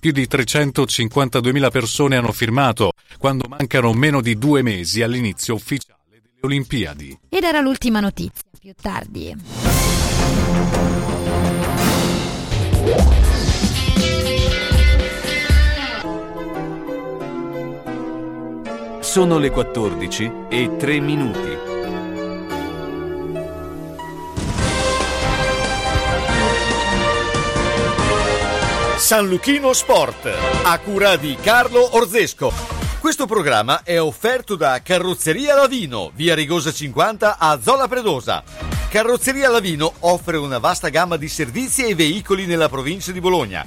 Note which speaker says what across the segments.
Speaker 1: Più di 352.000 persone hanno firmato quando mancano meno di due mesi all'inizio ufficiale delle Olimpiadi.
Speaker 2: Ed era l'ultima notizia, più tardi.
Speaker 3: Sono le 14 e 3 minuti.
Speaker 4: San Luchino Sport, a cura di Carlo Orzesco. Questo programma è offerto da Carrozzeria Lavino, via Rigosa 50 a Zola Predosa. Carrozzeria Lavino offre una vasta gamma di servizi e veicoli nella provincia di Bologna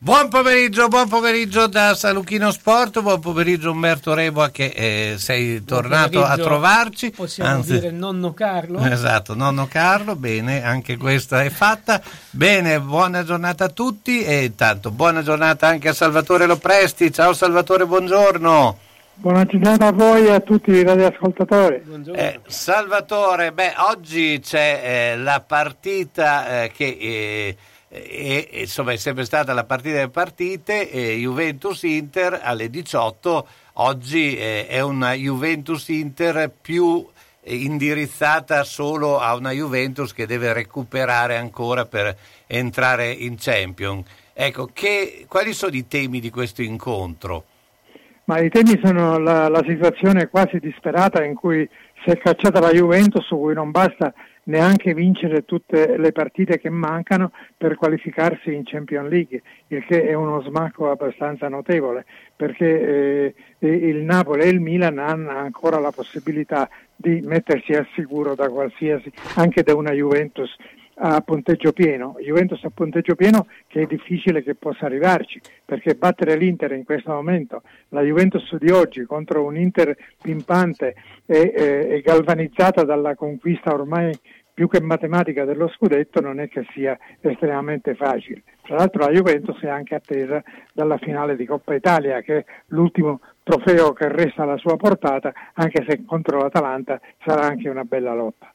Speaker 5: Buon pomeriggio, buon pomeriggio da Saluchino Sport, buon pomeriggio Umberto Reboa che eh, sei tornato a trovarci.
Speaker 6: Possiamo Anzi, dire nonno Carlo.
Speaker 5: Esatto, nonno Carlo, bene, anche questa è fatta. Bene, buona giornata a tutti e intanto buona giornata anche a Salvatore Lopresti. Ciao Salvatore, buongiorno.
Speaker 7: Buona giornata a voi e a tutti i radioascoltatori.
Speaker 5: Eh, Salvatore, beh, oggi c'è eh, la partita eh, che eh, e, insomma è sempre stata la partita delle partite, eh, Juventus-Inter alle 18, oggi eh, è una Juventus-Inter più indirizzata solo a una Juventus che deve recuperare ancora per entrare in Champions. Ecco, che, quali sono i temi di questo incontro?
Speaker 7: Ma i temi sono la, la situazione quasi disperata in cui si è cacciata la Juventus, su cui non basta neanche vincere tutte le partite che mancano per qualificarsi in Champions League, il che è uno smacco abbastanza notevole, perché eh, il Napoli e il Milan hanno ancora la possibilità di mettersi al sicuro da qualsiasi, anche da una Juventus a punteggio pieno, Juventus a punteggio pieno che è difficile che possa arrivarci, perché battere l'Inter in questo momento, la Juventus di oggi contro un Inter pimpante e, e, e galvanizzata dalla conquista ormai più che matematica dello scudetto non è che sia estremamente facile. Tra l'altro la Juventus è anche attesa dalla finale di Coppa Italia, che è l'ultimo trofeo che resta alla sua portata, anche se contro l'Atalanta sarà anche una bella lotta.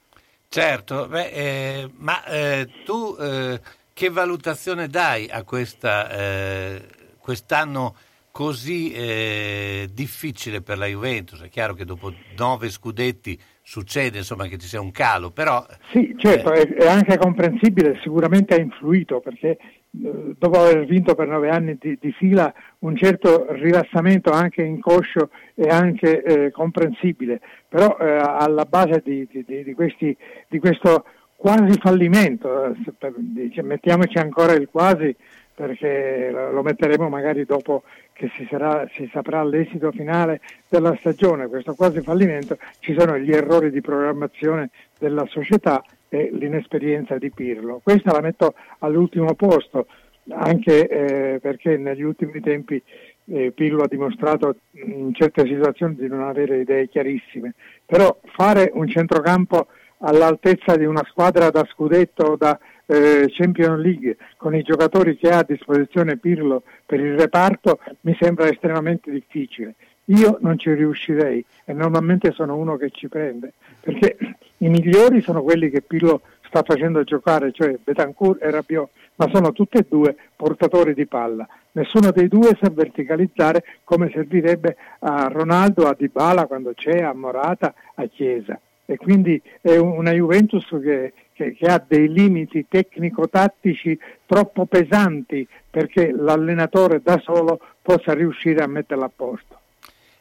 Speaker 5: Certo, beh, eh, ma eh, tu eh, che valutazione dai a questa, eh, quest'anno così eh, difficile per la Juventus? È chiaro che dopo nove scudetti succede insomma, che ci sia un calo, però...
Speaker 7: Sì, certo, eh... è, anche comprensibile, sicuramente ha influito perché eh, dopo aver vinto per nove anni di, di, fila un certo rilassamento anche inconscio è anche eh, comprensibile, però eh, alla base di, di, di, questi, di questo quasi fallimento, eh, mettiamoci ancora il quasi perché lo metteremo magari dopo che si, sarà, si, saprà l'esito finale della stagione, questo quasi fallimento, ci sono gli errori di programmazione della società e l'inesperienza di Pirlo. Questa la metto all'ultimo posto, anche eh, perché negli ultimi tempi eh, Pirlo ha dimostrato in certe situazioni di non avere idee chiarissime, però fare un centrocampo all'altezza di una squadra da scudetto o da eh, Champions League con i giocatori che ha a disposizione Pirlo per il reparto mi sembra estremamente difficile. Io non ci riuscirei e normalmente sono uno che ci prende, perché i migliori sono quelli che Pirlo sta facendo giocare, cioè Betancourt e Rabiot, ma sono tutti e due portatori di palla. Nessuno dei due sa verticalizzare come servirebbe a Ronaldo, a Dybala quando c'è, a Morata, a Chiesa. E quindi è una Juventus che che, che ha dei limiti tecnico-tattici troppo pesanti perché l'allenatore da solo possa riuscire a metterla a posto.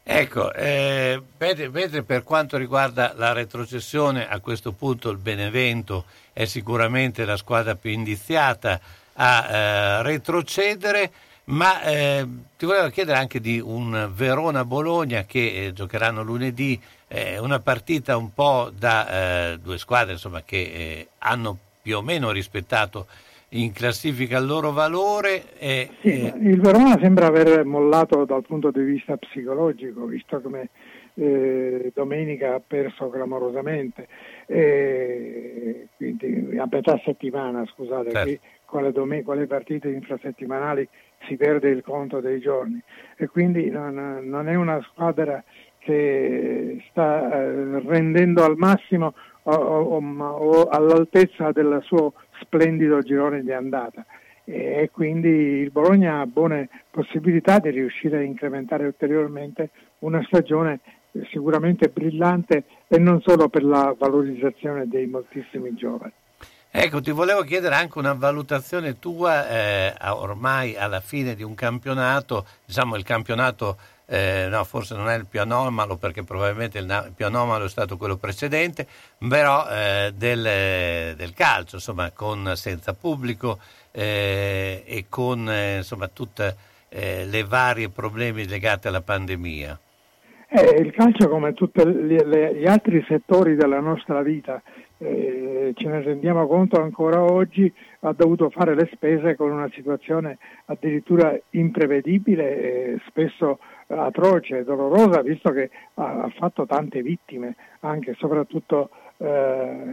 Speaker 5: Ecco, eh, mentre per quanto riguarda la retrocessione, a questo punto il Benevento è sicuramente la squadra più indiziata a eh, retrocedere, ma eh, ti volevo chiedere anche di un Verona-Bologna che eh, giocheranno lunedì eh, una partita un po' da eh, due squadre insomma, che eh, hanno più o meno rispettato in classifica il loro valore. E,
Speaker 7: sì,
Speaker 5: e...
Speaker 7: Il Verona sembra aver mollato dal punto di vista psicologico, visto come eh, domenica ha perso clamorosamente, eh, quindi a metà settimana, scusate, certo. qui con le, dom- con le partite infrasettimanali si perde il conto dei giorni e quindi non, non è una squadra che sta eh, rendendo al massimo o, o, o, all'altezza del suo splendido girone di andata e quindi il Bologna ha buone possibilità di riuscire a incrementare ulteriormente una stagione sicuramente brillante e non solo per la valorizzazione dei moltissimi giovani.
Speaker 5: Ecco, ti volevo chiedere anche una valutazione tua eh, ormai alla fine di un campionato, diciamo il campionato eh, no, forse non è il più anomalo perché probabilmente il, più anomalo è stato quello precedente, però eh, del, del, calcio, insomma, con, senza pubblico eh, e con eh, insomma, tutte eh, le varie problemi legati alla pandemia.
Speaker 7: Eh, il calcio, come tutti gli altri settori della nostra vita, eh, ce ne rendiamo conto ancora oggi, ha dovuto fare le spese con una situazione addirittura imprevedibile e spesso atroce e dolorosa, visto che ha, ha fatto tante vittime, anche e soprattutto eh,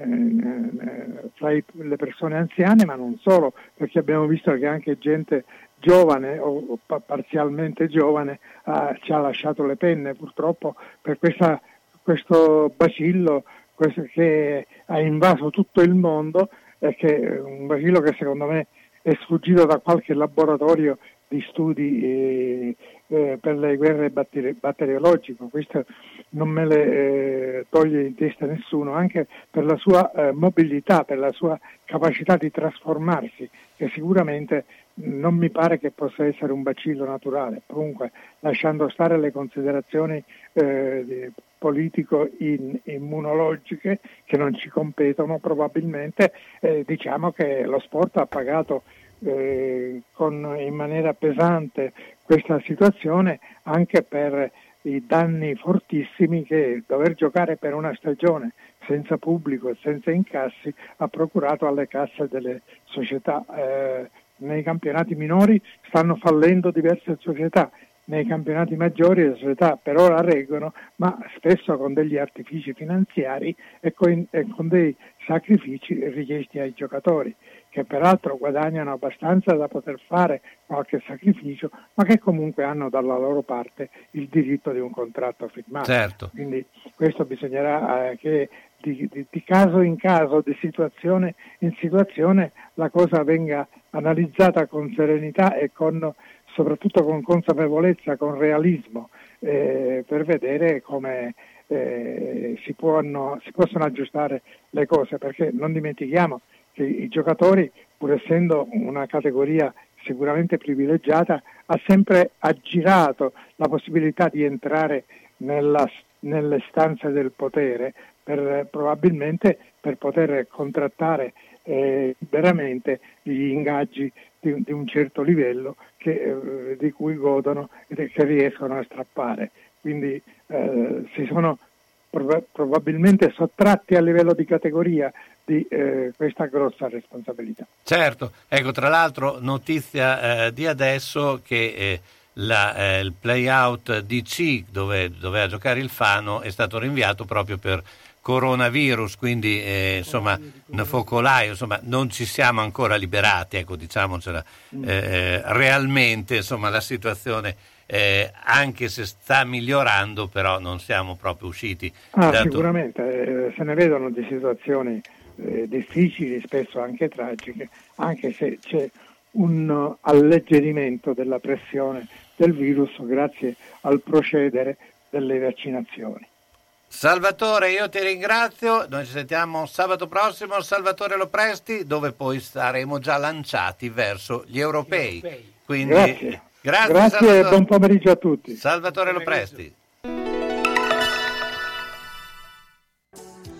Speaker 7: fra le persone anziane, ma non solo, perché abbiamo visto che anche gente giovane o parzialmente giovane eh, ci ha lasciato le penne purtroppo per questa, questo bacillo questo che ha invaso tutto il mondo e che un bacillo che secondo me è sfuggito da qualche laboratorio di studi eh, eh, per le guerre batteri- batteriologiche, questo non me le eh, toglie in testa nessuno, anche per la sua eh, mobilità, per la sua capacità di trasformarsi, che sicuramente non mi pare che possa essere un bacillo naturale. Comunque, lasciando stare le considerazioni eh, politico-immunologiche che non ci competono probabilmente, eh, diciamo che lo sport ha pagato con, in maniera pesante questa situazione anche per i danni fortissimi che dover giocare per una stagione senza pubblico e senza incassi ha procurato alle casse delle società. Eh, nei campionati minori stanno fallendo diverse società, nei campionati maggiori le società per ora reggono, ma spesso con degli artifici finanziari e con, e con dei sacrifici richiesti ai giocatori che peraltro guadagnano abbastanza da poter fare qualche sacrificio, ma che comunque hanno dalla loro parte il diritto di un contratto firmato.
Speaker 5: Certo.
Speaker 7: Quindi questo bisognerà eh, che di, di, di, caso in caso, di situazione in situazione, la cosa venga analizzata con serenità e con, soprattutto con consapevolezza, con realismo, eh, per vedere come eh, si, può, si possono aggiustare le cose, perché non dimentichiamo che i giocatori, pur essendo una categoria sicuramente privilegiata, ha sempre aggirato la possibilità di entrare nella, nelle stanze del potere per, probabilmente per poter contrattare eh, veramente gli ingaggi di, di, un certo livello che, eh, di cui godono e che riescono a strappare. Quindi eh, si sono probabilmente sottratti a livello di categoria di eh, questa grossa responsabilità.
Speaker 5: Certo, ecco tra l'altro notizia eh, di adesso che eh, la, eh, il play-out DC dove doveva giocare il Fano è stato rinviato proprio per coronavirus, quindi eh, insomma un focolaio, insomma non ci siamo ancora liberati, ecco diciamocela, mm. eh, realmente insomma la situazione eh, anche se sta migliorando, però non siamo proprio usciti.
Speaker 7: Ah, da sicuramente, eh, se ne vedono di situazioni eh, difficili, spesso anche tragiche, anche se c'è un alleggerimento della pressione del virus grazie al procedere delle vaccinazioni.
Speaker 5: Salvatore, io ti ringrazio, noi ci sentiamo sabato prossimo, Salvatore Lopresti, dove poi saremo già lanciati verso gli europei. Quindi,
Speaker 7: Grazie. Grazie, Grazie e buon pomeriggio a tutti.
Speaker 5: Salvatore Lopresti.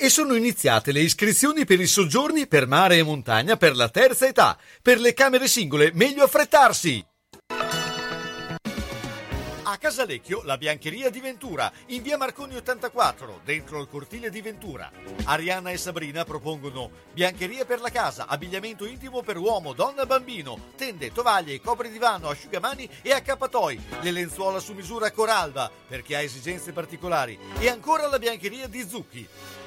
Speaker 4: E sono iniziate le iscrizioni per i soggiorni per mare e montagna per la terza età. Per le camere singole, meglio affrettarsi! A Casalecchio, la biancheria di Ventura, in via Marconi 84, dentro il cortile di Ventura. Arianna e Sabrina propongono biancheria per la casa, abbigliamento intimo per uomo, donna e bambino, tende, tovaglie, copri divano, asciugamani e accappatoi, le lenzuola su misura Coralba, per chi ha esigenze particolari, e ancora la biancheria di Zucchi.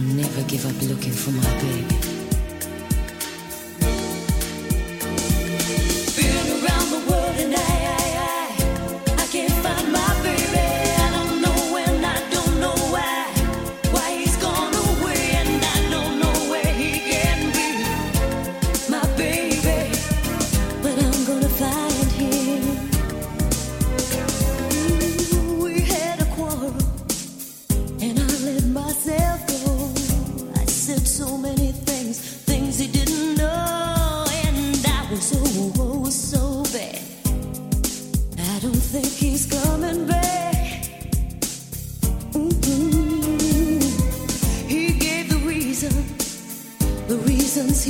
Speaker 8: Never give up looking for my baby.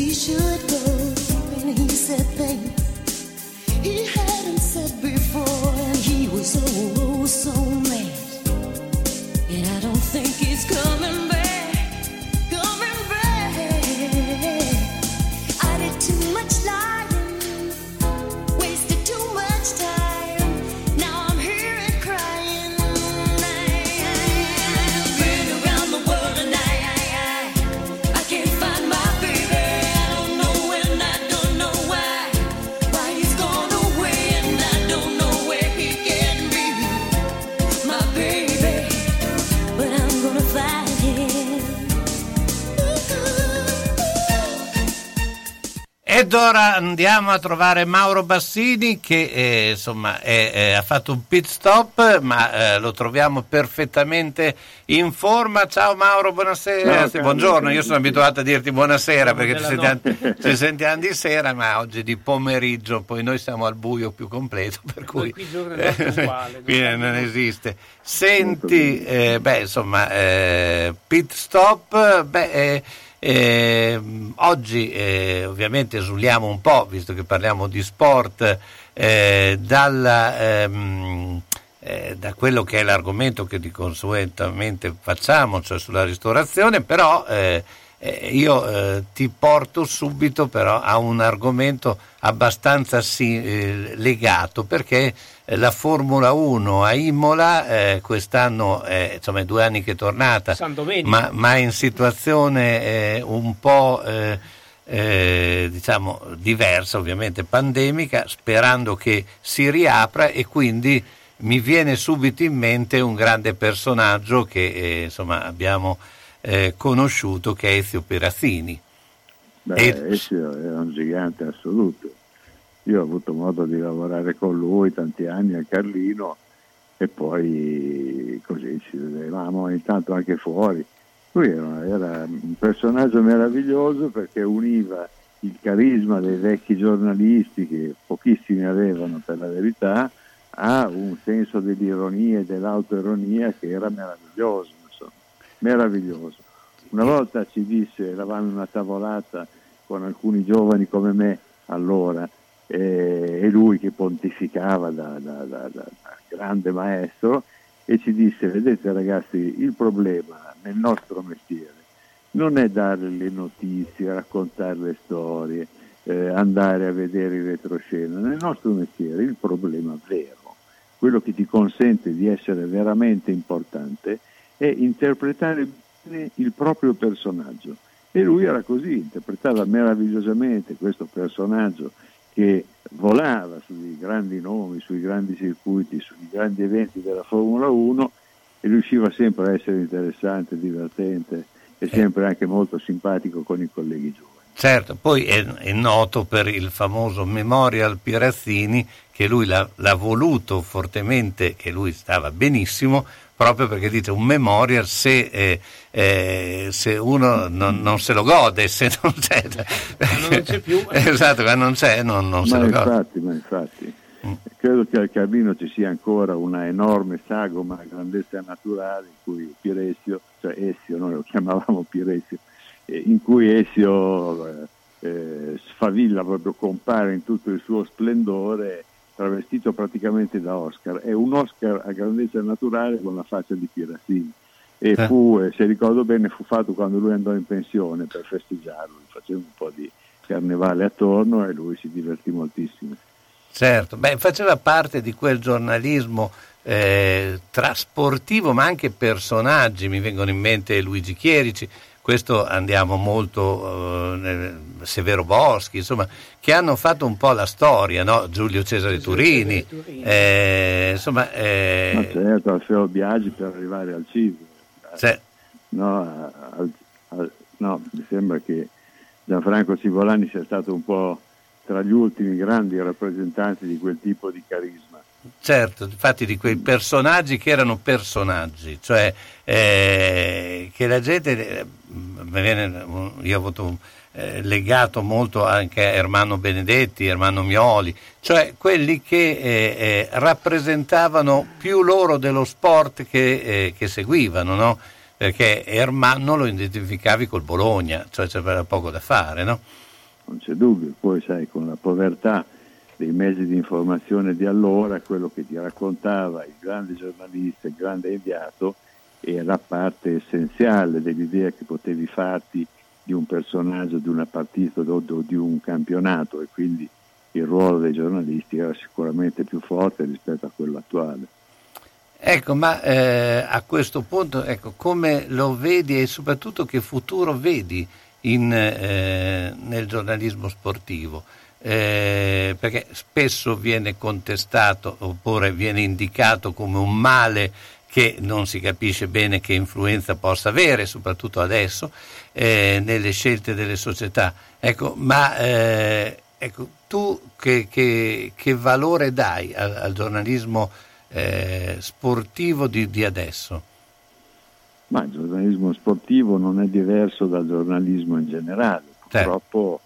Speaker 8: He should go, and he said things
Speaker 5: Ed ora andiamo a trovare Mauro Bassini che eh, insomma è- è- ha fatto un pit stop ma eh, lo troviamo perfettamente in forma. Ciao Mauro, buonasera.
Speaker 9: Carlo.
Speaker 5: buongiorno, io sono abituato a dirti buonasera perché ci sentiamo, ci sentiamo di sera ma oggi di pomeriggio, poi noi siamo al buio più completo per cui
Speaker 6: qui uguale,
Speaker 5: qui
Speaker 6: cambia
Speaker 5: non esiste. Senti, eh, beh insomma, eh, pit stop, beh... eh, oggi eh, ovviamente esuliamo un po', visto che parliamo di sport, eh, dalla, ehm, eh, da quello che è l'argomento che di consuetamente facciamo, cioè sulla ristorazione, però eh, eh, io ti porto subito però a un argomento abbastanza sì, legato perché la Formula 1 a Imola eh, quest'anno è insomma, due anni che è tornata, ma, ma, in situazione eh, un po' diciamo diversa, ovviamente pandemica, sperando che si riapra e quindi mi viene subito in mente un grande personaggio che insomma abbiamo eh, conosciuto che è Ezio Perazzini.
Speaker 9: Beh, e... Ezio è un gigante assoluto. Io ho avuto modo di lavorare con lui tanti anni a Carlino e poi così ci vedevamo ogni tanto anche fuori. Lui era, era un personaggio meraviglioso perché univa il carisma dei vecchi giornalisti, che pochissimi avevano per la verità, a un senso dell'ironia e dell'autoironia che era meraviglioso meraviglioso. Una volta ci disse, eravamo in una tavolata con alcuni giovani come me allora, e lui che pontificava da, da, da, da, grande maestro e ci disse, vedete ragazzi, il problema nel nostro mestiere non è dare le notizie, raccontare le storie, eh, andare a vedere il retroscena, nel nostro mestiere il problema vero, quello che ti consente di essere veramente importante, è interpretare bene il proprio personaggio. E lui era così, interpretava meravigliosamente questo personaggio che volava sui grandi nomi, sui grandi circuiti, sui grandi eventi della Formula 1 e riusciva sempre a essere interessante, divertente e sempre anche molto simpatico con i colleghi giovani.
Speaker 5: Certo, poi è, è, noto per il famoso Memorial Pirazzini che lui l'ha, l'ha, voluto fortemente, che lui stava benissimo, proprio perché dite un memorial se, eh, eh, se uno non, non, se lo gode, se non c'è,
Speaker 6: non c'è più.
Speaker 5: esatto, quando non c'è non, non se lo
Speaker 9: infatti,
Speaker 5: gode.
Speaker 9: Ma infatti, mm. credo che al Carlino ci sia ancora una enorme sagoma, grandezza naturale in cui Piresio, cioè Essio, noi lo chiamavamo Piresio, eh, in cui Essio eh, eh, sfavilla, proprio compare in tutto il suo splendore travestito praticamente da Oscar. È un Oscar a grandezza naturale con la faccia di Pirassini. E eh. fu, eh, se ricordo bene, fu fatto quando lui andò in pensione per festeggiarlo. Faceva un po' di carnevale attorno e lui si divertì moltissimo.
Speaker 5: Certo, beh, faceva parte di quel giornalismo eh, trasportivo ma anche personaggi, mi vengono in mente Luigi Chierici, questo andiamo molto eh, Severo Boschi, insomma, che hanno fatto un po' la storia, no? Giulio Cesare Turini, Turini. Eh, insomma...
Speaker 9: Eh... Ma certo, Alfeo Biagi per arrivare al cibo.
Speaker 5: Sì.
Speaker 9: No, al, al, no, mi sembra che Gianfranco Civolani sia stato un po' tra gli ultimi grandi rappresentanti di quel tipo di carisma.
Speaker 5: Certo, infatti di quei personaggi che erano personaggi, cioè eh, che la gente, eh, viene, io ho avuto eh, legato molto anche a Ermanno Benedetti, Ermanno Mioli, cioè quelli che eh, eh rappresentavano più loro dello sport che, eh, che seguivano, no? perché Ermanno lo identificavi col Bologna, cioè c'era poco da fare. No?
Speaker 9: Non c'è dubbio, poi sai, con la povertà dei mezzi di informazione di allora, quello che ti raccontava il grande giornalista, il grande inviato, era parte essenziale dell'idea che potevi farti di un personaggio, di una partita o di un campionato e quindi il ruolo dei giornalisti era sicuramente più forte rispetto a quello attuale.
Speaker 5: Ecco, ma eh, a questo punto, ecco, come lo vedi e soprattutto che futuro vedi in, eh, nel giornalismo sportivo? Eh, perché spesso viene contestato oppure viene indicato come un male che non si capisce bene che influenza possa avere, soprattutto adesso, eh, nelle scelte delle società. Ecco, ma eh, ecco, tu che, che, che, valore dai al, al giornalismo eh, sportivo di, di adesso?
Speaker 9: Ma il giornalismo sportivo non è diverso dal giornalismo in generale. Certo. Purtroppo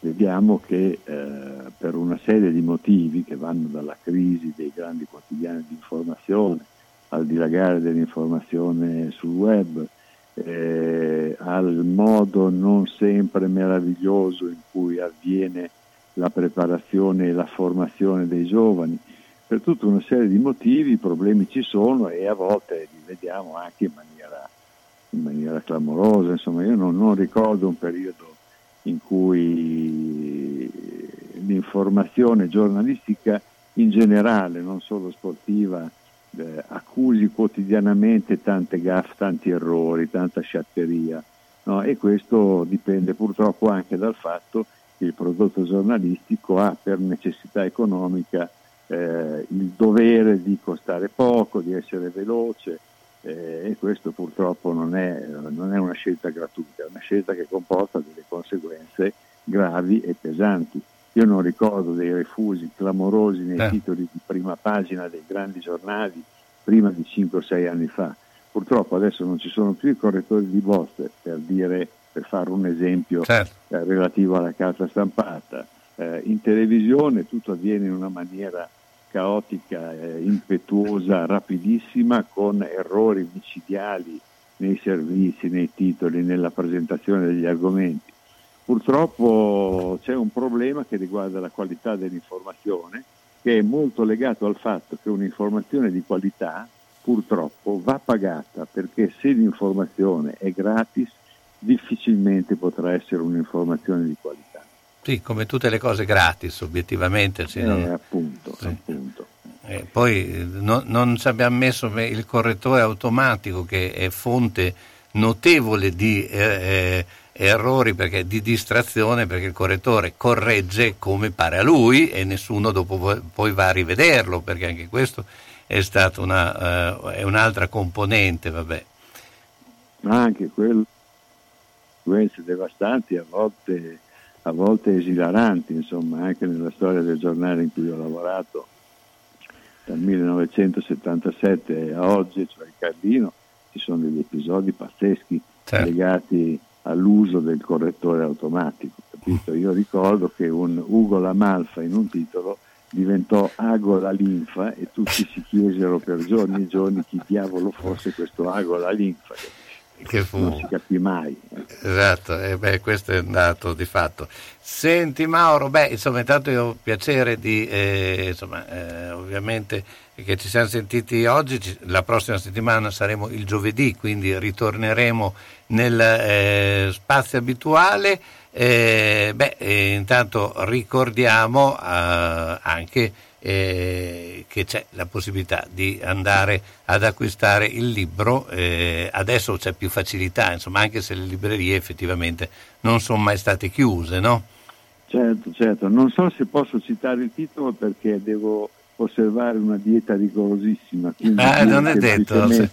Speaker 9: vediamo che eh, per una serie di motivi che vanno dalla crisi dei grandi quotidiani di informazione al dilagare dell'informazione sul web eh, al modo non sempre meraviglioso in cui avviene la preparazione e la formazione dei giovani. Per tutta una serie di motivi i problemi ci sono e a volte li vediamo anche in maniera, in maniera clamorosa. Insomma, io non, non ricordo un periodo in cui l'informazione giornalistica in generale, non solo sportiva, eh, accusi quotidianamente tante gaffe, tanti errori, tanta sciatteria. No? E questo dipende purtroppo anche dal fatto che il prodotto giornalistico ha per necessità economica eh, il dovere di costare poco, di essere veloce eh, e questo purtroppo non è, non è una scelta gratuita, è una scelta che comporta delle conseguenze gravi e pesanti. Io non ricordo dei refusi clamorosi nei eh. titoli di prima pagina dei grandi giornali prima di 5 o 6 anni fa. Purtroppo adesso non ci sono più i correttori di bozze per, dire, per fare un esempio certo. eh, relativo alla carta stampata. Eh, in televisione tutto avviene in una maniera caotica, eh, impetuosa, rapidissima, con errori micidiali nei servizi, nei titoli, nella presentazione degli argomenti. Purtroppo c'è un problema che riguarda la qualità dell'informazione, che è molto legato al fatto che un'informazione di qualità purtroppo va pagata, perché se l'informazione è gratis difficilmente potrà essere un'informazione di qualità.
Speaker 5: Sì, come tutte le cose gratis, obiettivamente.
Speaker 9: Sì. Eh, appunto, sì. appunto.
Speaker 5: Eh, poi no, non ci abbiamo messo il correttore automatico che è fonte notevole di eh, eh errori perché, di distrazione perché il correttore corregge come pare a lui e nessuno dopo poi va a rivederlo perché anche questo è stata una, uh, è un'altra componente. Vabbè.
Speaker 9: Ma anche quello, conseguenze devastanti a volte, a volte esilaranti, insomma, anche nella storia del giornale in cui ho lavorato dal 1977 a oggi, cioè il Cardino, ci sono degli episodi pazzeschi certo. legati all'uso del correttore automatico. Capito? Io ricordo che un Ugo Lamalfa in un titolo diventò Ago la linfa e tutti si chiesero per giorni e giorni chi diavolo fosse questo Ago la linfa. Che fu... Non si capì mai.
Speaker 5: Esatto, e beh, questo è un dato di fatto. Senti Mauro, beh, insomma, intanto io ho piacere di, eh, insomma, eh, ovviamente che ci siamo sentiti oggi, la prossima settimana saremo il giovedì, quindi ritorneremo nel eh, spazio abituale. Eh, beh, intanto ricordiamo eh, anche eh, che c'è la possibilità di andare ad acquistare il libro, eh, adesso c'è più facilità, insomma, anche se le librerie effettivamente non sono mai state chiuse, no?
Speaker 9: Certo, certo, non so se posso citare il titolo perché devo osservare una dieta rigorosissima.
Speaker 5: Ah, non è detto. Se...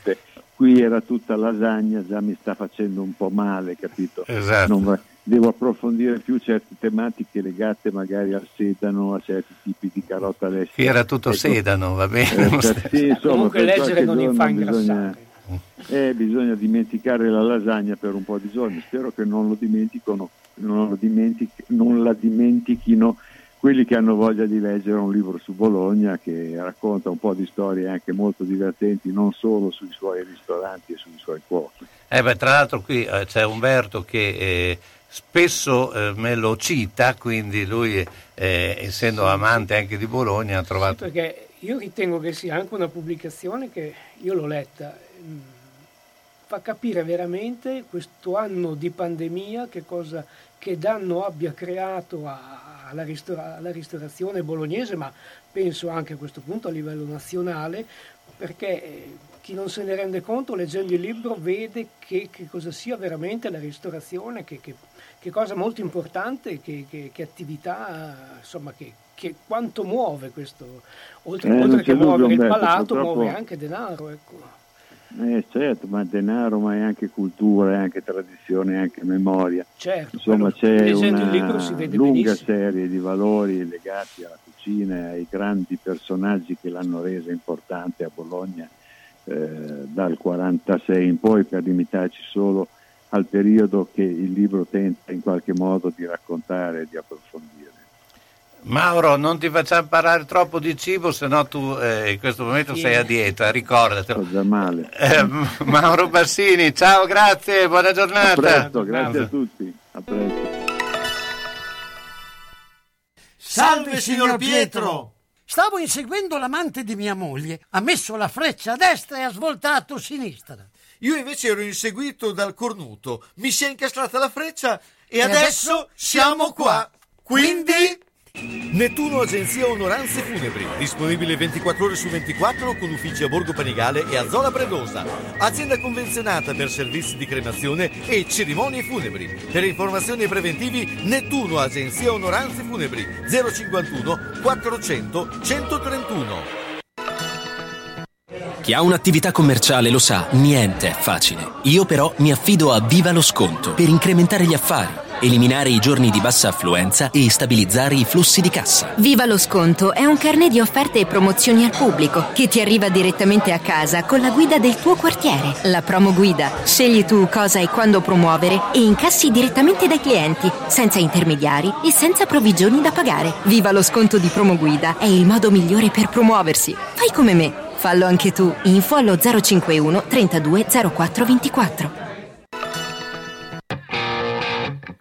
Speaker 9: Qui era tutta lasagna, già mi sta facendo un po' male, capito?
Speaker 5: Esatto.
Speaker 9: Devo approfondire più certe tematiche legate magari al sedano, a certi tipi di carota lessa.
Speaker 5: Qui era tutto ecco. sedano, va bene?
Speaker 9: Eh, sì, insomma,
Speaker 6: Comunque leggere non fa
Speaker 9: ingrassare. Eh, bisogna dimenticare la lasagna per un po' di giorni, spero che non, lo dimenticano, non, lo dimentic- non la dimentichino quelli che hanno voglia di leggere un libro su Bologna che racconta un po' di storie anche molto divertenti, non solo sui suoi ristoranti e sui suoi cuochi.
Speaker 5: Eh beh, tra l'altro qui eh, c'è Umberto che eh, spesso eh, me lo cita, quindi lui eh, essendo sì. amante anche di Bologna ha trovato...
Speaker 6: Sì, perché io ritengo che sia anche una pubblicazione che io l'ho letta, mh, mm, fa capire veramente questo anno di pandemia che cosa che danno abbia creato a, alla, ristora, alla, ristorazione bolognese, ma penso anche a questo punto a livello nazionale, perché eh, chi non se ne rende conto leggendo il libro vede che, che cosa sia veramente la ristorazione, che, che, che cosa molto importante, che, attività, insomma, che, quanto muove questo, oltre,
Speaker 9: eh,
Speaker 6: oltre che muovere il palato, muove anche denaro. Ecco.
Speaker 9: Eh, certo, ma denaro, ma è anche cultura, è anche tradizione, è anche memoria.
Speaker 6: Certo,
Speaker 9: Insomma, c'è una lunga benissimo. serie di valori legati alla cucina ai grandi personaggi che l'hanno resa importante a Bologna eh, dal 46 in poi, per limitarci solo al periodo che il libro tenta in qualche modo di raccontare e di approfondire.
Speaker 5: Mauro, non ti facciamo parlare troppo di cibo, se no tu eh, in questo momento
Speaker 6: Sì.
Speaker 5: sei a dieta, ricordatelo.
Speaker 9: Sto già male.
Speaker 5: Eh, Mauro Bassini, ciao, grazie, buona
Speaker 9: A
Speaker 5: giornata.
Speaker 9: presto, grazie a tutti. A presto.
Speaker 10: Salve signor Pietro! Stavo inseguendo l'amante di mia moglie. Ha messo la freccia a destra e ha svoltato a sinistra.
Speaker 4: Io invece ero inseguito dal cornuto, mi si è incastrata la freccia e,
Speaker 10: E
Speaker 4: adesso,
Speaker 10: adesso
Speaker 4: siamo qua. Quindi... Nettuno Agenzia Onoranze Funebri, disponibile 24 ore su 24 con uffici a Borgo Panigale e a Zola Predosa. Azienda convenzionata per servizi di cremazione e cerimonie funebri. Per informazioni e preventivi Nettuno Agenzia Onoranze Funebri 051 400 131.
Speaker 11: Chi ha un'attività commerciale lo sa, niente è facile. Io però mi affido a Viva lo Sconto per incrementare gli affari, eliminare i giorni di bassa affluenza e stabilizzare i flussi di cassa.
Speaker 12: Viva lo sconto è un carnet di offerte e promozioni al pubblico che ti arriva direttamente a casa con la guida del tuo quartiere. La promo guida. Scegli tu cosa e quando promuovere e incassi direttamente dai clienti, senza intermediari e senza provvigioni da pagare. Viva lo sconto di promo guida è il modo migliore per promuoversi. Fai come me. Fallo anche tu. Info allo 051 32 04 24.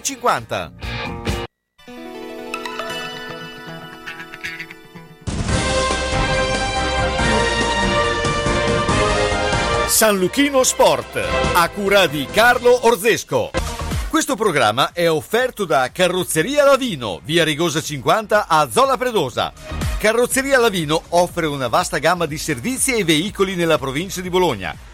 Speaker 4: 50. San Luchino Sport, a cura di Carlo Orzesco. Questo programma è offerto da Carrozzeria Lavino, via Rigosa 50 a Zola Predosa. Carrozzeria Lavino offre una vasta gamma di servizi e veicoli nella provincia di Bologna.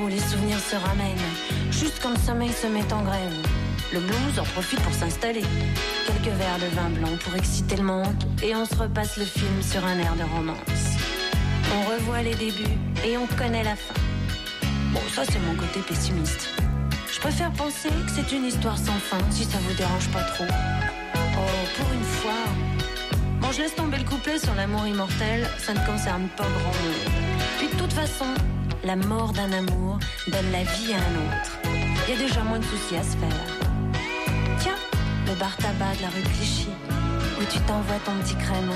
Speaker 13: Où les souvenirs se ramènent. Juste quand le sommeil se met en grève. Le blues en profite pour s'installer. Quelques verres de vin blanc pour exciter le manque. Et on se repasse le film sur un air de romance. On revoit les débuts et on connaît la fin. Bon, ça c'est mon côté pessimiste. Je préfère penser que c'est une histoire sans fin, si ça vous dérange pas trop. Oh, pour une fois. Bon, je laisse tomber le couplet sur l'amour immortel, ça ne concerne pas grand monde. Puis de toute façon, la mort d'un amour donne la vie à un autre. Il y a déjà moins de soucis à se faire. Tiens, le bar tabac de la rue Clichy, où tu t'envoies ton petit crème.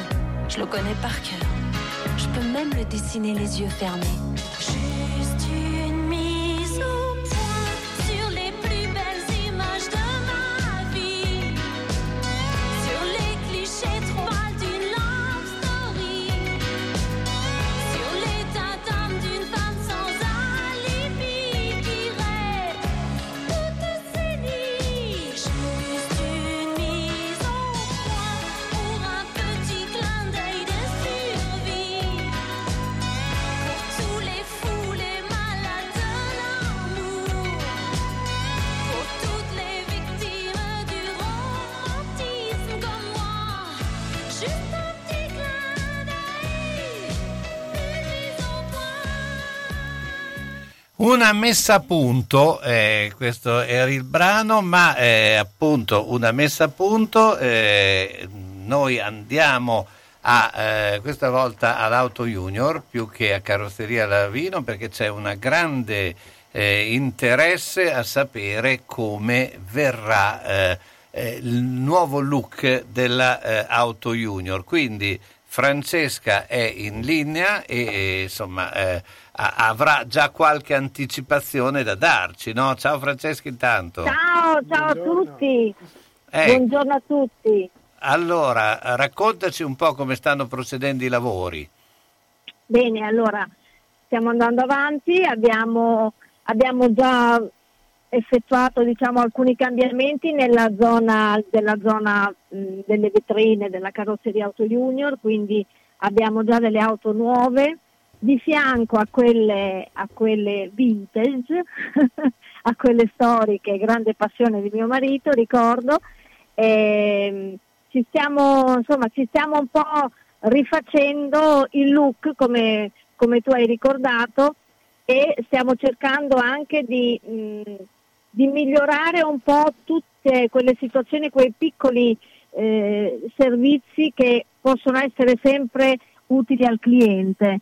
Speaker 13: Je le connais par cœur. Je peux même le dessiner les yeux fermés.
Speaker 5: Una messa a punto, eh, questo era il brano, ma eh, appunto una messa a punto, eh, noi andiamo a, eh, questa volta all'Auto Junior più che a Carrozzeria Lavino perché c'è un grande eh, interesse a sapere come verrà eh, il nuovo look della eh, Auto Junior. Quindi Francesca è in linea e, insomma avrà già qualche anticipazione da darci, no? Ciao Francesca intanto.
Speaker 14: Ciao, ciao a tutti.
Speaker 5: Eh,
Speaker 14: Buongiorno a tutti.
Speaker 5: allora, raccontaci un po' come stanno procedendo i lavori.
Speaker 14: Bene, allora stiamo andando avanti, abbiamo, abbiamo già effettuato diciamo, alcuni cambiamenti nella zona, della zona mh, delle vetrine della carrozzeria Auto Junior, quindi abbiamo già delle auto nuove, di fianco a quelle, a quelle vintage, a quelle storiche, grande passione di mio marito, ricordo, ehm, ci, stiamo, insomma, ci stiamo un po' rifacendo il look come, come tu hai ricordato e stiamo cercando anche di, mh, di migliorare un po' tutte quelle situazioni, quei piccoli eh, servizi che possono essere sempre utili al cliente.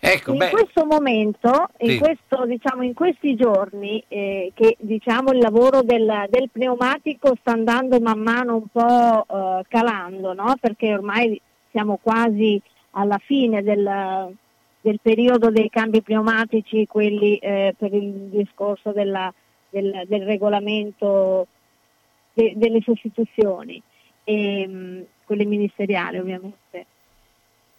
Speaker 5: Ecco,
Speaker 14: in
Speaker 5: beh,
Speaker 14: questo momento, in,
Speaker 5: Sì.
Speaker 14: questo, diciamo, in questi giorni eh, che diciamo, il lavoro del, del pneumatico sta andando man mano un po' eh, calando, no? perché ormai siamo quasi alla fine del, del periodo dei cambi pneumatici, quelli eh, per il discorso della- del, del regolamento de- delle sostituzioni, ehm, quelle ministeriali ovviamente.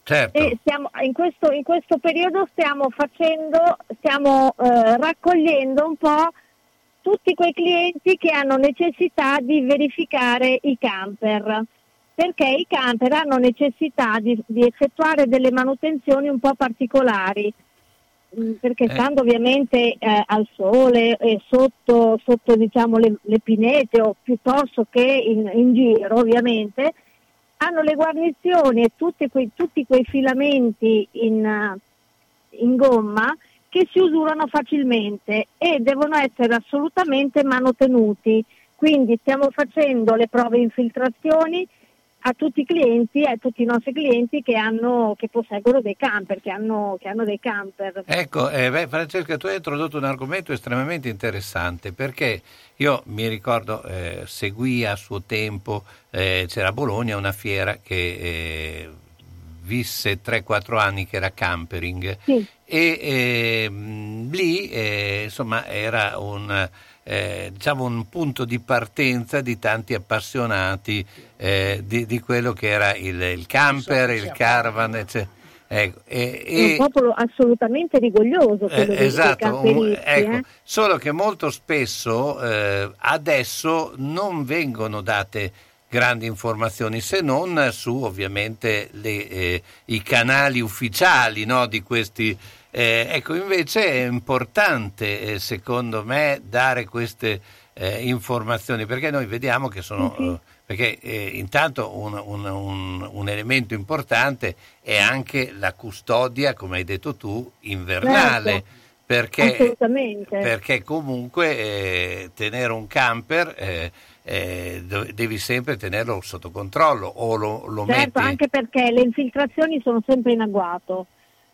Speaker 5: Certo.
Speaker 14: E stiamo, in, questo, in questo periodo stiamo facendo, stiamo eh, raccogliendo un po' tutti quei clienti che hanno necessità di verificare i camper, perché i camper hanno necessità di, di effettuare delle manutenzioni un po' particolari, mm, perché
Speaker 15: Eh.
Speaker 14: stando ovviamente eh, al sole e sotto, sotto diciamo, le, le pinete o piuttosto che in, in giro ovviamente, hanno le guarnizioni e tutti quei, tutti quei filamenti in, eh, in gomma che si usurano facilmente e devono essere assolutamente manutenuti. Quindi stiamo facendo le prove infiltrazioni a tutti i clienti, a tutti i nostri clienti che, hanno, che posseggono dei camper, che hanno, che hanno dei camper.
Speaker 5: Ecco, eh, beh, Francesca, tu hai introdotto un argomento estremamente interessante perché io mi ricordo, eh, seguì a suo tempo, eh, c'era a Bologna una fiera che eh, visse 3-4 anni che era campering e ehm, lì eh, insomma era un, eh, diciamo un punto di partenza di tanti appassionati eh, di, di quello che era il, il camper, il caravan, eccetera. Ecco, e-
Speaker 14: È un
Speaker 5: e-
Speaker 14: popolo assolutamente rigoglioso quello
Speaker 5: eh,
Speaker 14: dei- dei
Speaker 5: esatto, un- ecco,
Speaker 14: eh.
Speaker 5: solo che molto spesso eh, adesso non vengono date grandi informazioni se non su ovviamente le, eh, i canali ufficiali no, di questi. Eh, ecco, invece è importante eh, secondo me dare queste eh, informazioni perché noi vediamo che sono. eh, perché eh, intanto un, un- un- un elemento importante è anche la custodia, come hai detto tu, invernale.
Speaker 14: Certo.
Speaker 5: Perché, perché comunque eh, tenere un camper eh, devi sempre tenerlo sotto controllo o lo, lo
Speaker 14: Certo,
Speaker 5: metti
Speaker 14: anche perché le infiltrazioni sono sempre in agguato,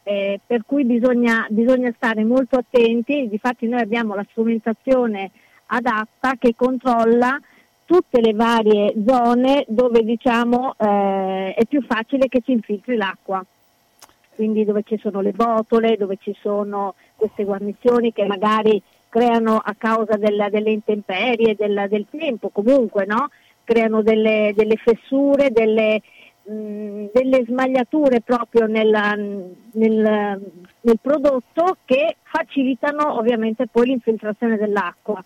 Speaker 14: eh, per cui bisogna, bisogna stare molto attenti. Difatti noi abbiamo la strumentazione adatta che controlla tutte le varie zone dove diciamo eh, è più facile che si infiltri l'acqua. Quindi dove ci sono le botole, dove ci sono queste guarnizioni che magari creano a causa del- delle intemperie, del, del tempo comunque, no? creano delle, delle fessure, delle, mh, delle smagliature proprio nella- nel, nel prodotto che facilitano ovviamente poi l'infiltrazione dell'acqua.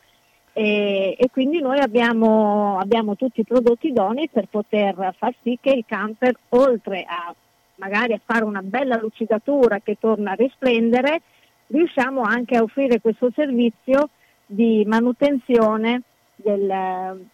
Speaker 14: E, e quindi noi abbiamo, abbiamo tutti i prodotti idonei per poter far sì che il camper, oltre a magari a fare una bella lucidatura che torna a risplendere, riusciamo anche a offrire questo servizio di manutenzione del,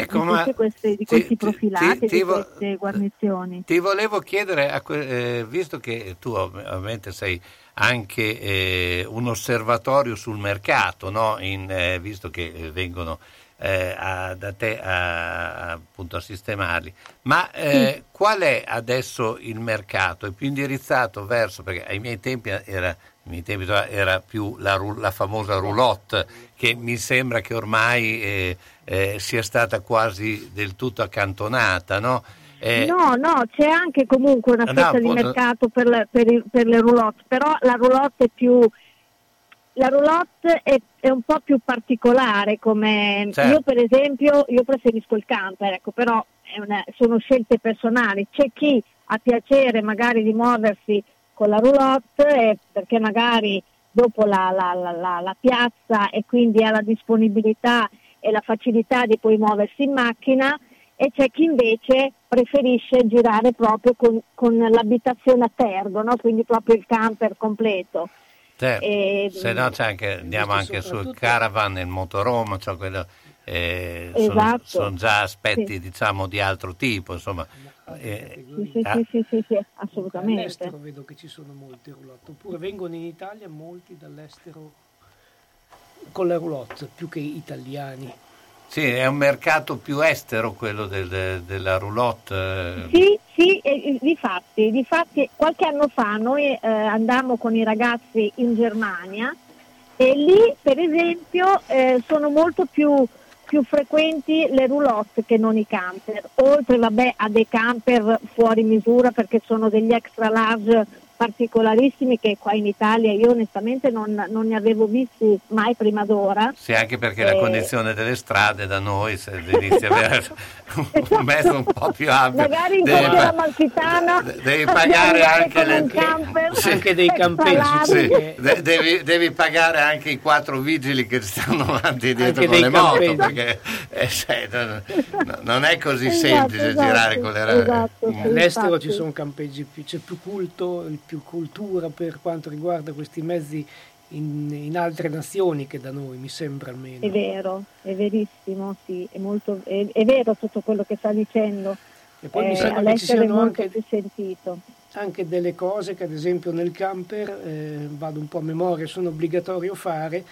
Speaker 5: Ecco,
Speaker 14: di,
Speaker 5: ma
Speaker 14: queste, di
Speaker 5: ti-
Speaker 14: questi
Speaker 5: ti-
Speaker 14: profilati,
Speaker 5: ti- ti
Speaker 14: di queste guarnizioni.
Speaker 5: Ti volevo chiedere, que- eh, visto che tu ov- ovviamente sei anche eh, un osservatorio sul mercato, no? In, eh, visto che eh, vengono eh, a- da te a, appunto a sistemarli, ma eh, qual è adesso il mercato? È più indirizzato verso, perché ai miei tempi era miei tempi era più la, la famosa roulotte, che mi sembra che ormai eh, eh, sia stata quasi del tutto accantonata, no? Eh,
Speaker 14: No, no, c'è anche comunque una
Speaker 5: No,
Speaker 14: fetta di
Speaker 5: appunto.
Speaker 14: mercato per, le- per i- per le roulotte, però la roulotte è più la roulotte è, è un po' più particolare come
Speaker 15: Certo.
Speaker 14: io per esempio io preferisco il camper, ecco, però una- sono scelte personali. C'è chi ha piacere magari di muoversi con la roulotte eh, perché magari dopo la, la- la- la- la piazza e quindi ha la disponibilità e la facilità di poi muoversi in macchina e c'è chi invece preferisce girare proprio con, con l'abitazione a tergo, no? quindi proprio il camper completo.
Speaker 5: certo.
Speaker 14: E-
Speaker 5: se no c'è anche, andiamo anche sul caravan, il motorhome, cioè quello, eh, sono,
Speaker 14: Esatto.
Speaker 5: sono già aspetti
Speaker 14: Sì.
Speaker 5: diciamo di altro tipo, insomma. eh,
Speaker 14: Sì, sì,
Speaker 5: ah,
Speaker 14: sì, sì, sì, sì, assolutamente.
Speaker 6: All'estero vedo che ci sono molti roulotte, oppure vengono in Italia molti dall'estero con la roulotte, più che italiani.
Speaker 5: Sì, è un mercato più estero quello del- della roulotte.
Speaker 14: Sì, sì, e- e difatti, difatti qualche anno fa noi eh, andammo con i ragazzi in Germania e lì per esempio eh, sono molto più, più frequenti le roulotte che non i camper, oltre vabbè, a dei camper fuori misura perché sono degli extra large particolarissimi che qua in Italia io onestamente non, non ne avevo visti mai prima d'ora.
Speaker 5: Sì, anche perché la
Speaker 14: Eh.
Speaker 5: condizione delle strade da noi, se inizi a avere un mezzo un po' più ampio,
Speaker 14: Magari in
Speaker 5: devi, pa-
Speaker 14: Amalfitana
Speaker 5: devi pagare anche le...
Speaker 14: camper
Speaker 5: Sì.
Speaker 6: Anche dei campeggi.
Speaker 5: Sì, de- devi, devi pagare anche i quattro vigili che stanno avanti e dietro
Speaker 6: Anche
Speaker 5: con le moto,
Speaker 6: campeggi.
Speaker 5: perché eh, sai, non, no- non è così
Speaker 14: Esatto,
Speaker 5: semplice
Speaker 14: esatto,
Speaker 5: girare con le
Speaker 14: esatto, sì.
Speaker 6: All'estero
Speaker 14: infatti.
Speaker 6: ci sono campeggi, più, c'è più culto, più cultura per quanto riguarda questi mezzi in, in altre nazioni che da noi, mi sembra almeno.
Speaker 14: È vero, è verissimo, sì, è, molto, è, è vero tutto quello che sta dicendo.
Speaker 6: E poi mi
Speaker 14: Eh,
Speaker 6: sembra che ci siano anche-
Speaker 14: più sentito.
Speaker 6: anche delle cose che ad esempio nel camper, eh, vado un po' a memoria, sono obbligatorio fare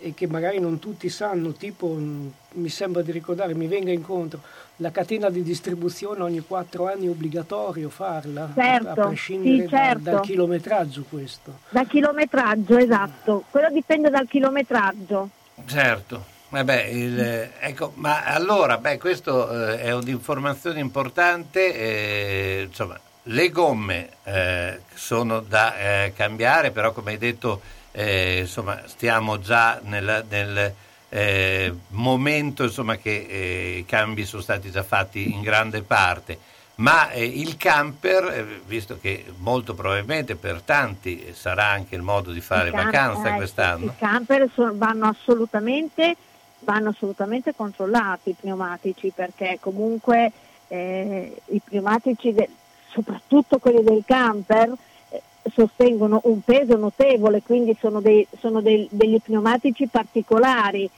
Speaker 6: e che magari non tutti sanno, tipo mh, mi sembra di ricordare, mi venga incontro, la catena di distribuzione ogni quattro anni è obbligatorio farla,
Speaker 14: Certo,
Speaker 6: a prescindere
Speaker 14: sì,
Speaker 6: da-
Speaker 14: certo.
Speaker 6: dal chilometraggio questo.
Speaker 14: Da chilometraggio, esatto, quello dipende dal chilometraggio.
Speaker 5: Certo. Vabbè, il, eh, ecco, ma allora, beh, questo eh, è un'informazione importante, eh, insomma, le gomme eh, sono da eh, cambiare, però come hai detto, eh, insomma, stiamo già nel, nel, eh, momento insomma, che eh, i cambi sono stati già fatti in grande parte. Ma eh, il camper, eh, visto che molto probabilmente per tanti sarà anche il modo di fare
Speaker 14: I cam-
Speaker 5: vacanza quest'anno,
Speaker 14: I camper so- vanno assolutamente, vanno assolutamente controllati i pneumatici perché comunque eh, i pneumatici, de- soprattutto quelli del camper, sostengono un peso notevole, quindi sono, dei- sono dei- degli pneumatici particolari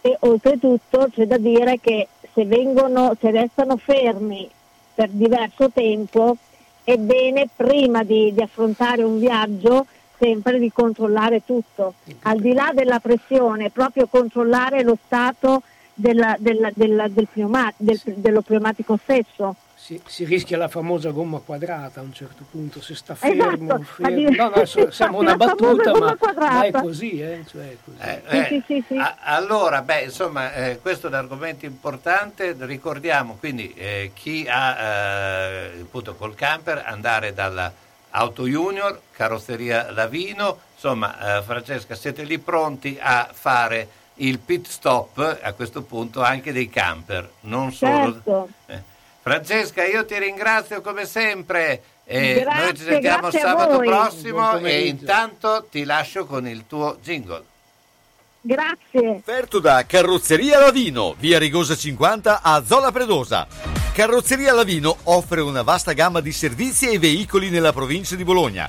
Speaker 14: e oltretutto c'è da dire che se, vengono, se restano fermi per diverso tempo è bene prima di, di affrontare un viaggio sempre di controllare tutto, al di là della pressione, proprio controllare lo stato della- della- della- del pneuma- del- dello pneumatico stesso.
Speaker 6: Si, si rischia la famosa gomma quadrata a un certo punto, se sta
Speaker 14: Esatto,
Speaker 6: fermo,
Speaker 14: ma
Speaker 6: fermo. No, no, so- sembra una battuta, ma, ma è così, eh? Cioè, è così.
Speaker 5: Eh, eh, a- allora, beh, insomma, eh, questo è un argomento importante. Ricordiamo quindi eh, chi ha eh, appunto col camper andare dalla Auto Junior, carrozzeria Lavino. Insomma, eh, Francesca, siete lì pronti a fare il pit stop a questo punto anche dei camper, non solo.
Speaker 14: Certo.
Speaker 5: Eh, Francesca, io ti ringrazio come sempre. e
Speaker 14: Grazie,
Speaker 5: noi ci sentiamo sabato prossimo e intanto ti lascio con il tuo jingle.
Speaker 14: Grazie.
Speaker 4: Offerto da Carrozzeria Lavino, via Rigosa 50 a Zola Predosa. Carrozzeria Lavino offre una vasta gamma di servizi e veicoli nella provincia di Bologna.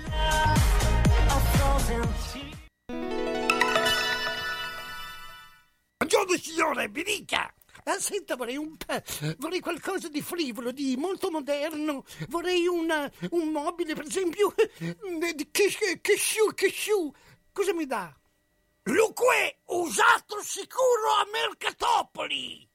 Speaker 16: Buongiorno signore, mi dica! Ah, senta, vorrei, un, vorrei qualcosa di frivolo, di molto moderno. Vorrei una, un mobile, per esempio, eh, di che Keshu. Cosa mi dà? Luque, usato sicuro a Mercatopoli!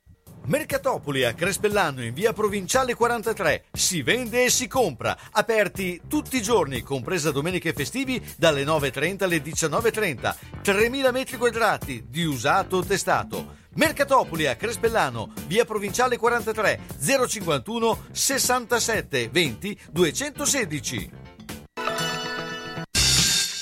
Speaker 4: Mercatopoli a Crespellano in via provinciale 43. Si vende e si compra. Aperti tutti i giorni, compresa domenica e festivi, dalle 9.30 alle 19.30. 3.000 metri quadrati di usato testato. Mercatopoli a Crespellano, via provinciale 43, 051 67 20 216.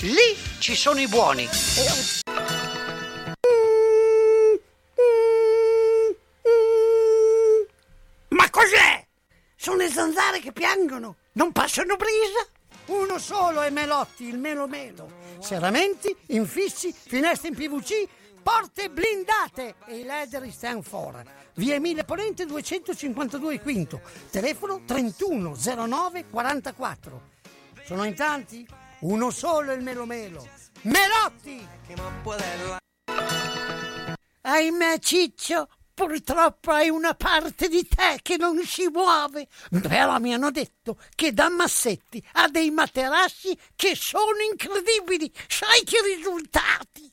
Speaker 16: Lì ci sono i buoni. Ma cos'è? Sono le zanzare che piangono. Non passano brisa? Uno solo è Melotti, il Melo Melo. Serramenti, infissi, finestre in PVC, porte blindate e i leder stand for. Via Emile Ponente 252 Quinto, telefono 3109 44. Sono in tanti? Uno solo è il Melo Melo. Melotti! Ahimè Ciccio, purtroppo hai una parte di te che non si muove. Però mi hanno detto che da Massetti ha dei materassi che sono incredibili. Sai che risultati?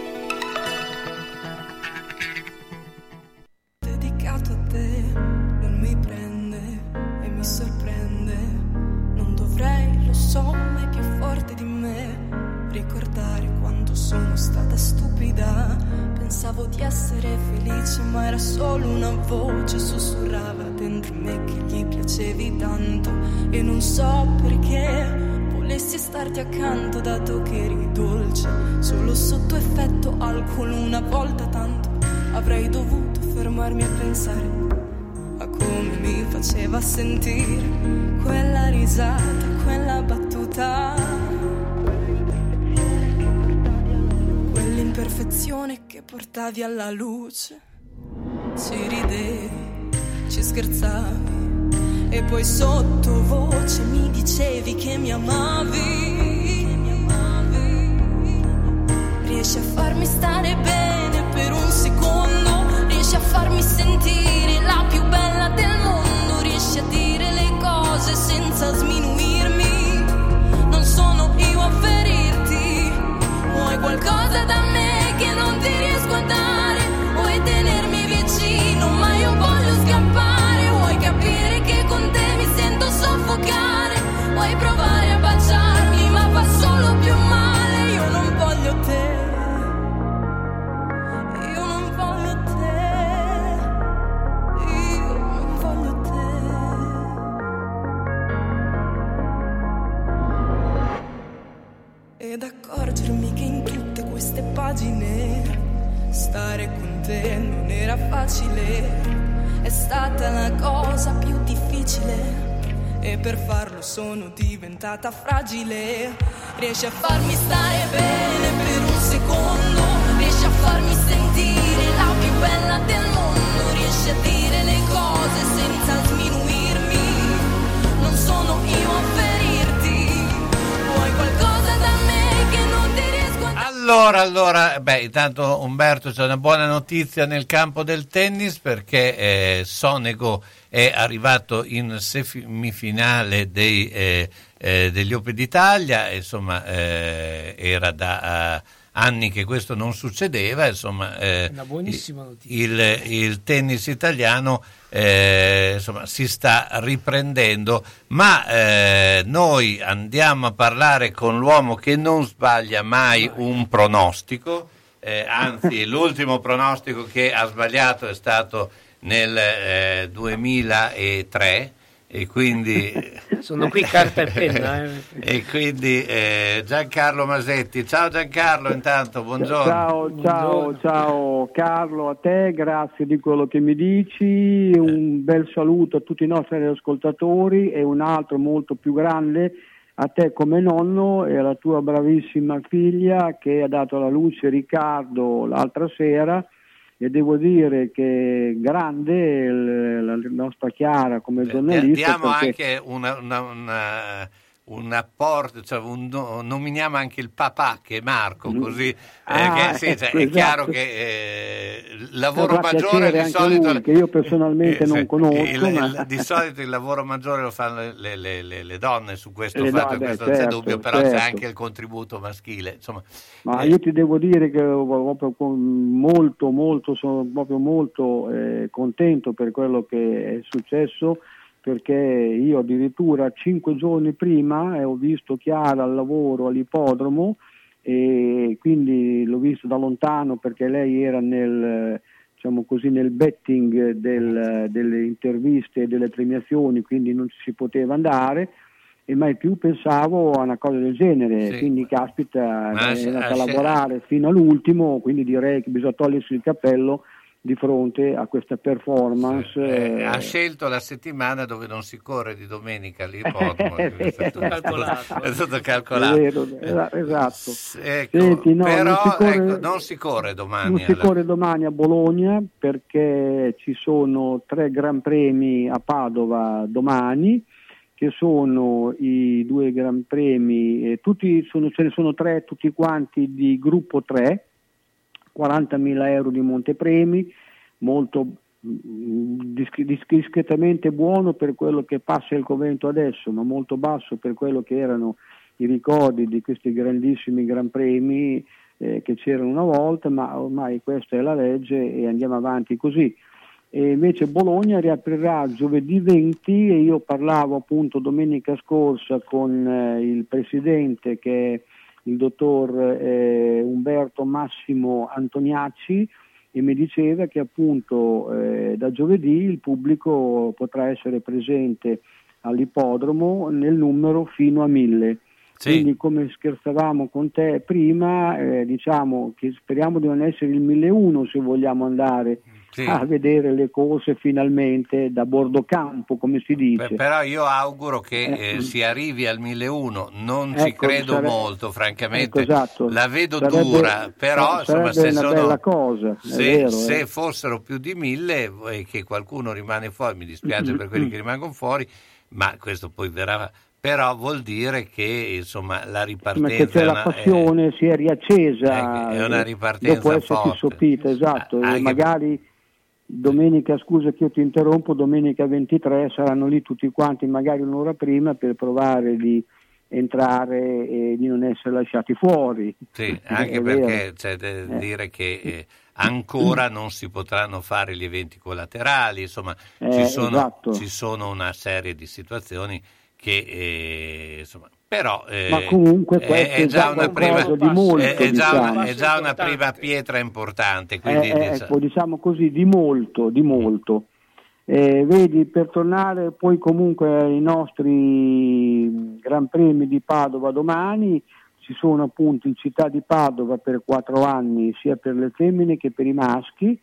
Speaker 15: Dovrei, lo so, ma è più forte di me. Ricordare quando sono stata stupida. Pensavo di essere felice, ma era solo una voce. Sussurrava dentro me che gli piacevi tanto. E non so perché. Volessi starti accanto dato che eri dolce Solo sotto effetto alcol una volta tanto Avrei dovuto fermarmi a pensare a come mi faceva sentire quella risata, quella battuta. Quell'imperfezione che portavi alla luce. Ci ridevi, ci scherzavi e poi sottovoce mi dicevi che mi amavi. Riesci a farmi stare bene per un secondo, riesci a farmi sentire senza sminuirmi. Non sono io a ferirti, vuoi qualcosa da me Ed accorgermi che in tutte queste pagine stare con te non era facile. È stata la cosa più difficile. E per farlo sono diventata fragile. Riesci a farmi stare bene per un secondo. Riesci a farmi sentire la più bella del mondo. Riesci a dire le cose senza
Speaker 5: Allora, allora, beh, intanto Umberto c'è una buona notizia nel campo del tennis perché eh, Sonego è arrivato in semifinale dei, eh, eh, degli Open d'Italia, insomma eh, era da, anni che questo non succedeva, insomma, eh,
Speaker 6: Una buonissima notizia.
Speaker 5: il, il tennis italiano eh, insomma, si sta riprendendo, ma eh, noi andiamo a parlare con l'uomo che non sbaglia mai un pronostico, eh, anzi l'ultimo pronostico che ha sbagliato è stato nel eh, 2003 e quindi
Speaker 6: Sono qui carta e penna. eh.
Speaker 5: e quindi eh, Giancarlo Masetti ciao Giancarlo intanto buongiorno
Speaker 17: Ciao, ciao, ciao Carlo, a te, grazie di quello che mi dici, un bel saluto a tutti i nostri ascoltatori e un altro molto più grande a te come nonno e alla tua bravissima figlia che ha dato alla luce Riccardo l'altra sera e devo dire che grande la nostra Chiara come giornalista.
Speaker 5: diamo anche una, una- una- un apporto, cioè un- no- nominiamo anche il papà che è Marco, così eh,
Speaker 17: Ah,
Speaker 5: che, sì, cioè,
Speaker 17: ecco,
Speaker 5: è chiaro
Speaker 17: esatto.
Speaker 5: che eh, il lavoro maggiore di solito
Speaker 17: lui, che io personalmente
Speaker 5: Eh,
Speaker 17: non conosco,
Speaker 5: il-
Speaker 17: ma-
Speaker 5: il- di solito il lavoro maggiore lo fanno le, le- le- le donne su questo
Speaker 17: Le
Speaker 5: fatto,
Speaker 17: donne,
Speaker 5: questo non c'è
Speaker 17: certo,
Speaker 5: dubbio, però c'è
Speaker 17: certo.
Speaker 5: anche il contributo maschile. Insomma,
Speaker 17: Ma
Speaker 5: eh,
Speaker 17: io ti devo dire che molto, molto, sono proprio molto eh, contento per quello che è successo perché io addirittura cinque giorni prima eh, ho visto Chiara al lavoro all'ippodromo e quindi l'ho visto da lontano perché lei era nel, diciamo così, nel betting del- delle interviste e delle premiazioni, quindi non ci si poteva andare e mai più pensavo a una cosa del genere,
Speaker 5: Sì.
Speaker 17: quindi caspita, è andata a lavorare fino all'ultimo, quindi direi che bisogna togliersi il cappello di fronte a questa performance.
Speaker 5: eh,
Speaker 17: eh,
Speaker 5: ha scelto la settimana dove non si corre di domenica all'ippodromo. è stato
Speaker 6: calcolato.
Speaker 5: È stato
Speaker 17: è
Speaker 5: calcolato.
Speaker 17: vero, es- esatto.
Speaker 5: Ecco,
Speaker 17: Senti, no,
Speaker 5: però
Speaker 17: non si corre-
Speaker 5: ecco, non si corre domani.
Speaker 17: Non si
Speaker 5: alla-
Speaker 17: corre domani a Bologna perché ci sono tre Gran Premi a Padova domani, che sono i due Gran Premi, eh, tutti sono- ce ne sono tre, tutti quanti di gruppo 3, 40.000 euro di montepremi, molto mm, disc- dis- discretamente buono per quello che passa il convento adesso, ma molto basso per quello che erano i ricordi di questi grandissimi Gran Premi eh, che c'erano una volta, ma ormai questa è la legge e andiamo avanti così. E invece Bologna riaprirà giovedì 20 e io parlavo appunto domenica scorsa con eh, il presidente che è il dottor eh, Umberto Massimo Antoniacci e mi diceva che appunto eh, da giovedì il pubblico potrà essere presente all'ippodromo nel numero fino a mille. Quindi come scherzavamo con te prima, eh, diciamo che speriamo di non essere il 1001 se vogliamo andare
Speaker 5: Sì.
Speaker 17: a vedere le corse finalmente da bordo campo, come si dice.
Speaker 5: Beh, però io auguro che
Speaker 17: Eh,
Speaker 5: eh, si arrivi al 1001, non ci
Speaker 17: Ecco,
Speaker 5: credo
Speaker 17: sare-
Speaker 5: molto, francamente.
Speaker 17: Ecco, esatto.
Speaker 5: La vedo
Speaker 17: Sarebbe-
Speaker 5: dura, però
Speaker 17: sarebbe
Speaker 5: insomma, se, sono-
Speaker 17: cosa, è
Speaker 5: se,
Speaker 17: vero, eh.
Speaker 5: se fossero più di mille e che qualcuno rimane fuori, mi dispiace per quelli che rimangono fuori, ma questo poi verrà. Però vuol dire che insomma la ripartenza
Speaker 17: che c'è
Speaker 5: è
Speaker 17: la passione, si è riaccesa
Speaker 5: è una
Speaker 17: eh,
Speaker 5: ripartenza
Speaker 17: dopo essersi
Speaker 5: forte.
Speaker 17: sopita, esatto,
Speaker 5: Anche-
Speaker 17: magari domenica, scusa che io ti interrompo, domenica 23 saranno lì tutti quanti, magari un'ora prima, per provare di entrare e di non essere lasciati fuori.
Speaker 5: Sì, anche perché c'è da
Speaker 17: Eh.
Speaker 5: dire che eh, ancora non si potranno fare gli eventi collaterali, insomma
Speaker 17: Eh,
Speaker 5: ci, sono,
Speaker 17: esatto.
Speaker 5: ci sono una serie di situazioni che eh, insomma però eh,
Speaker 17: Ma comunque
Speaker 5: è- è, già una prima,
Speaker 17: di molto,
Speaker 5: è, è già una,
Speaker 17: diciamo.
Speaker 5: è già una prima pietra importante, quindi
Speaker 17: Eh, eh,
Speaker 5: diciamo-
Speaker 17: ecco, diciamo così, di molto, di molto. Eh, vedi, per tornare poi comunque ai nostri Gran Premi di Padova domani, ci sono appunto in città di Padova per quattro anni sia per le femmine che per i maschi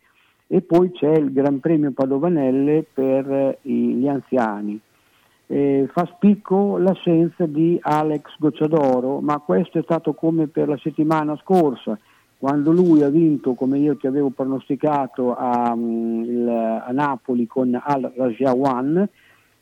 Speaker 17: e poi c'è il Gran Premio Padovanelle per eh, gli anziani. Eh, fa spicco l'assenza di Alex Gocciadoro, ma questo è stato come per la settimana scorsa, quando lui ha vinto, come io ti avevo pronosticato, a, mm, a Napoli con Al Rajawan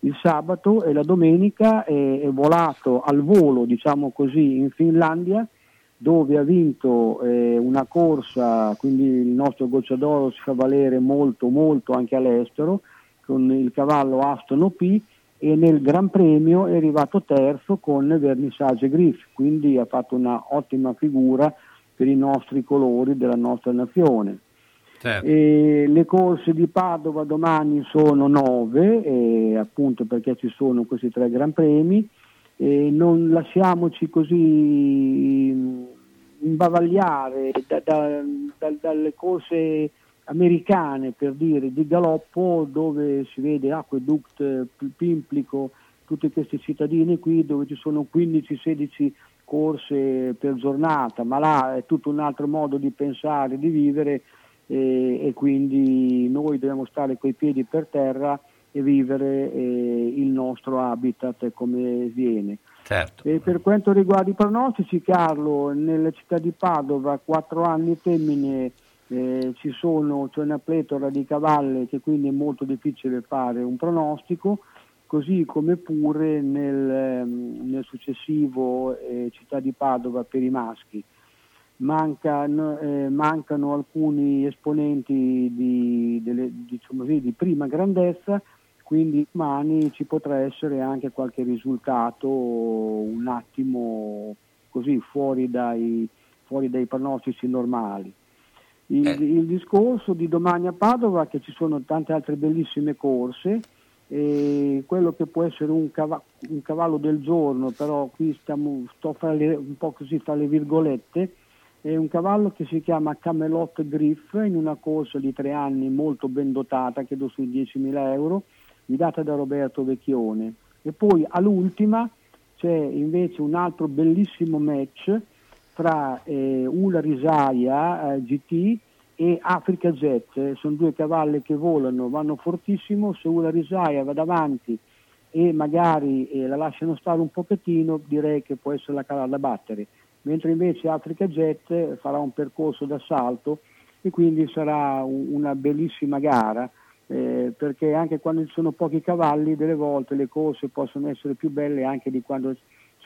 Speaker 17: il sabato e la domenica è, è volato al volo, diciamo così, in Finlandia, dove ha vinto eh, una corsa, quindi il nostro Gocciadoro si fa valere molto, molto anche all'estero, con il cavallo Aston OP e nel Gran Premio è arrivato terzo con Vernissage Griff, quindi ha fatto una ottima figura per i nostri colori della nostra nazione.
Speaker 5: Certo.
Speaker 17: Le corse di Padova domani sono nove, eh, appunto perché ci sono questi tre Gran Premi. E non lasciamoci così mm, imbavagliare da- da- da- dalle corse americane, per dire, di galoppo, dove si vede Aqueduct, Pimplico, tutti questi cittadini qui, dove ci sono 15-16 corse per giornata, ma là è tutto un altro modo di pensare, di vivere eh, e quindi noi dobbiamo stare coi piedi per terra e vivere eh, il nostro habitat come viene.
Speaker 5: Certo.
Speaker 17: E per quanto riguarda i pronostici, Carlo, nella città di Padova, quattro anni femmine, eh, sono, c'è una pletora di cavalle che quindi è molto difficile fare un pronostico, così come pure nel, ehm, nel successivo eh, città di Padova per i maschi. Mancano, eh, mancano alcuni esponenti di, delle- diciamo così, di prima grandezza, quindi domani ci potrà essere anche qualche risultato un attimo così fuori dai, fuori dai pronostici normali. Il, il discorso di domani a Padova che ci sono tante altre bellissime corse, e quello che può essere un, cava- un cavallo del giorno, però qui stiamo, sto le- un po' così fra le virgolette, è un cavallo che si chiama Camelot Griff in una corsa di tre anni molto ben dotata, credo sui 10.000 euro, guidata da Roberto Vecchione. E poi all'ultima c'è invece un altro bellissimo match tra eh, Ula Risaia eh, GT e Africa Jet, sono due cavalli che volano, vanno fortissimo, se Ula Risaia va davanti e magari eh, la lasciano stare un pochettino, direi che può essere la cavalla da battere, mentre invece Africa Jet eh, farà un percorso d'assalto e quindi sarà un- una bellissima gara, eh, perché anche quando ci sono pochi cavalli, delle volte le corse possono essere più belle anche di quando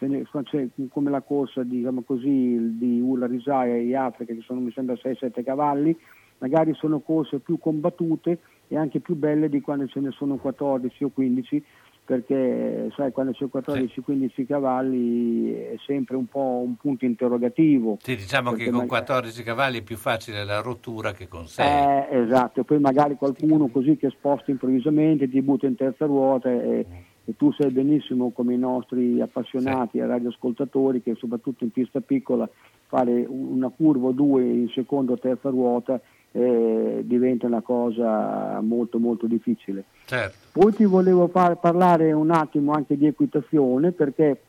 Speaker 17: ne- c'è- come la corsa diciamo così, di Ulla Risaia e Africa, che sono mi sembra 6-7 cavalli, magari sono corse più combattute e anche più belle di quando ce ne sono 14 o 15 perché sai quando c'è 14-15 cavalli è sempre un po' un punto interrogativo.
Speaker 5: Sì, diciamo che con
Speaker 17: mag-
Speaker 5: 14 cavalli è più facile la rottura che con 6.
Speaker 17: Eh, esatto, e poi magari qualcuno così che sposta improvvisamente ti butta in terza ruota e, e tu sai benissimo come i nostri appassionati e radioascoltatori che soprattutto in pista piccola fare un- una curva o due in seconda o terza ruota eh, diventa una cosa molto molto difficile.
Speaker 5: Certo.
Speaker 17: Poi ti volevo far parlare un attimo anche di equitazione perché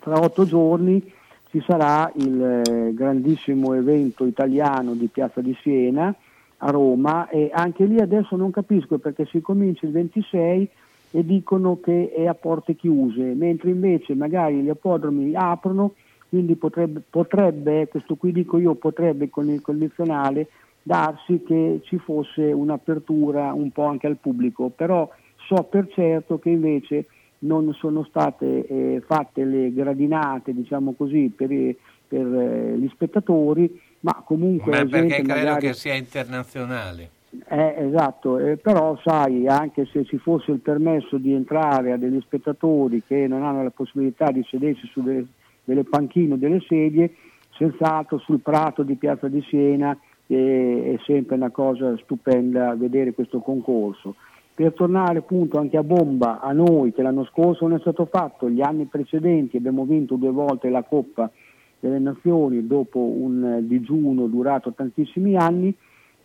Speaker 17: fra otto giorni ci sarà il eh, grandissimo evento italiano di Piazza di Siena a Roma e anche lì adesso non capisco perché si comincia il 26 e dicono che è a porte chiuse, mentre invece magari gli ippodromi aprono, quindi potrebbe, potrebbe, questo qui dico io, potrebbe con il condizionale darsi che ci fosse un'apertura un po' anche al pubblico, però so per certo che invece non sono state eh, fatte le gradinate, diciamo così, per, i- per, eh, gli spettatori, ma comunque
Speaker 5: Ma perché credo
Speaker 17: magari...
Speaker 5: che sia internazionale.
Speaker 17: Eh, esatto, eh, però sai, anche se ci fosse il permesso di entrare a degli spettatori che non hanno la possibilità di sedersi su delle, delle panchine o delle sedie, senz'altro sul prato di Piazza di Siena eh, è sempre una cosa stupenda vedere questo concorso. Per tornare appunto anche a bomba a noi, che l'anno scorso non è stato fatto, gli anni precedenti abbiamo vinto due volte la Coppa delle Nazioni dopo un eh, digiuno durato tantissimi anni,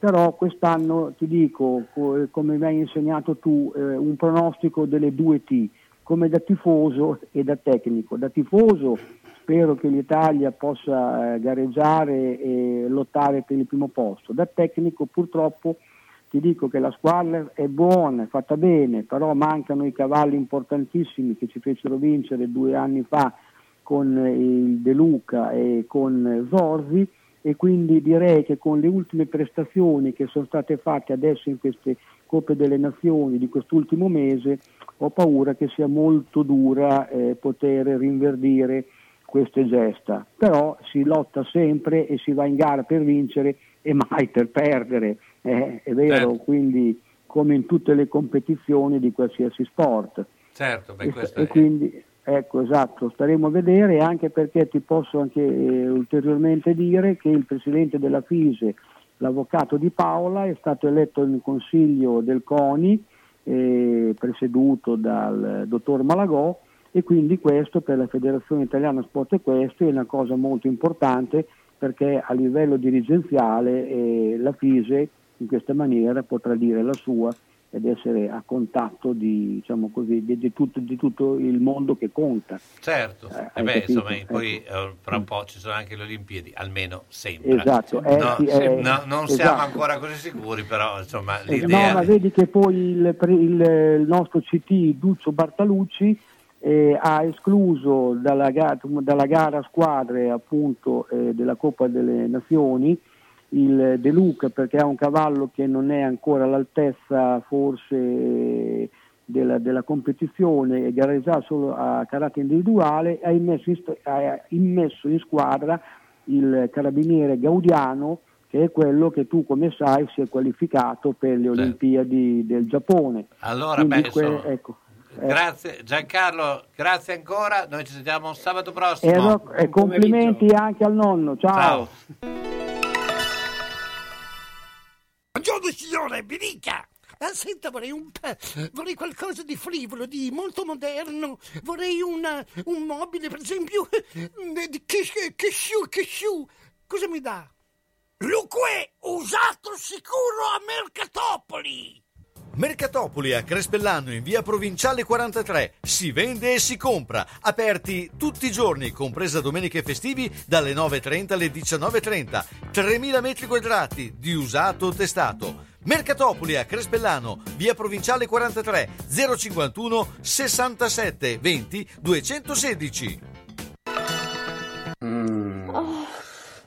Speaker 17: però quest'anno ti dico, co- come mi hai insegnato tu, eh, un pronostico delle due T, come da tifoso e da tecnico. Da tifoso spero che l'Italia possa eh, gareggiare e lottare per il primo posto, da tecnico purtroppo ti dico che la squadra è buona, è fatta bene, però mancano i cavalli importantissimi che ci fecero vincere due anni fa con eh, il De Luca e con Zorzi e quindi direi che con le ultime prestazioni che sono state fatte adesso in queste Coppe delle Nazioni di quest'ultimo mese ho paura che sia molto dura eh, poter rinverdire queste gesta, però si lotta sempre e si va in gara per vincere e mai per perdere, eh, è vero, quindi come in tutte le competizioni di qualsiasi sport.
Speaker 5: Certo, beh,
Speaker 17: E- e quindi- Ecco, esatto, staremo a vedere anche perché ti posso anche eh, ulteriormente dire che il presidente della FISE, l'avvocato di Paola, è stato eletto in consiglio del CONI, eh, presieduto dal dottor Malagò e quindi questo per la Federazione Italiana Sport Equestri è una cosa molto importante perché a livello dirigenziale eh, la FISE in questa maniera potrà dire la sua ed essere a contatto di, diciamo così, di, di, tutto, di tutto, il mondo che conta.
Speaker 5: Certo,
Speaker 17: Eh,
Speaker 5: eh beh, insomma, poi
Speaker 17: Ecco.
Speaker 5: eh, fra un po' ci sono anche le Olimpiadi, almeno sembra.
Speaker 17: Esatto, eh,
Speaker 5: No,
Speaker 17: sì,
Speaker 5: se-
Speaker 17: eh,
Speaker 5: no, non
Speaker 17: esatto.
Speaker 5: siamo ancora così sicuri, però insomma
Speaker 17: Eh,
Speaker 5: l'idea...
Speaker 17: No, ma vedi che poi il, il- il nostro CT Duccio Bartalucci ha escluso dalla, dalla gara squadre appunto della Coppa delle Nazioni il De Luca perché ha un cavallo che non è ancora all'altezza forse della, della competizione e gareggerà solo a carattere individuale ha immesso in, ha immesso in squadra il carabiniere Gaudiano che è quello che tu come sai si è qualificato per le Olimpiadi del Giappone.
Speaker 5: Allora,
Speaker 17: Quindi
Speaker 5: beh,
Speaker 17: que- ecco, eh,
Speaker 5: Grazie Giancarlo, grazie ancora, noi ci sentiamo sabato
Speaker 17: e
Speaker 5: prossimo.
Speaker 17: allora, eh, complimenti anche al nonno, ciao.
Speaker 16: Buongiorno signore, mi dica! Ah, senta, vorrei un vorrei qualcosa di frivolo, di molto moderno. Vorrei una- un mobile, per esempio, eh, di che, che che sciù. Cosa mi dà? Luque, usato sicuro a Mercatopoli!
Speaker 4: Mercatopoli a Crespellano in via provinciale 43. Si vende e si compra. Aperti tutti i giorni, compresa domenica e festivi, dalle 9.30 alle 19.30. 3.000 metri quadrati di usato testato. Mercatopoli a Crespellano, via provinciale 43, 051 67 20 216.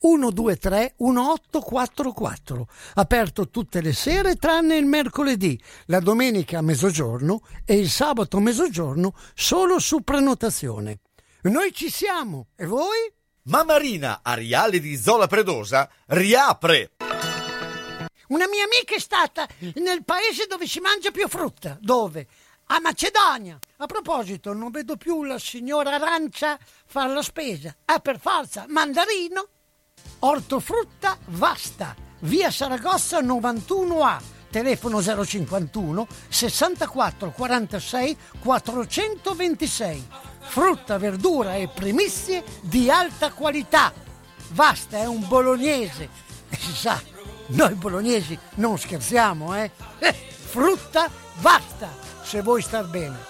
Speaker 16: 123 1844. Aperto tutte le sere tranne il mercoledì, la domenica a mezzogiorno e il sabato a mezzogiorno solo su prenotazione. Noi ci siamo, e voi?
Speaker 4: Mammarina Ariale di Zola Predosa riapre.
Speaker 16: Una mia amica è stata nel paese dove si mangia più frutta. Dove? A Macedonia. A proposito, non vedo più la signora Arancia fare la spesa. Ah, per forza, mandarino. Ortofrutta Vasta, via Saragozza 91A, telefono 051 64 46 426. Frutta, verdura e primizie di alta qualità. Vasta è un bolognese. E si sa, noi bolognesi non scherziamo, eh? Eh, Frutta Vasta, se vuoi star bene.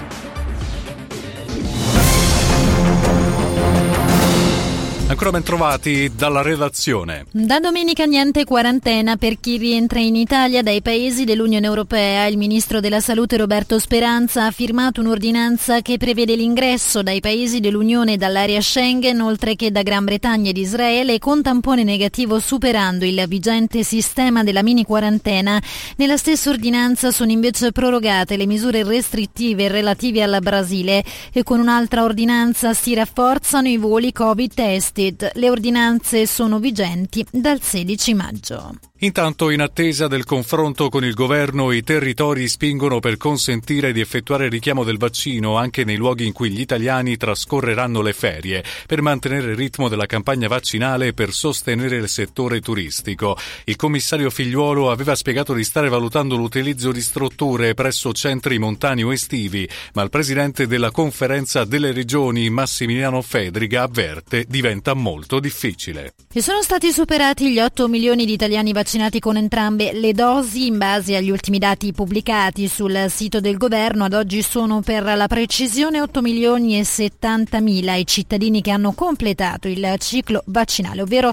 Speaker 1: Ancora ben trovati dalla redazione.
Speaker 2: Da domenica niente quarantena per chi rientra in Italia dai paesi dell'Unione Europea. Il ministro della Salute Roberto Speranza ha firmato un'ordinanza che prevede l'ingresso dai paesi dell'Unione e dall'area Schengen, oltre che da Gran Bretagna ed Israele, con tampone negativo superando il vigente sistema della mini quarantena. Nella stessa ordinanza sono invece prorogate le misure restrittive relative al Brasile e con un'altra ordinanza si rafforzano i voli Covid tested. Le ordinanze sono vigenti dal 16 maggio.
Speaker 1: Intanto, in attesa del confronto con il governo, i territori spingono per consentire di effettuare il richiamo del vaccino anche nei luoghi in cui gli italiani trascorreranno le ferie, per mantenere il ritmo della campagna vaccinale e per sostenere il settore turistico. Il commissario Figliuolo aveva spiegato di stare valutando l'utilizzo di strutture presso centri montani o estivi, ma il presidente della conferenza delle regioni, Massimiliano Fedriga, avverte diventa molto difficile.
Speaker 2: E sono stati superati gli 8 milioni di italiani vaccinati vaccinati con entrambe le dosi. In base agli ultimi dati pubblicati sul sito del governo, ad oggi sono per la precisione 8 milioni e 70 mila i cittadini che hanno completato il ciclo vaccinale, ovvero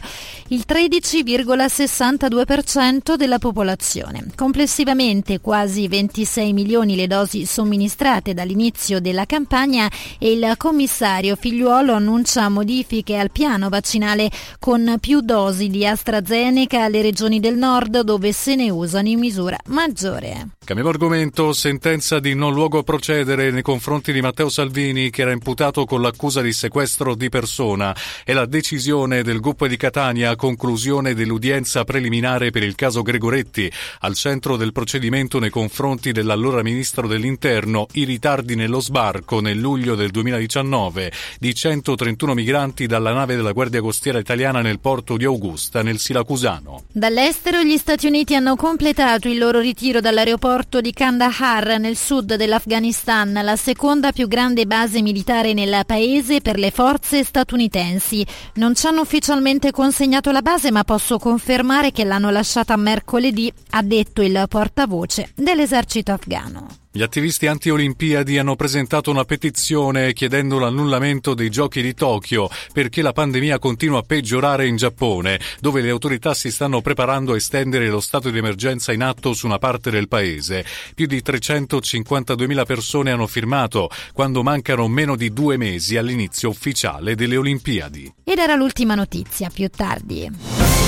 Speaker 2: il 13,62% della popolazione. Complessivamente quasi 26 milioni le dosi somministrate dall'inizio della campagna e il commissario Figliuolo annuncia modifiche al piano vaccinale con più dosi di AstraZeneca alle regioni del del nord dove se ne usano in misura maggiore.
Speaker 1: Cambiamo argomento, sentenza di non luogo a procedere nei confronti di Matteo Salvini che era imputato con l'accusa di sequestro di persona. E la decisione del gruppo di Catania a conclusione dell'udienza preliminare per il caso Gregoretti. Al centro del procedimento nei confronti dell'allora ministro dell'Interno i ritardi nello sbarco nel luglio del 2019 di 131 migranti dalla nave della Guardia Costiera italiana nel porto di Augusta nel Siracusano.
Speaker 2: Dall'est All'estero gli Stati Uniti hanno completato il loro ritiro dall'aeroporto di Kandahar nel sud dell'Afghanistan, la seconda più grande base militare nel paese per le forze statunitensi. Non ci hanno ufficialmente consegnato la base, ma posso confermare che l'hanno lasciata mercoledì, ha detto il portavoce dell'esercito afghano.
Speaker 1: Gli attivisti anti-Olimpiadi hanno presentato una petizione chiedendo l'annullamento dei giochi di Tokyo perché la pandemia continua a peggiorare in Giappone, dove le autorità si stanno preparando a estendere lo stato di emergenza in atto su una parte del paese. Più di 352.000 persone hanno firmato quando mancano meno di due mesi all'inizio ufficiale delle Olimpiadi.
Speaker 2: Ed era l'ultima notizia, più tardi.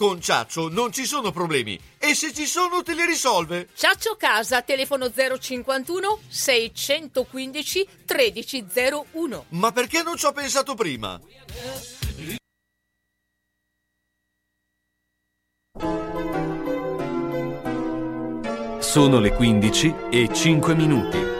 Speaker 4: Con Ciaccio non ci sono problemi e se ci sono te li risolve.
Speaker 18: Ciaccio Casa, telefono 051 615 1301.
Speaker 4: Ma perché non ci ho pensato prima?
Speaker 3: Sono le 15 e 5 minuti.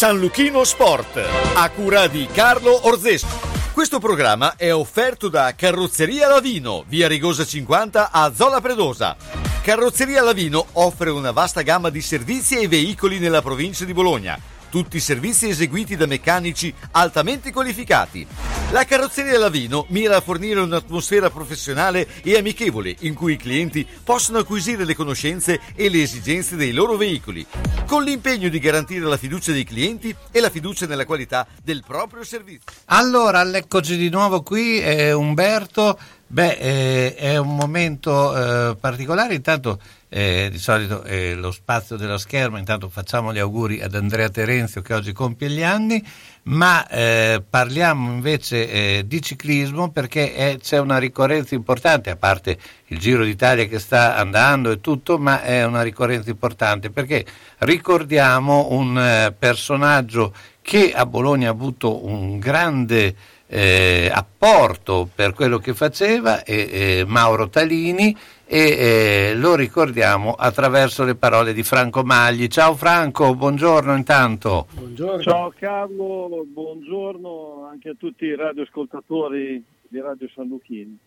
Speaker 4: San Luchino Sport, a cura di Carlo Orzesco. Questo programma è offerto da Carrozzeria Lavino, via Rigosa 50 a Zola Predosa. Carrozzeria Lavino offre una vasta gamma di servizi e veicoli nella provincia di Bologna tutti i servizi eseguiti da meccanici altamente qualificati. La carrozzeria Lavino mira a fornire un'atmosfera professionale e amichevole in cui i clienti possono acquisire le conoscenze e le esigenze dei loro veicoli, con l'impegno di garantire la fiducia dei clienti e la fiducia nella qualità del proprio servizio.
Speaker 5: Allora, eccoci di nuovo qui, eh, Umberto. Beh, eh, è un momento eh, particolare, intanto eh, di solito è lo spazio dello schermo, intanto facciamo gli auguri ad Andrea Terenzio che oggi compie gli anni, ma eh, parliamo invece eh, di ciclismo perché è, c'è una ricorrenza importante, a parte il Giro d'Italia che sta andando e tutto, ma è una ricorrenza importante perché ricordiamo un eh, personaggio che a Bologna ha avuto un grande eh, apporto per quello che faceva, eh, Mauro Talini, e lo ricordiamo attraverso le parole di Franco Magli. Ciao Franco, buongiorno intanto.
Speaker 17: Buongiorno. Ciao Carlo, buongiorno anche a tutti i radioascoltatori di Radio San Lucchini.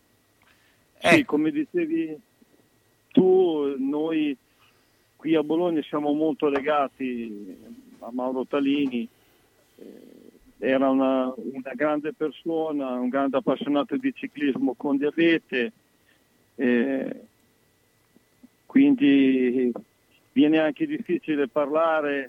Speaker 17: Sì, eh. come dicevi tu, noi qui a Bologna siamo molto legati a Mauro Talini. Eh, era una, una, grande persona, un grande appassionato di ciclismo con diabete. Eh,
Speaker 19: quindi viene anche difficile parlare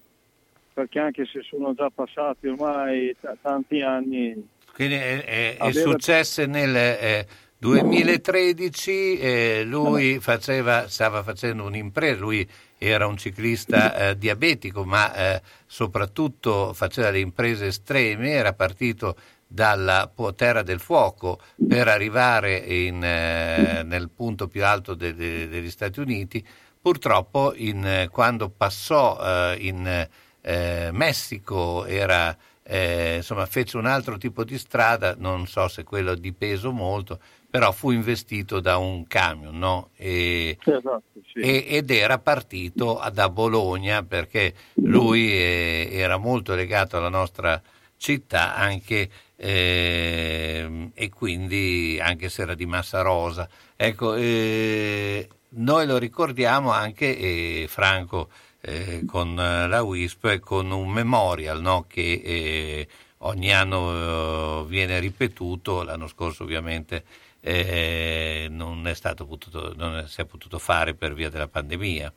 Speaker 19: perché anche se sono già passati ormai t- tanti anni
Speaker 5: Quindi è, è- è
Speaker 19: Aveva-
Speaker 5: successo nel eh, 2013, eh, lui faceva, stava facendo un'impresa, lui era un ciclista eh, diabetico, ma eh, soprattutto faceva le imprese estreme, era partito dalla Terra del Fuoco per arrivare in, eh, nel punto più alto de- de- degli Stati Uniti. Purtroppo in, eh, quando passò eh, in eh, Messico era, eh, insomma, fece un altro tipo di strada, non so se quello di peso molto, però fu investito da un camion no? e,
Speaker 19: Esatto, sì.
Speaker 5: e- ed era partito da Bologna perché lui eh, era molto legato alla nostra città anche ehm, e quindi anche se era di massa rosa. Ecco, eh, noi lo ricordiamo anche eh, Franco eh, con eh, la WISP e con un memorial no, che eh, ogni anno eh, viene ripetuto, l'anno scorso ovviamente eh, non, è stato potuto, non si è potuto fare per via della pandemia.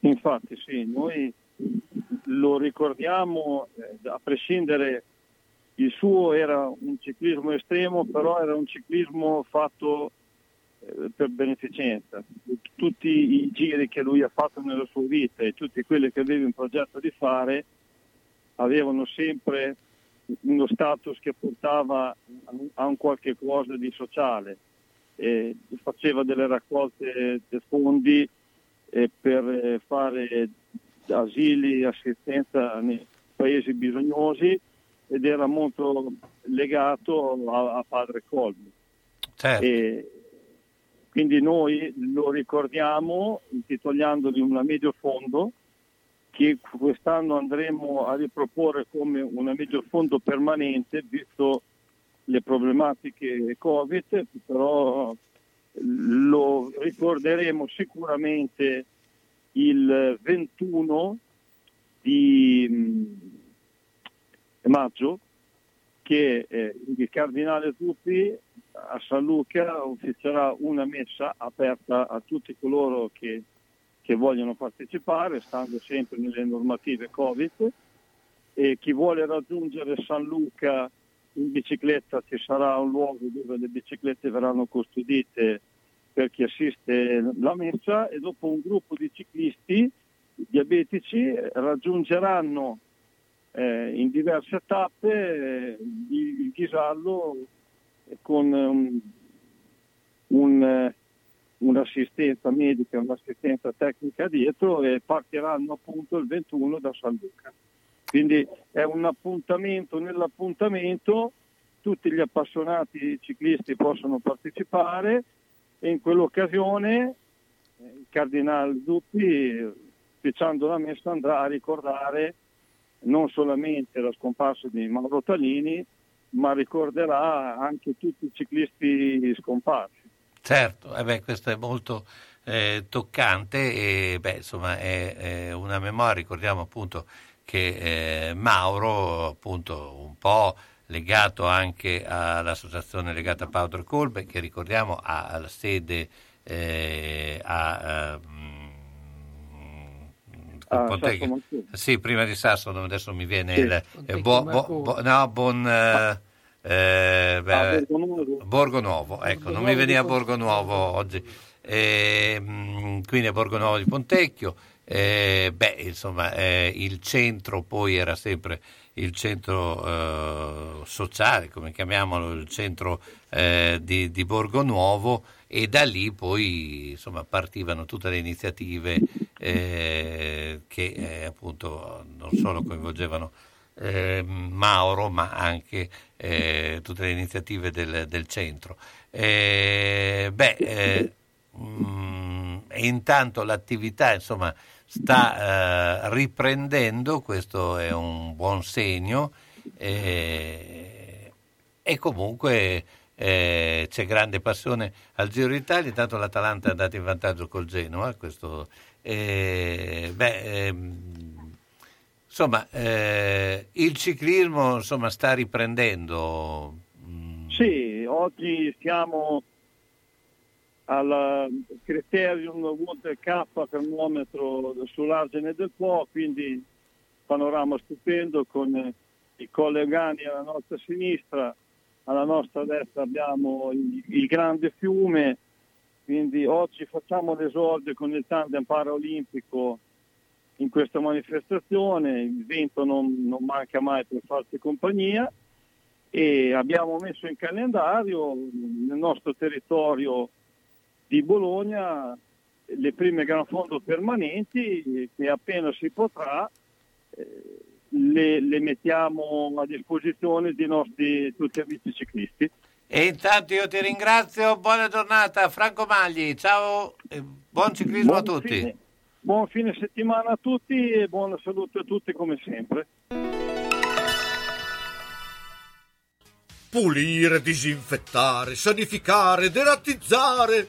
Speaker 19: Infatti sì, noi lo ricordiamo, eh, a prescindere, il suo era un ciclismo estremo, però era un ciclismo fatto eh, per beneficenza. Tutti i giri che lui ha fatto nella sua vita e tutti quelli che aveva in progetto di fare avevano sempre uno status che portava a un qualche cosa di sociale. E faceva delle raccolte di fondi eh, per eh, fare asili, assistenza nei paesi bisognosi ed era molto legato a, a padre Colby. E quindi noi lo ricordiamo intitolandogli una medio fondo che quest'anno andremo a riproporre come una medio fondo permanente visto le problematiche Covid, però lo ricorderemo sicuramente il 21 di maggio che eh, il cardinale Zuppi a San Luca ufficerà una messa aperta a tutti coloro che, che vogliono partecipare, stando sempre nelle normative Covid. E chi vuole raggiungere San Luca in bicicletta ci sarà un luogo dove le biciclette verranno custodite per chi assiste la messa e dopo un gruppo di ciclisti diabetici raggiungeranno eh, in diverse tappe eh, il, il Ghisallo con um, un, eh, un'assistenza medica, un'assistenza tecnica dietro e partiranno appunto il 21 da San Luca. Quindi è un appuntamento nell'appuntamento, tutti gli appassionati ciclisti possono partecipare e in quell'occasione eh, il Cardinale Zuppi, ufficiando la messa, andrà a ricordare non solamente la scomparsa di Mauro Talini, ma ricorderà anche tutti i ciclisti scomparsi.
Speaker 5: Certo, eh beh, questo è molto eh, toccante e beh, insomma è, è una memoria, ricordiamo appunto che eh, Mauro appunto un po' legato anche all'associazione legata a Powder Colbe che ricordiamo ha la sede eh, a
Speaker 19: Ah,
Speaker 5: Ponte- sì, prima di Sasso, adesso mi viene
Speaker 19: Sì.
Speaker 5: il eh,
Speaker 19: Ponte
Speaker 5: bo-
Speaker 19: Marco.
Speaker 5: bo- bo- no, Bon eh, eh, beh,
Speaker 19: Ah, Borgonuovo.
Speaker 5: Borgo Nuovo, ecco, non mi veniva Borgo Nuovo oggi. Eh, mh, quindi a Borgo Nuovo di Pontecchio. Eh, beh, insomma, eh, il centro poi era sempre il centro eh, sociale, come chiamiamolo, il centro eh, di, di Borgo Nuovo e da lì poi insomma, partivano tutte le iniziative eh, che eh, appunto non solo coinvolgevano eh, Mauro ma anche eh, tutte le iniziative del, del centro. Eh, beh, eh, mm, intanto l'attività insomma sta riprendendo, questo è un buon segno e comunque eh, c'è grande passione al Giro d'Italia, intanto l'Atalanta è andata in vantaggio col Genoa, questo, eh, beh, ehm, insomma eh, il ciclismo insomma, sta riprendendo.
Speaker 19: Sì, oggi stiamo al Criterium Water K termometro sull'argine del Po, quindi panorama stupendo con eh, i collegani alla nostra sinistra, alla nostra destra abbiamo il, il grande fiume, quindi oggi facciamo l'esordio con il tandem paraolimpico in questa manifestazione, il vento non, non manca mai per farci compagnia e abbiamo messo in calendario nel nostro territorio di Bologna le prime gran fondo permanenti che appena si potrà eh, le, le mettiamo a disposizione nostri tutti amici ciclisti.
Speaker 5: E intanto io ti ringrazio, buona giornata Franco Magli, ciao e buon ciclismo a tutti.
Speaker 19: Fine, buon fine settimana a tutti e buona salute a tutti come sempre.
Speaker 4: Pulire, disinfettare, sanificare, derattizzare.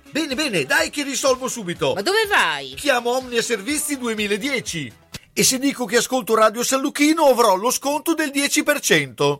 Speaker 4: Bene, bene, dai che risolvo subito.
Speaker 18: Ma dove vai?
Speaker 4: Chiamo Omnia Servizi 2010. E se dico che ascolto Radio San Lucchino avrò lo sconto del 10%.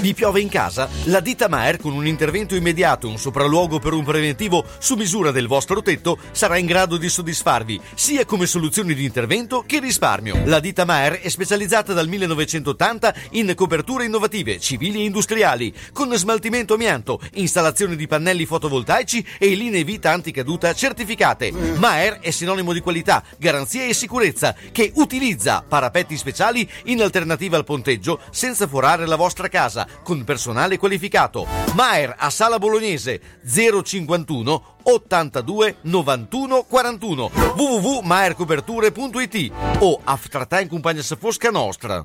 Speaker 4: vi piove in casa? La ditta Maer con un intervento immediato e un sopralluogo per un preventivo su misura del vostro tetto sarà in grado di soddisfarvi sia come soluzioni di intervento che risparmio. La ditta Maer è specializzata dal 1980 in coperture innovative, civili e industriali, con smaltimento amianto, installazione di pannelli fotovoltaici e linee vita anticaduta certificate. Maer è sinonimo di qualità, garanzia e sicurezza che utilizza parapetti speciali in alternativa al ponteggio senza forare la vostra casa con personale qualificato. Maer a Sala Bolognese 051 82 91 41 www.maercoperture.it o in compagnia Fosca Nostra.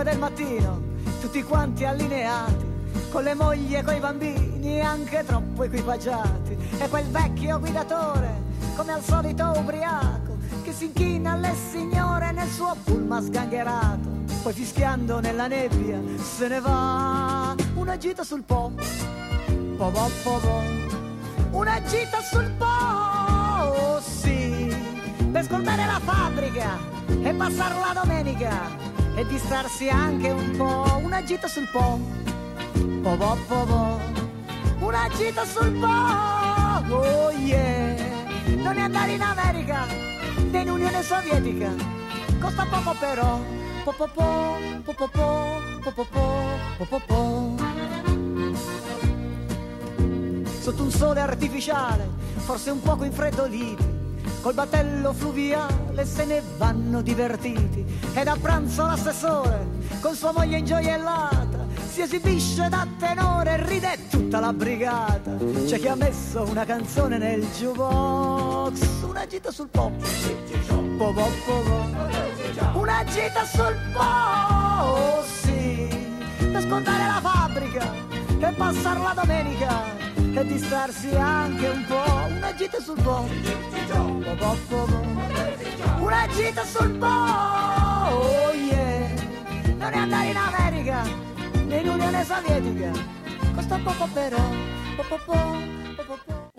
Speaker 20: 5 del mattino, tutti quanti allineati, con le mogli e coi bambini anche troppo equipaggiati. E quel vecchio guidatore, come al solito ubriaco, che si inchina alle signore nel suo pullman sgangherato. Poi fischiando nella nebbia se ne va una gita sul po, po po po po. una gita sul Po, sì, per scordare la fabbrica e passare la domenica e distrarsi anche un po', una gita sul Po, po po po una gita sul Po, oh yeah, non è andare in America né in Unione Sovietica, costa poco però, po po po, po po po, po po po, po po po sotto un sole artificiale, forse un poco infreddoliti, col battello fluviale se ne vanno divertiti. Ed a pranzo l'assessore, con sua moglie ingioiellata, si esibisce da tenore e ride tutta la brigata. C'è chi ha messo una canzone nel jukebox, una gita sul pop, po po po po. una gita sul pop, sì, per scontare la fabbrica e passare la domenica e distrarsi anche un po'. Una gita sul po', una gita sul po', oh yeah. Non è andare in America né in Unione Sovietica, costa poco però.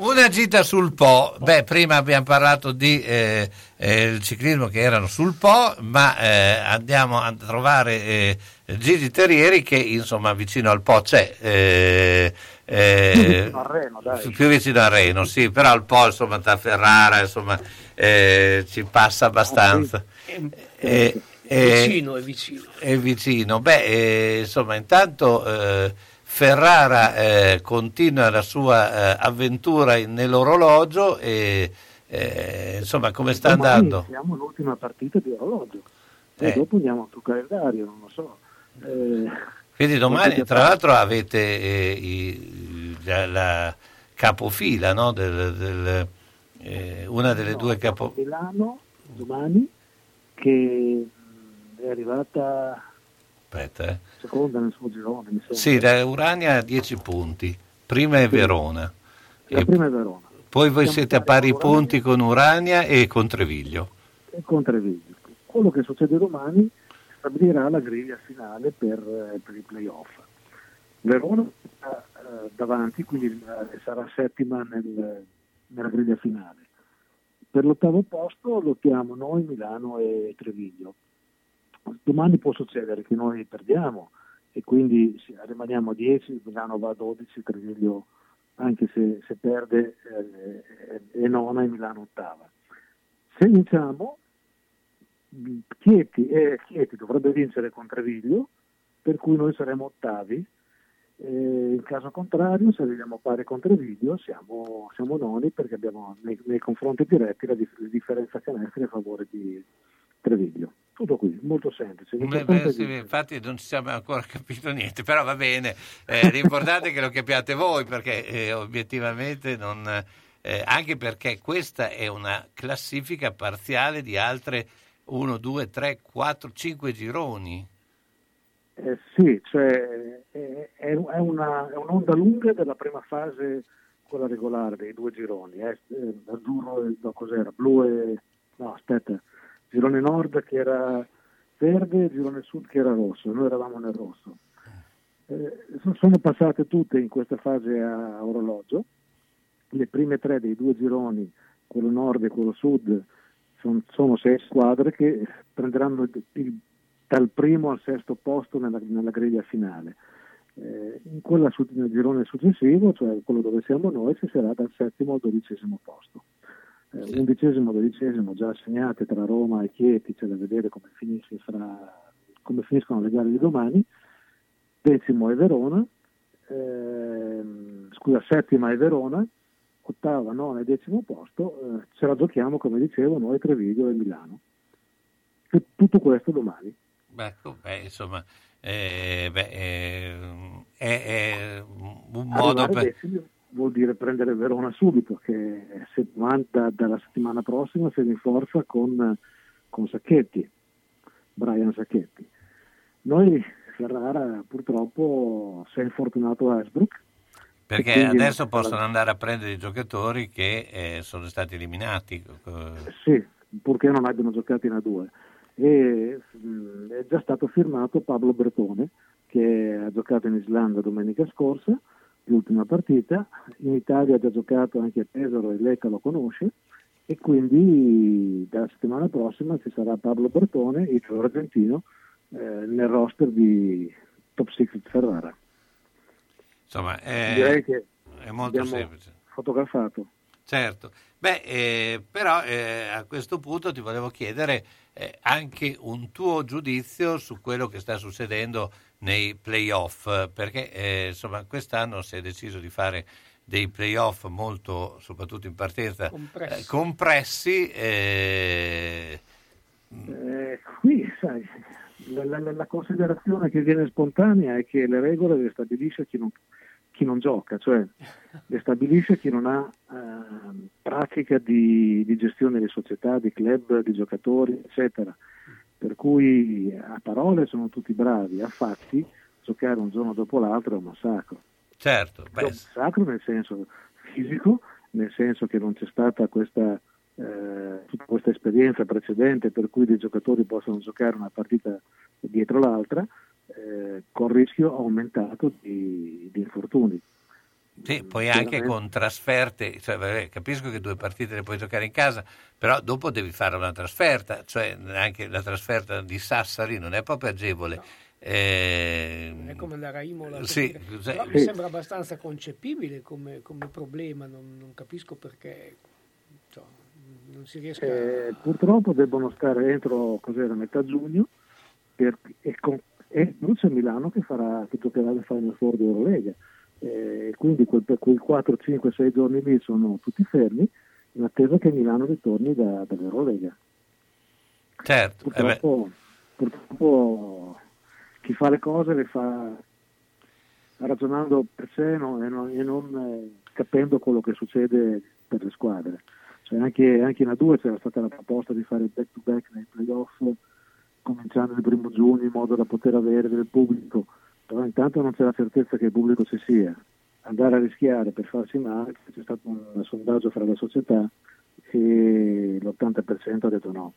Speaker 5: Una gita sul Po, beh prima abbiamo parlato di eh, eh, il ciclismo che erano sul Po, ma eh, andiamo a trovare eh, Gigi Terrieri che insomma vicino al Po c'è. eh, eh,
Speaker 21: Più vicino a Reno,
Speaker 5: più vicino a Reno, sì, però al Po insomma da Ferrara insomma eh, ci passa abbastanza. Eh, eh,
Speaker 6: vicino, è vicino.
Speaker 5: è vicino. Beh, eh, insomma, intanto eh, Ferrara eh, continua la sua eh, avventura in- nell'orologio e eh, insomma, come sta
Speaker 21: Domani
Speaker 5: andando?
Speaker 21: Siamo l'ultima partita di orologio e
Speaker 5: Eh.
Speaker 21: dopo andiamo sul calendario, non lo so. Eh,
Speaker 5: Quindi domani,
Speaker 21: potete
Speaker 5: tra l'altro, avete eh, i- la, la capofila, no? Del- del- eh, una delle due capo...
Speaker 21: Milano domani che è arrivata
Speaker 5: Aspetta, eh.
Speaker 21: seconda nel suo girone, mi sembra.
Speaker 5: Sì, la Urania ha 10 punti, prima è Verona.
Speaker 21: La
Speaker 5: E
Speaker 21: prima è Verona
Speaker 5: poi voi
Speaker 21: Siamo
Speaker 5: siete a pari punti con Urania e con Treviglio.
Speaker 21: e con Treviglio. Quello che succede domani stabilirà la griglia finale per, eh, per i playoff. Verona sta eh, davanti, quindi eh, sarà settima nel- nella griglia finale. Per l'ottavo posto lottiamo noi, Milano e Treviglio. Domani può succedere che noi perdiamo e quindi rimaniamo a 10, Milano va a 12, Treviglio anche se, se perde eh, è- nona e Milano ottava. Se vinciamo, Chieti, eh, Chieti dovrebbe vincere con Treviglio, per cui noi saremo ottavi. Eh, in caso contrario, se arriviamo a pari con Treviglio, siamo, siamo noni perché abbiamo nei, nei confronti diretti la, dif- la differenza canestri a favore di Treviglio. Tutto qui, molto semplice.
Speaker 5: Beh, beh, sì, infatti non ci siamo ancora capito niente, però va bene, Eh, l'importante è che lo capiate voi perché eh, obiettivamente non... eh, anche perché questa è una classifica parziale di altre 1, 2, 3, 4, 5 gironi.
Speaker 21: Eh, sì, cioè, è, è una- è un'onda lunga della prima fase, quella regolare dei due gironi. eh, eh, azzurro no, cos'era? Blu e... no, aspetta, girone nord che era verde, girone sud che era rosso, noi eravamo nel rosso. Eh, so- sono passate tutte in questa fase a orologio, le prime tre dei due gironi, quello nord e quello sud, son- sono sei squadre che prenderanno il- il- dal primo al sesto posto nella, nella griglia finale. Eh, in quella nel girone successivo, cioè quello dove siamo noi, ci sarà dal settimo al dodicesimo posto. Eh, Undicesimo, dodicesimo già assegnate tra Roma e Chieti, c'è da vedere come, fra- come finiscono le gare di domani. Decimo è Verona, ehm, scusa, settima è Verona, ottava, nona e decimo posto, eh, ce la giochiamo come dicevo noi Treviglio e Milano. E tutto questo domani.
Speaker 5: Beh, ecco, beh, insomma, eh, beh, eh, è, è un modo per...
Speaker 21: vuol dire prendere Verona subito, che se, da, dalla settimana prossima si rinforza con, con Sacchetti, Brian Sacchetti. Noi Ferrara purtroppo si è infortunato a Esbrook.
Speaker 5: Perché adesso possono andare a prendere i giocatori che eh, sono stati eliminati. Eh,
Speaker 21: Sì, purché non abbiano giocato in A2. E mh, è già stato firmato Pablo Bretone, che ha giocato in Islanda domenica scorsa, l'ultima partita, in Italia ha già giocato anche a Pesaro e Lecca lo conosce e quindi dalla settimana prossima ci sarà Pablo Bertone, il argentino, eh, nel roster di Top Secret Ferrara.
Speaker 5: Insomma, è,
Speaker 21: Direi che
Speaker 5: è molto semplice.
Speaker 21: fotografato.
Speaker 5: Certo, beh, eh, però eh, a questo punto ti volevo chiedere eh, anche un tuo giudizio su quello che sta succedendo nei playoff, perché eh, insomma quest'anno si è deciso di fare dei playoff molto, soprattutto in partenza,
Speaker 6: Compressi.
Speaker 5: eh, compressi. eh,
Speaker 21: Eh, qui, sai, la, la- la considerazione che viene spontanea è che le regole le stabilisce chi non, chi non gioca, cioè le stabilisce chi non ha ehm, pratica di, di gestione di società, di club, di giocatori, eccetera. Per cui a parole sono tutti bravi, a fatti giocare un giorno dopo l'altro è un massacro.
Speaker 5: certo,
Speaker 21: È un massacro nel senso fisico, nel senso che non c'è stata questa, eh, tutta questa esperienza precedente per cui dei giocatori possono giocare una partita dietro l'altra, eh, con rischio aumentato di, di infortuni.
Speaker 5: Sì, poi anche con trasferte, cioè, vabbè, capisco che due partite le puoi giocare in casa, però dopo devi fare una trasferta, cioè anche la trasferta di Sassari non è proprio agevole. Eh,
Speaker 6: È come andare a Imola.
Speaker 5: Sì, cioè-
Speaker 6: Però mi
Speaker 5: Sì.
Speaker 6: sembra abbastanza concepibile come, come problema, non, non capisco perché non si riesca
Speaker 21: Eh, purtroppo debbono stare entro cos'era, metà giugno per- e, con, e non c'è Milano che, farà, che giocherà il Final Four di Eurolega. Eh, quindi quel, per quei 4, 5, 6 giorni lì sono tutti fermi in attesa che Milano ritorni da, dall'Eurolega.
Speaker 5: certo, eh
Speaker 21: Purtroppo, purtroppo chi fa le cose le fa ragionando per sé no- e non, e non, eh, capendo quello che succede per le squadre. Cioè anche, anche in A2 c'era stata la proposta di fare back to back nei playoff cominciando il primo giugno in modo da poter avere del pubblico, però intanto non c'è la certezza che il pubblico ci sia. Andare a rischiare per farsi male, c'è stato un sondaggio fra le società e l'80% ha detto no,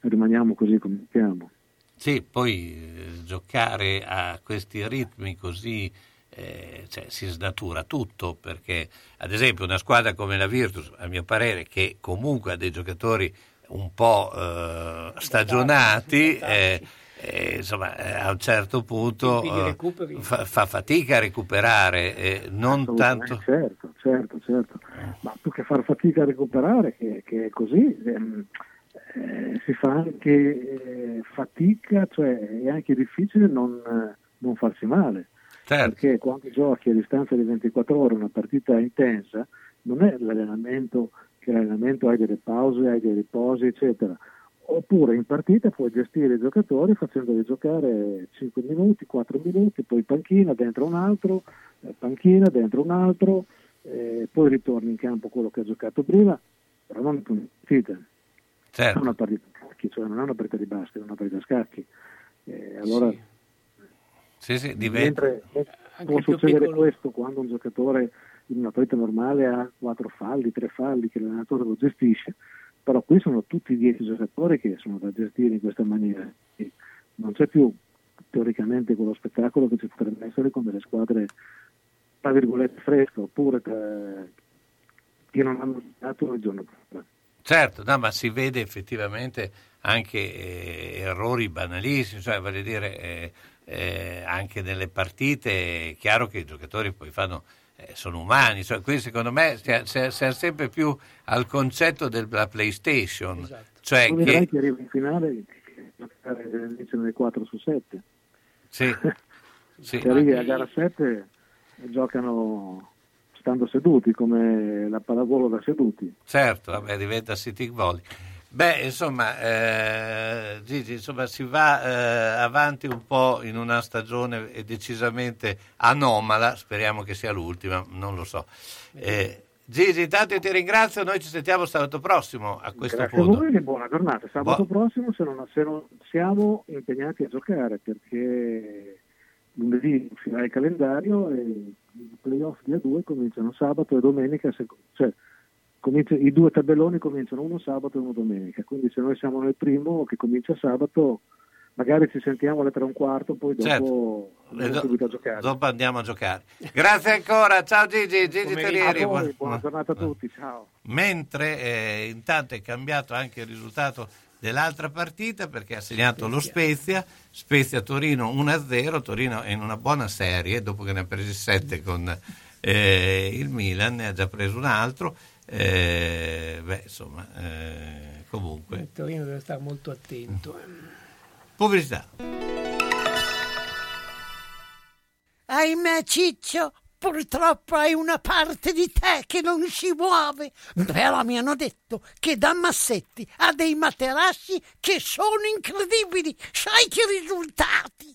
Speaker 21: rimaniamo così come siamo.
Speaker 5: sì, poi eh, giocare a questi ritmi così eh, cioè, si snatura tutto, perché ad esempio una squadra come la Virtus, a mio parere, che comunque ha dei giocatori un po' eh, stagionati, eh, eh, insomma, eh, a un certo punto eh, fa, fa fatica a recuperare, eh, non tanto...
Speaker 21: Certo, certo, certo. Ma più che far fatica a recuperare, che, che è così, ehm, eh, si fa anche eh, fatica, cioè è anche difficile non, non farsi male.
Speaker 5: Certo.
Speaker 21: Perché quando giochi a distanza di 24 ore una partita intensa, non è l'allenamento che l'allenamento hai delle pause, hai dei riposi, eccetera. Oppure in partita puoi gestire i giocatori facendoli giocare 5 minuti, 4 minuti, poi panchina dentro un altro, eh, panchina dentro un altro, eh, poi ritorni in campo quello che ha giocato prima, però non in partita.
Speaker 5: Certo.
Speaker 21: È una partita a scacchi, cioè non è una partita di basket, è una partita a scacchi. Eh, allora,
Speaker 5: Sì, sì, diventa...
Speaker 21: mentre può succedere questo quando un giocatore in una partita normale ha quattro falli, tre falli che l'allenatore lo gestisce, però qui sono tutti dieci giocatori che sono da gestire in questa maniera. E non c'è più teoricamente quello spettacolo che ci potrebbe essere con delle squadre tra virgolette fresche oppure tra- che non hanno giocato il giorno prima.
Speaker 5: Certo, no, ma si vede effettivamente anche eh, errori banalissimi, cioè voglio dire, eh, eh, anche nelle partite è chiaro che i giocatori poi fanno, eh, sono umani, cioè, qui secondo me si è, si è- si è sempre più al concetto della PlayStation, cioè
Speaker 21: Poi vedrai
Speaker 5: che...
Speaker 21: che arriva in finale che giocare nelle 4 su 7.
Speaker 5: Sì, sì.
Speaker 21: Se arrivi a gara 7 giocano stando seduti come la pallavolo da seduti.
Speaker 5: Certo, vabbè, diventa sitting volley. Beh, insomma, eh, Gigi, insomma, si va eh, avanti un po' in una stagione eh, decisamente anomala, speriamo che sia l'ultima, non lo so. Eh, Gigi, intanto io ti ringrazio, noi ci sentiamo sabato prossimo a questo
Speaker 21: Grazie a
Speaker 5: punto.
Speaker 21: voi e buona giornata. Sabato
Speaker 5: Buon-
Speaker 21: prossimo se non, se non siamo impegnati a giocare perché lunedì finirà il calendario e i playoff di A2 cominciano sabato e domenica, cioè i due tabelloni cominciano uno sabato e uno domenica, quindi se noi siamo nel primo che comincia sabato
Speaker 17: magari ci sentiamo alle tre e un quarto, poi dopo
Speaker 5: Certo.
Speaker 17: andiamo
Speaker 5: E do-
Speaker 17: subito a giocare.
Speaker 5: Dopo andiamo a giocare. Grazie ancora, ciao Gigi, Gigi Terrieri.
Speaker 17: Buona giornata a tutti, ciao.
Speaker 5: Mentre eh, intanto è cambiato anche il risultato dell'altra partita perché ha segnato lo Spezia, Spezia Torino 1-0, Torino è in una buona serie dopo che ne ha presi 7 con eh, il Milan, ne ha già preso un altro, eh, beh insomma eh, comunque
Speaker 6: Il Torino deve stare molto attento.
Speaker 5: pubblicità.
Speaker 16: Ahimè, Ciccio, purtroppo hai una parte di te che non si muove. Però mi hanno detto che da Massetti ha dei materassi che sono incredibili. Sai che risultati!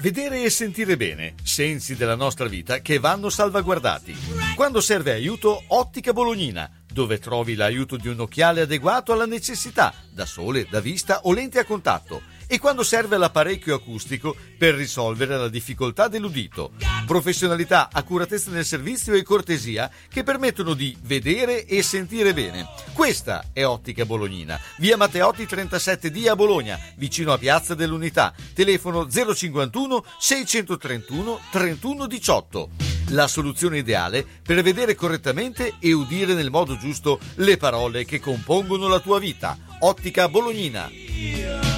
Speaker 4: Vedere e sentire bene, sensi della nostra vita che vanno salvaguardati. Quando serve aiuto, Ottica Bolognina, dove trovi l'aiuto di un occhiale adeguato alla necessità, da sole, da vista o lente a contatto. E quando serve l'apparecchio acustico per risolvere la difficoltà dell'udito. Professionalità, accuratezza nel servizio e cortesia che permettono di vedere e sentire bene. Questa è Ottica Bolognina, via Matteotti 37D a Bologna, vicino a Piazza dell'Unità. Telefono 051 631 3118. La soluzione ideale per vedere correttamente e udire nel modo giusto le parole che compongono la tua vita. Ottica Bolognina.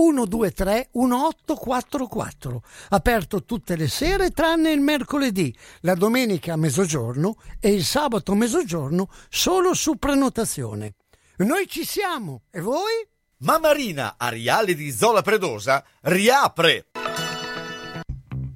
Speaker 16: 123 1844. Aperto tutte le sere tranne il mercoledì, la domenica a mezzogiorno e il sabato a mezzogiorno solo su prenotazione. Noi ci siamo, e voi?
Speaker 4: Mammarina Ariale di Zola Predosa riapre.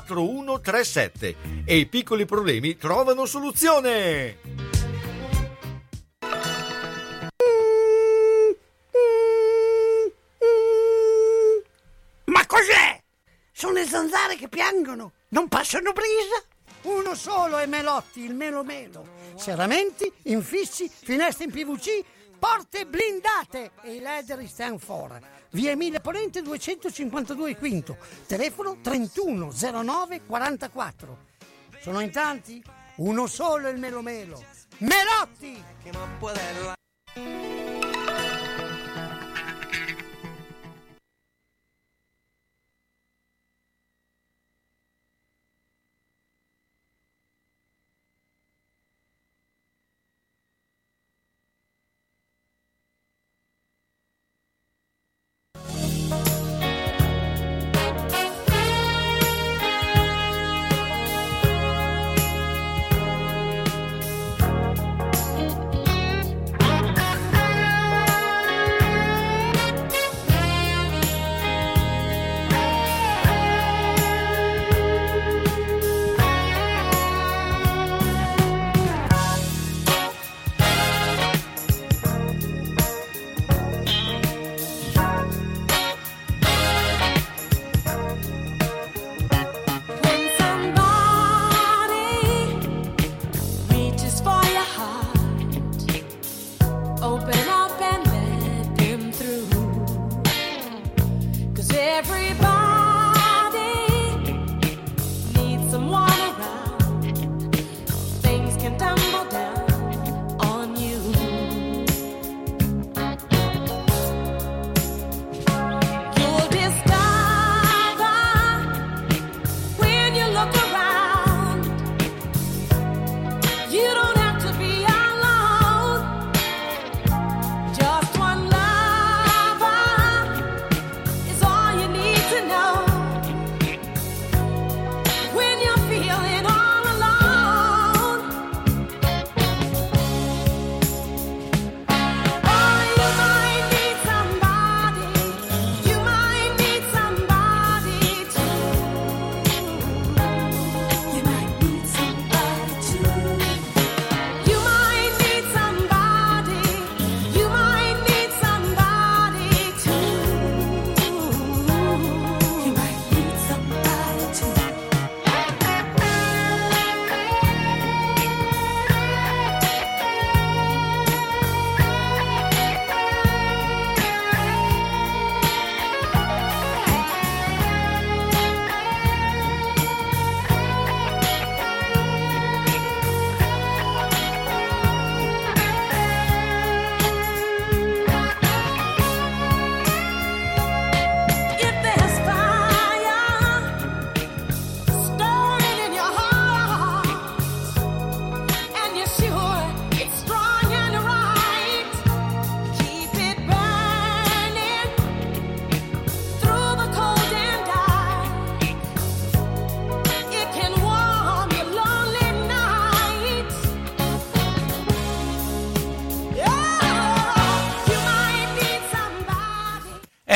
Speaker 4: 4137 e i piccoli problemi trovano soluzione.
Speaker 16: Ma cos'è? Sono le zanzare che piangono, non passano brisa. Uno solo è Melotti, il Melo Melo. Serramenti, infissi, finestre in PVC, porte blindate e i leder stand for. Via Emilia Ponente 252 Quinto, telefono 3109 44. Sono in tanti? Uno solo il Melo Melo. Melotti!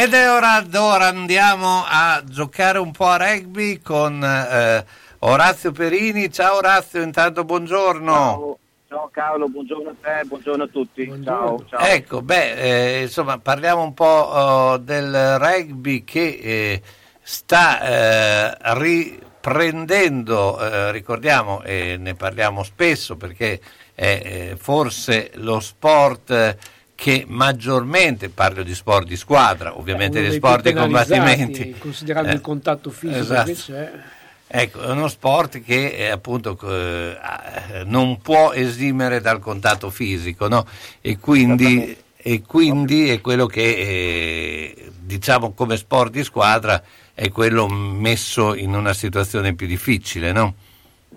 Speaker 5: Ed è ora d'ora andiamo a giocare un po' a rugby con eh, Orazio Perini. Ciao Orazio, intanto buongiorno.
Speaker 22: Ciao, ciao Carlo, buongiorno a te, buongiorno a tutti. Ciao, ciao.
Speaker 5: Ecco, beh, eh, insomma, parliamo un po' oh, del rugby che eh, sta eh, riprendendo, eh, ricordiamo, e ne parliamo spesso perché è eh, forse lo sport eh, che maggiormente, parlo di sport di squadra, ovviamente di
Speaker 6: dei
Speaker 5: sport di combattimenti.
Speaker 6: Considerando
Speaker 5: Eh,
Speaker 6: il contatto fisico
Speaker 5: esatto.
Speaker 6: che c'è.
Speaker 5: Ecco, è uno sport che eh, appunto eh, eh, non può esimere dal contatto fisico, no? E quindi, e quindi è quello che eh, diciamo come sport di squadra è quello messo in una situazione più difficile, no?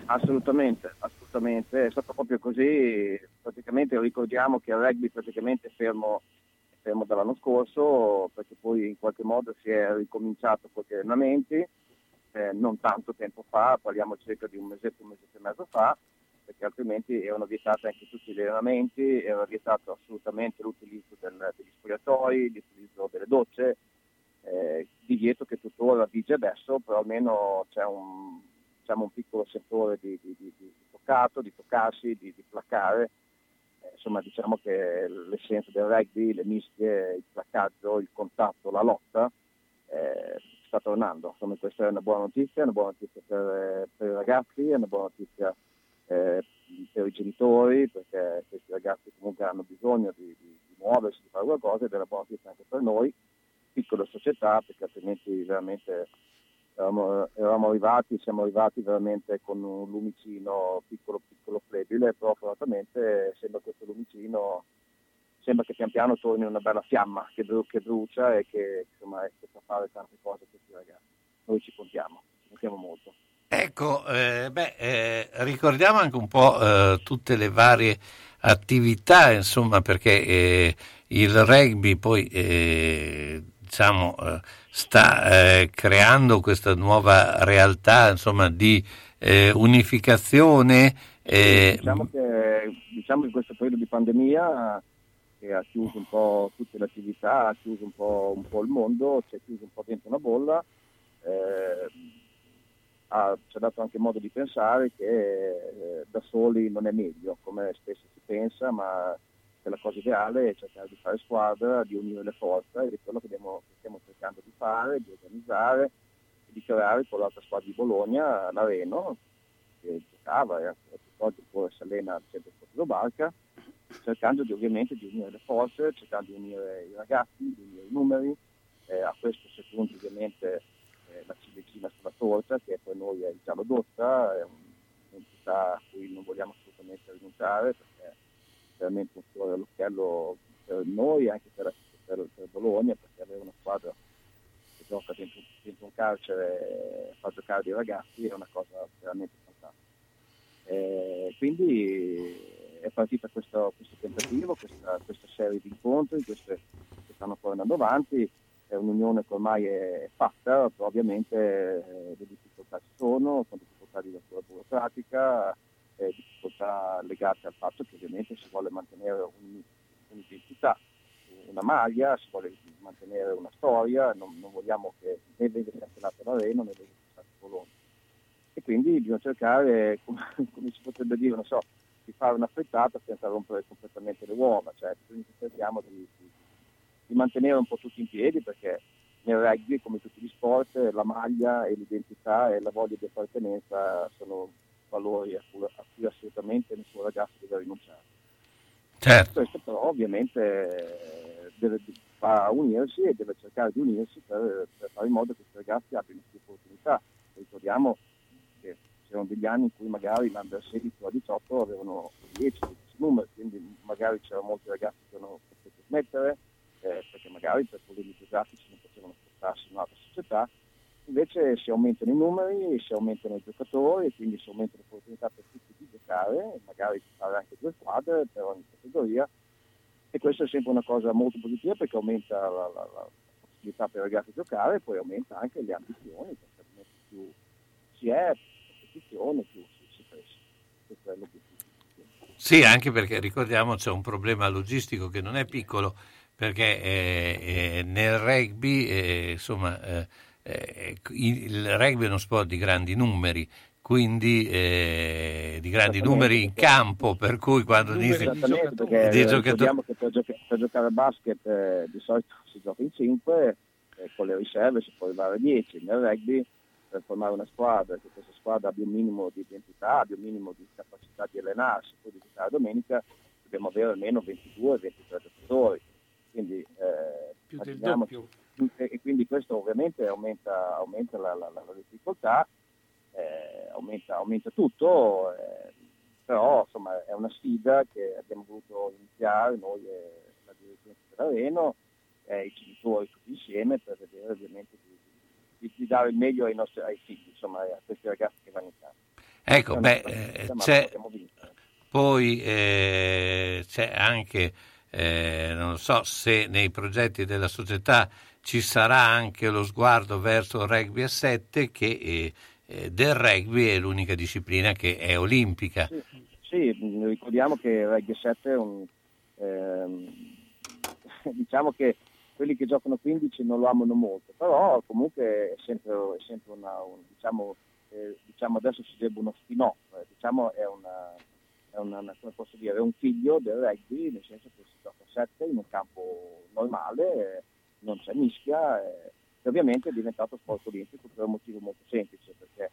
Speaker 22: Assolutamente, assolutamente, è stato proprio così, praticamente ricordiamo che il rugby praticamente è fermo, è fermo dall'anno scorso perché poi in qualche modo si è ricominciato con gli allenamenti, eh, non tanto tempo fa, parliamo circa di un mesetto, un mesetto e mezzo fa, perché altrimenti erano vietati anche tutti gli allenamenti, era vietato assolutamente l'utilizzo del- degli spogliatoi, l'utilizzo delle docce, eh, divieto che tuttora vige adesso, però almeno c'è un, diciamo, un piccolo settore di, di- di- di toccato, di toccarsi, di. Eh, insomma, diciamo che l'essenza del rugby, le mischie, il placcaggio, il contatto, la lotta, eh, sta tornando. Insomma, questa è una buona notizia, è una buona notizia per, per i ragazzi, è una buona notizia eh, per i genitori, perché questi ragazzi comunque hanno bisogno di, di- di muoversi, di fare qualcosa ed è una buona notizia anche per noi, piccole società, perché altrimenti veramente eravamo, eravamo arrivati, siamo arrivati veramente con un lumicino piccolo, piccolo, flebile, però fortunatamente sembra questo lumicino, sembra che pian piano torni una bella fiamma che, bru- che brucia e che insomma che fa fare tante cose a questi ragazzi. Noi ci contiamo, ci contiamo molto.
Speaker 5: Ecco, eh, beh, eh, ricordiamo anche un po' eh, tutte le varie attività, insomma, perché eh, il rugby poi eh, diciamo, eh, sta eh, creando questa nuova realtà insomma, di eh, unificazione. eh,
Speaker 22: Diciamo che diciamo in questo periodo di pandemia che ha chiuso un po' tutte le attività, ha chiuso un po', un po' il mondo, ci ha chiuso un po' dentro una bolla, eh, ha- ci ha dato anche modo di pensare che eh, da soli non è meglio, come spesso si pensa, ma la cosa ideale è cercare di fare squadra, di unire le forze ed è quello che, abbiamo- che stiamo cercando di fare, di organizzare e di creare con l'altra squadra di Bologna, l'Areno, che giocava e anche oggi pure si allena al centro sportivo Barca, cercando di, ovviamente di unire le forze, cercando di unire i ragazzi, di unire i numeri, eh, a questo si aggiunge ovviamente eh, la ciliegina sulla torta che per noi è il giallo d'otta, è un- un'entità a cui non vogliamo assolutamente rinunciare perché veramente un fiore all'occhiello per noi e anche per, per- per Bologna, perché avere una squadra che gioca dentro, dentro un carcere e fa giocare dei ragazzi è una cosa veramente fantastica. Eh, quindi è partita questo, questo tentativo, questa, questa serie di incontri queste, che stanno poi andando avanti, è un'unione che ormai è fatta, ovviamente eh, le difficoltà ci sono, sono difficoltà di natura burocratica, eh, difficoltà legate al fatto che ovviamente si vuole mantenere un- un'identità, una maglia, si vuole mantenere una storia, non, non vogliamo che né venga cancellato l'Arena né venga cancellato Bologna. E quindi bisogna cercare, come, come si potrebbe dire, non so, di fare una frittata senza rompere completamente le uova, cioè cerchiamo di, di- di mantenere un po' tutti in piedi perché nel rugby, come tutti gli sport, la maglia e l'identità e la voglia di appartenenza sono valori a cui, a cui assolutamente nessun ragazzo deve rinunciare.
Speaker 5: Certo.
Speaker 22: Questo però ovviamente eh, deve va unirsi e deve cercare di unirsi per, per fare in modo che questi ragazzi abbiano più opportunità. Ricordiamo che c'erano degli anni in cui magari l'under 16 o 18 avevano 10, 12 numeri, quindi magari c'erano molti ragazzi che hanno potuto smettere eh, perché magari per problemi geografici non potevano spostarsi in un'altra società. Invece si aumentano i numeri, si aumentano i giocatori quindi si aumentano le opportunità per tutti di giocare, magari di fare anche due squadre per ogni categoria e questa è sempre una cosa molto positiva perché aumenta la, la- la possibilità per i ragazzi di giocare e poi aumenta anche le ambizioni perché più si è, competizione, più si, si cresce. Questo è l'obiettivo.
Speaker 5: Sì, anche perché ricordiamo c'è un problema logistico che non è piccolo, perché eh, eh, nel rugby, eh, insomma, eh, eh, il rugby è uno sport di grandi numeri, quindi eh, di grandi numeri in campo, per cui quando dici
Speaker 22: eh,
Speaker 5: giocatori...
Speaker 22: che per, gioca- per giocare a basket eh, di solito si gioca in 5, con le riserve si può arrivare a 10, nel rugby per formare una squadra, che questa squadra abbia un minimo di identità, abbia un minimo di capacità di allenarsi, poi di giocare domenica, dobbiamo avere almeno 22-23 giocatori. Quindi, eh,
Speaker 6: Più del doppio.
Speaker 22: E, quindi questo ovviamente aumenta, aumenta la, la- la- difficoltà, eh, aumenta, aumenta tutto, eh, però insomma è una sfida che abbiamo voluto iniziare noi e la direzione dell'Areno e i genitori tutti insieme per vedere ovviamente di, di- di dare il meglio ai nostri ai figli, insomma a questi ragazzi che vanno in campo.
Speaker 5: Ecco,
Speaker 22: una
Speaker 5: beh, eh, c'è-. Poi eh, c'è anche, eh, non so se nei progetti della società ci sarà anche lo sguardo verso il rugby a 7 che eh, eh, del rugby è l'unica disciplina che è olimpica.
Speaker 22: Sì, mh, ricordiamo che il Rugby 7 è un... ehm, diciamo che quelli che giocano 15 non lo amano molto, però comunque è sempre, è sempre una... un- diciamo, eh, diciamo adesso si debba uno spin-off, eh, diciamo è una... È una, dire, un figlio del rugby, nel senso che si gioca a 7 in un campo normale, non c'è mischia, eh, e ovviamente è diventato sport olimpico per un motivo molto semplice, perché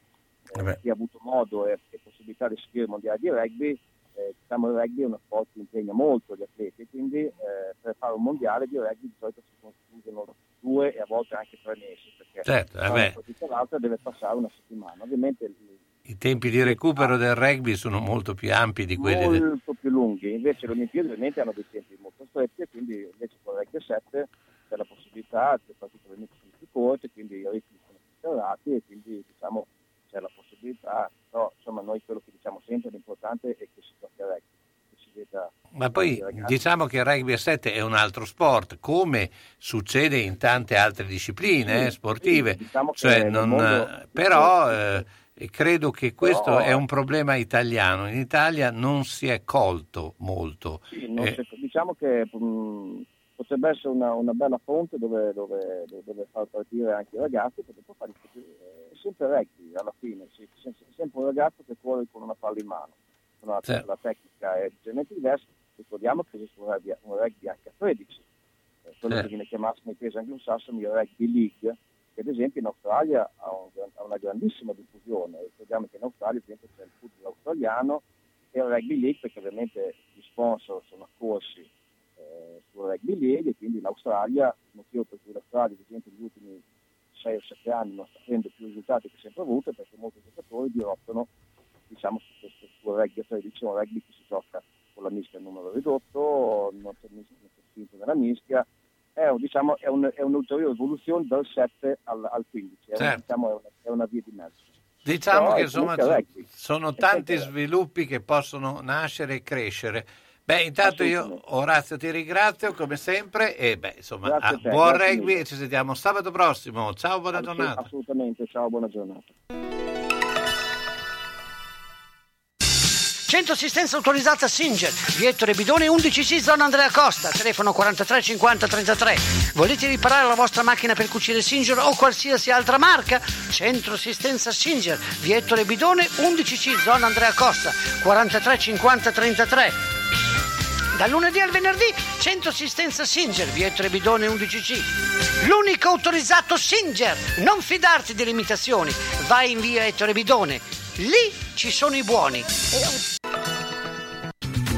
Speaker 22: eh, chi ha avuto modo e, e possibilità di seguire il mondiale di rugby, eh, diciamo il rugby è uno sport che impegna molto gli atleti, quindi eh, per fare un mondiale di rugby di solito si concludono due e a volte anche tre mesi, perché
Speaker 5: Certo, vabbè.
Speaker 22: una partita e l'altra deve passare una settimana. Ovviamente il-
Speaker 5: I tempi di recupero del rugby sono molto più ampi di quelli del...
Speaker 22: molto più lunghi, invece le Olimpiadi ovviamente hanno dei tempi molto stretti e quindi invece con il rugby 7 c'è la possibilità, partite ovviamente sono più corte, quindi i ritmi sono più serrati e quindi diciamo c'è la possibilità, però insomma noi quello che diciamo sempre l'importante è che si giochi a rugby, che si veda
Speaker 5: Ma poi diciamo che il rugby a 7 è un altro sport, come succede in tante altre discipline
Speaker 22: Sì,
Speaker 5: eh, sportive.
Speaker 22: sì, diciamo
Speaker 5: Cioè, non-
Speaker 22: mondo-
Speaker 5: però eh, credo che questo
Speaker 22: Però-
Speaker 5: è un problema italiano. In Italia non si è colto molto.
Speaker 22: Sì,
Speaker 5: Eh,
Speaker 22: si- diciamo che mh, potrebbe essere una, una bella fonte dove, dove- dove far partire anche i ragazzi, perché poi fare è sempre rugby alla fine, sì, sempre un ragazzo che corre con una palla in mano. La,
Speaker 5: Sì.
Speaker 22: la tecnica è leggermente diversa, ricordiamo che esiste un rugby, un rugby anche a 13, eh, quello
Speaker 5: Sì.
Speaker 22: che viene chiamato nei paesi anglosassoni il rugby league, che ad esempio in Australia ha, un ha una grandissima diffusione. Ricordiamo che in Australia ad esempio c'è il football australiano e il rugby league perché ovviamente gli sponsor sono accorsi eh, sul rugby league e quindi l'Australia, il motivo per cui l'Australia ad esempio negli ultimi 6 o 7 anni non sta avendo più risultati che sempre avuto è perché molti giocatori dirottano diciamo, su questo sul rugby a 13, un rugby che si gioca con la mischia a numero ridotto, non c'è spinto nella mischia, è, un, diciamo, è, un- è un'ulteriore evoluzione dal 7 al, al 15, è, un-
Speaker 5: Certo.
Speaker 22: diciamo, è, una, è una via di mezzo.
Speaker 5: Diciamo
Speaker 22: Però
Speaker 5: che insomma sono tanti sviluppi che possono nascere e crescere. Beh, intanto io Orazio ti ringrazio come sempre e beh, insomma,
Speaker 22: a te,
Speaker 5: buon rugby
Speaker 22: mille.
Speaker 5: e ci sentiamo sabato prossimo. Ciao, buona
Speaker 22: Assolut-
Speaker 5: giornata.
Speaker 22: Assolutamente, ciao, buona giornata.
Speaker 10: Centro assistenza autorizzata Singer, Viettore Bidone 11C zona Andrea Costa, telefono 43 50 33. Volete riparare la vostra macchina per cucire Singer o qualsiasi altra marca? Centro assistenza Singer, Viettore Bidone 11C zona Andrea Costa, 43 50 33. Dal lunedì al venerdì, centro assistenza Singer, via Trebidone 11C. L'unico autorizzato Singer. Non fidarti delle imitazioni. Vai in via Ettore Bidone. Lì ci sono i buoni.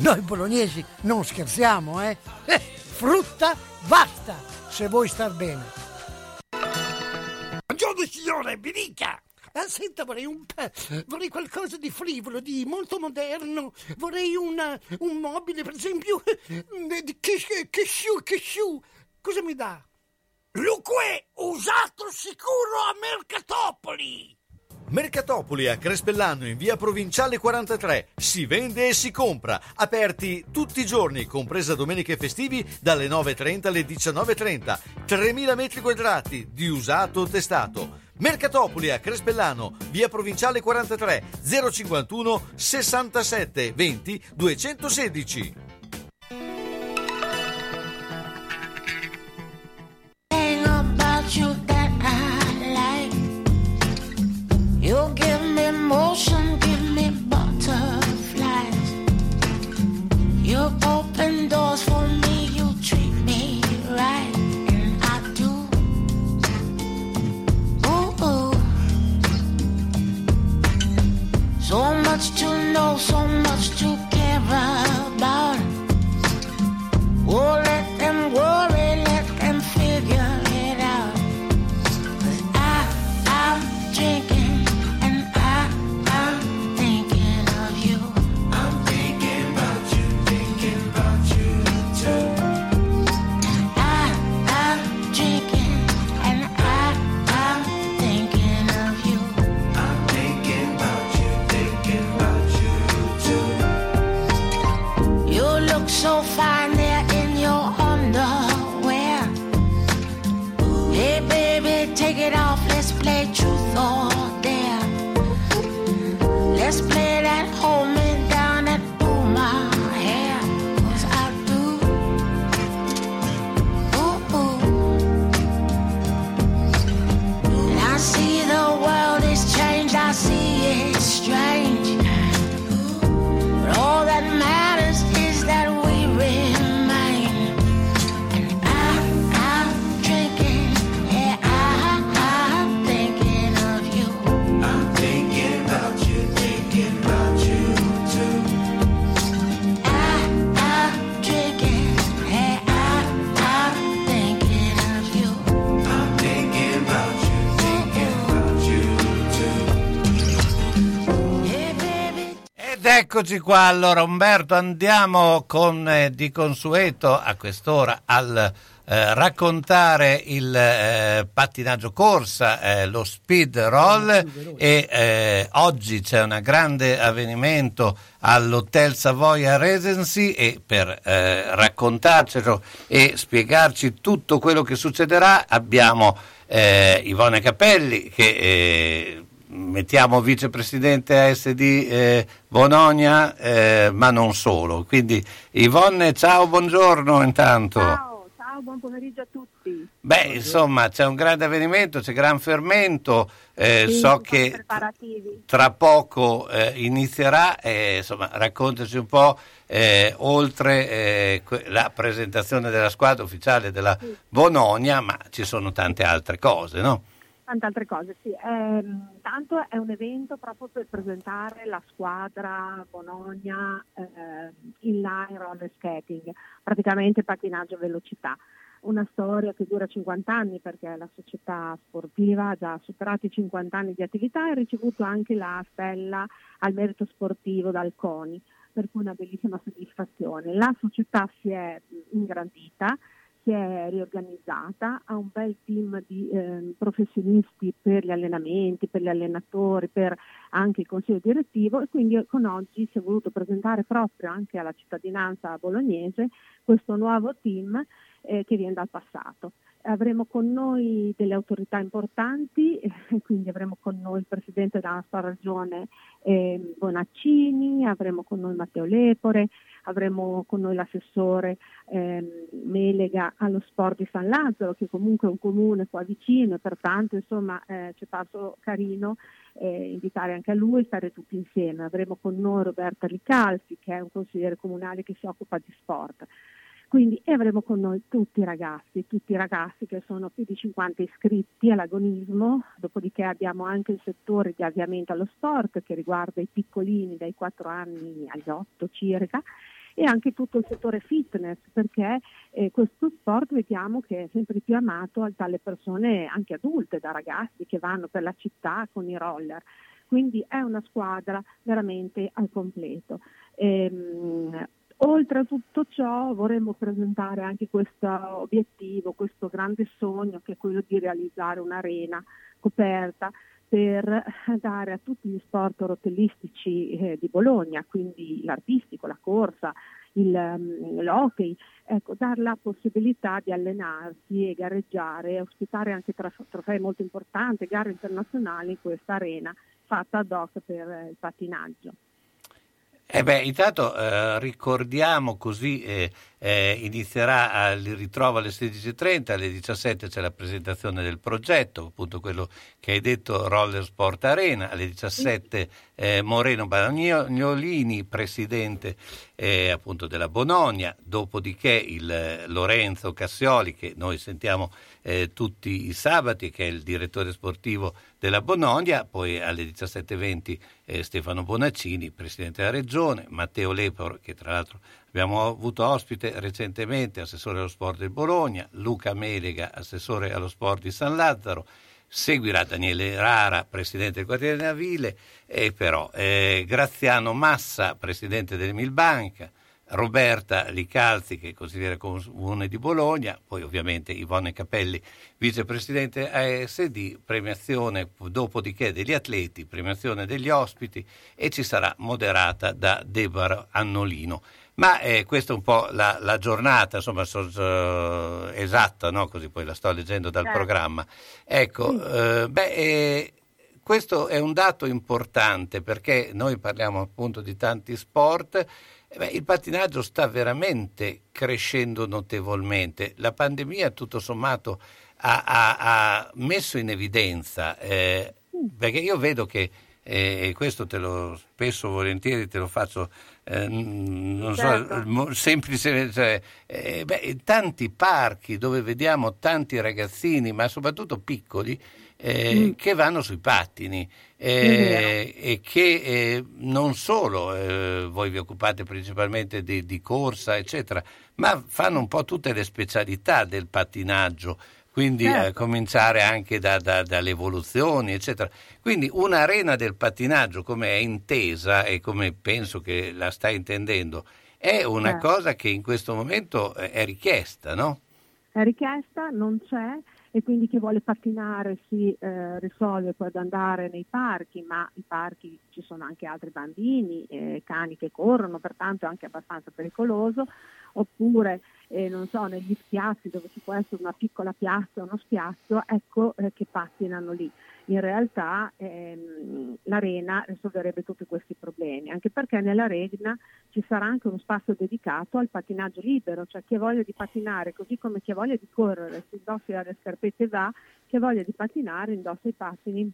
Speaker 16: noi bolognesi non scherziamo, eh? eh frutta basta se vuoi star bene. Buongiorno signore, mi dica! Ah, senta, vorrei, un, vorrei qualcosa di frivolo, di molto moderno. Vorrei una, un mobile, per esempio, di cashew, cashew. Cosa mi dà? Luque, usato sicuro a Mercatopoli!
Speaker 4: Mercatopoli a Crespellano in via provinciale 43. Si vende e si compra. Aperti tutti i giorni, compresa domenica e festivi, dalle 9.30 alle 19.30. 3.000 metri quadrati di usato testato. Mercatopoli a Crespellano, via provinciale 43, 051 67 20 216.
Speaker 23: You give me motion, give me butterflies. You open doors for me, you treat me right, and I do. Ooh. So much to know, so much to care about. Oh,
Speaker 5: eccoci qua, allora Umberto, andiamo con eh, di consueto a quest'ora al eh, raccontare il eh, pattinaggio corsa, eh, lo speed roll e eh, oggi c'è un grande avvenimento all'Hotel Savoia Regency e per eh, raccontarcelo e spiegarci tutto quello che succederà abbiamo Ivone Capelli che mettiamo vicepresidente ASD eh, Bononia, eh, ma non solo. Quindi Ivonne, ciao, buongiorno intanto.
Speaker 24: Ciao, ciao, buon pomeriggio a tutti.
Speaker 5: Beh, insomma, c'è un grande avvenimento, c'è gran fermento, eh,
Speaker 24: Sì,
Speaker 5: so che tra poco eh, inizierà, insomma, raccontaci un po', eh, oltre eh, la presentazione della squadra ufficiale della Bononia, ma ci sono tante altre cose, no?
Speaker 24: Tante altre cose, sì. Ehm, tanto è un evento proprio per presentare la squadra Bologna eh, inline roller skating, praticamente pattinaggio a velocità. Una storia che dura 50 anni perché la società sportiva ha già superato i 50 anni di attività e ha ricevuto anche la stella al merito sportivo dal CONI, per cui una bellissima soddisfazione. La società si è ingrandita, si è riorganizzata, ha un bel team di eh, professionisti per gli allenamenti, per gli allenatori, per anche il consiglio direttivo e quindi con oggi si è voluto presentare proprio anche alla cittadinanza bolognese questo nuovo team eh, che viene dal passato. Avremo con noi delle autorità importanti, eh, quindi avremo con noi il presidente della nostra regione eh, Bonaccini, avremo con noi Matteo Lepore, avremo con noi l'assessore ehm, Melega allo sport di San Lazzaro, che comunque è un comune qua vicino e pertanto insomma eh, ci è parso carino eh, invitare anche a lui e stare tutti insieme. Avremo con noi Roberta Ricalfi, che è un consigliere comunale che si occupa di sport. Quindi avremo con noi tutti i ragazzi, tutti i ragazzi che sono più di 50 iscritti all'agonismo, dopodiché abbiamo anche il settore di avviamento allo sport che riguarda i piccolini dai 4 anni agli 8 circa e anche tutto il settore fitness perché eh, questo sport vediamo che è sempre più amato dalle persone anche adulte, da ragazzi che vanno per la città con i roller. Quindi è una squadra veramente al completo. Ehm, Oltre a tutto ciò vorremmo presentare anche questo obiettivo, questo grande sogno che è quello di realizzare un'arena coperta per dare a tutti gli sport rotellistici eh, di Bologna, quindi l'artistico, la corsa, il, um, l'hockey, ecco, dare la possibilità di allenarsi e gareggiare, ospitare anche trofei molto importanti, gare internazionali in questa arena fatta ad hoc per eh, il pattinaggio.
Speaker 5: Eh beh, intanto eh, ricordiamo così eh, eh, inizierà il ritrovo alle 16.30, alle 17 c'è la presentazione del progetto, appunto quello che hai detto Roller Sport Arena, alle 17 eh, Moreno Bagnolini, presidente eh, appunto della Bononia, dopodiché il eh, Lorenzo Cassioli che noi sentiamo eh, tutti i sabati, che è il direttore sportivo della Bononia, poi alle 17.20 eh, Stefano Bonaccini, presidente della regione, Matteo Lepor, che tra l'altro abbiamo avuto ospite recentemente, assessore allo sport del Bologna, Luca Melega, assessore allo sport di San Lazzaro, seguirà Daniele Rara, presidente del quartiere Navile, e però eh, Graziano Massa, presidente del Milbanca, Roberta Licalzi, che è consigliere comune di Bologna, poi ovviamente Ivone Capelli, vicepresidente ASD, premiazione dopodiché degli atleti, premiazione degli ospiti e ci sarà moderata da Deborah Annolino. Ma eh, questa è un po' la, la giornata, insomma, so, so, esatta, no? così poi la sto leggendo dal certo. programma. Ecco, sì. eh, beh, eh, questo è un dato importante perché noi parliamo appunto di tanti sport eh beh, il pattinaggio sta veramente crescendo notevolmente. La pandemia, tutto sommato, ha, ha, ha messo in evidenza, eh, perché io vedo che, eh, e questo te lo spesso volentieri te lo faccio, eh, non certo. so, semplice, cioè, eh, beh, tanti parchi dove vediamo tanti ragazzini, ma soprattutto piccoli, eh, mm. che vanno sui pattini eh, e che eh, non solo eh, voi vi occupate principalmente di, di, corsa, eccetera, ma fanno un po' tutte le specialità del pattinaggio. Quindi eh, certo. cominciare anche da, da, dalle evoluzioni, eccetera. Quindi un'arena del pattinaggio come è intesa e come penso che la stai intendendo, è una certo. cosa che in questo momento è richiesta, no?
Speaker 24: È richiesta, non c'è e quindi chi vuole pattinare si eh, risolve poi ad andare nei parchi, ma i parchi ci sono anche altri bambini, eh, cani che corrono, pertanto è anche abbastanza pericoloso, oppure eh, non so, negli spiazzi dove ci può essere una piccola piazza, uno spiazzo, ecco eh, che pattinano lì in realtà ehm, l'arena risolverebbe tutti questi problemi, anche perché nell'arena ci sarà anche uno spazio dedicato al pattinaggio libero, cioè chi ha voglia di pattinare, così come chi ha voglia di correre, si indossa le scarpette va, chi ha voglia di pattinare indossa i pattini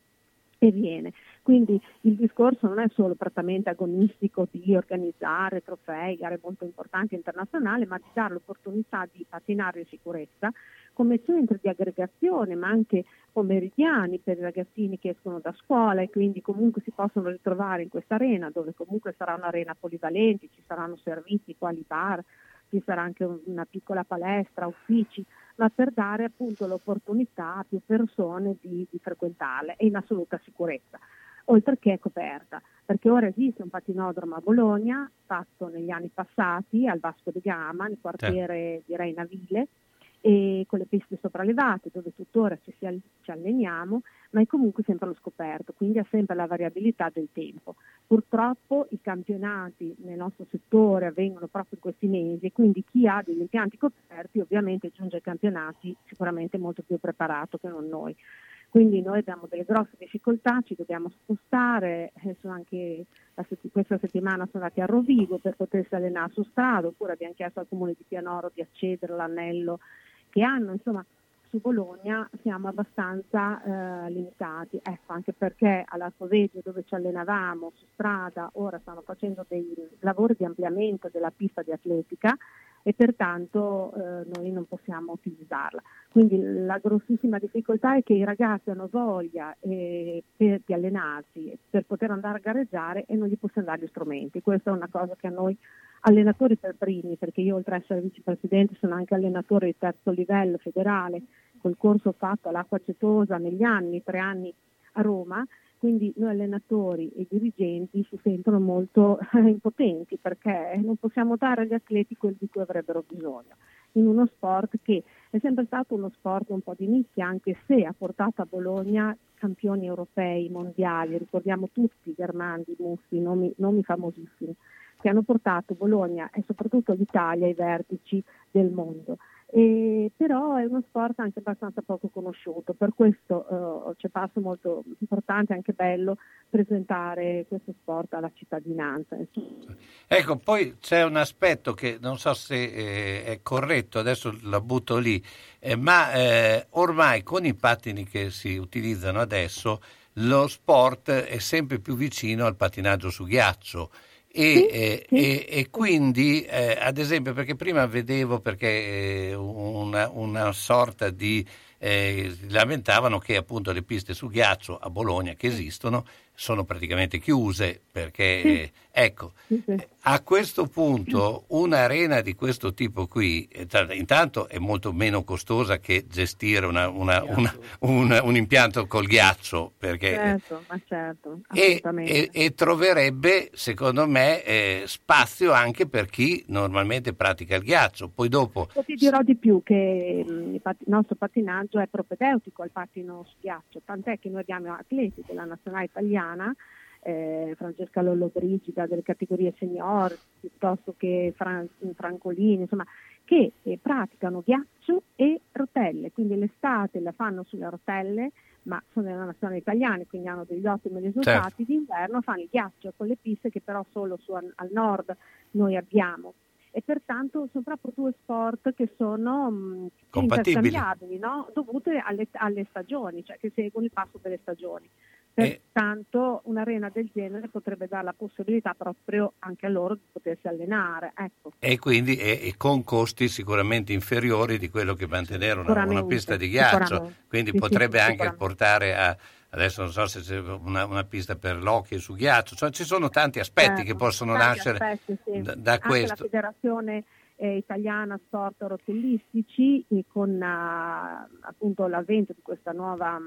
Speaker 24: e viene. Quindi il discorso non è solo prettamente agonistico di organizzare trofei, gare molto importanti internazionali, ma di dare l'opportunità di pattinare in sicurezza come centro di aggregazione, ma anche pomeridiani per i ragazzini che escono da scuola e quindi comunque si possono ritrovare in questa arena, dove comunque sarà un'arena polivalente, ci saranno servizi quali bar, ci sarà anche una piccola palestra, uffici, ma per dare appunto l'opportunità a più persone di, di frequentarle e in assoluta sicurezza oltre che coperta, perché ora esiste un patinodromo a Bologna fatto negli anni passati al Vasco de Gama, nel quartiere di Reina Ville, e con le piste sopraelevate dove tuttora ci, si, ci alleniamo, ma è comunque sempre allo scoperto, quindi ha sempre la variabilità del tempo. Purtroppo i campionati nel nostro settore avvengono proprio in questi mesi e quindi chi ha degli impianti coperti ovviamente giunge ai campionati sicuramente molto più preparato che non noi. Quindi noi abbiamo delle grosse difficoltà, ci dobbiamo spostare, eh, anche questa settimana sono andati a Rovigo per potersi allenare su strada, oppure abbiamo chiesto al comune di Pianoro di accedere all'anello che hanno, insomma su Bologna siamo abbastanza eh, limitati, ecco, anche perché all'Arco Veggio dove ci allenavamo su strada ora stanno facendo dei lavori di ampliamento della pista di atletica e pertanto eh, noi non possiamo utilizzarla. Quindi la grossissima difficoltà è che i ragazzi hanno voglia eh, per, di allenarsi per poter andare a gareggiare e non gli possiamo dare gli strumenti. Questa è una cosa che a noi allenatori per primi, perché io oltre ad essere vicepresidente sono anche allenatore di terzo livello federale, col corso fatto all'acqua acetosa negli anni, tre anni a Roma, quindi noi allenatori e dirigenti si sentono molto impotenti perché non possiamo dare agli atleti quel di cui avrebbero bisogno in uno sport che è sempre stato uno sport un po' di nicchia, anche se ha portato a Bologna campioni europei, mondiali, ricordiamo tutti Germandi, Muffi, nomi, nomi famosissimi, che hanno portato Bologna e soprattutto l'Italia ai vertici del mondo. E, però è uno sport anche abbastanza poco conosciuto, per questo eh, c'è passo molto importante e anche bello presentare questo sport alla cittadinanza.
Speaker 5: Ecco, poi c'è un aspetto che non so se eh, è corretto, adesso la butto lì, eh, ma eh, ormai con i pattini che si utilizzano adesso lo sport è sempre più vicino al pattinaggio su ghiaccio. E,
Speaker 24: Sì,
Speaker 5: eh,
Speaker 24: sì.
Speaker 5: e- e quindi, eh, ad esempio, perché prima vedevo perché eh, una, una sorta di eh, lamentavano che appunto le piste su ghiaccio a Bologna che esistono sono praticamente chiuse perché
Speaker 24: Sì.
Speaker 5: eh, ecco a questo punto un'arena di questo tipo qui eh, intanto è molto meno costosa che gestire una- una- una- un, un impianto col ghiaccio perché
Speaker 24: Certo, ma certo,
Speaker 5: e, e- e troverebbe, secondo me, eh, spazio anche per chi normalmente pratica il ghiaccio. Poi dopo,
Speaker 24: Io ti dirò di più che il, pat- il nostro pattinaggio è propedeutico al pattino su ghiaccio, tant'è che noi abbiamo atleti della nazionale italiana, eh, Francesca Lollobrigida delle categorie senior, piuttosto che Fran- Francolini, insomma, che eh, praticano ghiaccio e rotelle, quindi l'estate la fanno sulle rotelle, ma sono della nazionale italiana, quindi hanno degli ottimi risultati, d'inverno fanno il ghiaccio con le piste che però solo su- al nord noi abbiamo e pertanto sono proprio due sport che sono mh,
Speaker 5: Compatibili.
Speaker 24: interscambiabili, no? dovute alle, alle stagioni, cioè che seguono il passo delle stagioni. Pertanto un'arena del genere potrebbe dare la possibilità proprio anche a loro di potersi allenare. Ecco.
Speaker 5: e quindi e, e con costi sicuramente inferiori di quello che mantenere una, una pista di ghiaccio. Quindi
Speaker 24: Sì,
Speaker 5: potrebbe
Speaker 24: sì,
Speaker 5: anche portare a. Adesso non so se c'è una, una pista per l'hockey su ghiaccio, cioè, ci sono tanti aspetti
Speaker 24: Certo,
Speaker 5: che possono nascere
Speaker 24: aspetti, sì.
Speaker 5: da, da
Speaker 24: Anche
Speaker 5: questo.
Speaker 24: la Federazione eh, Italiana Sport Rotellistici con ah, appunto l'avvento di questa nuova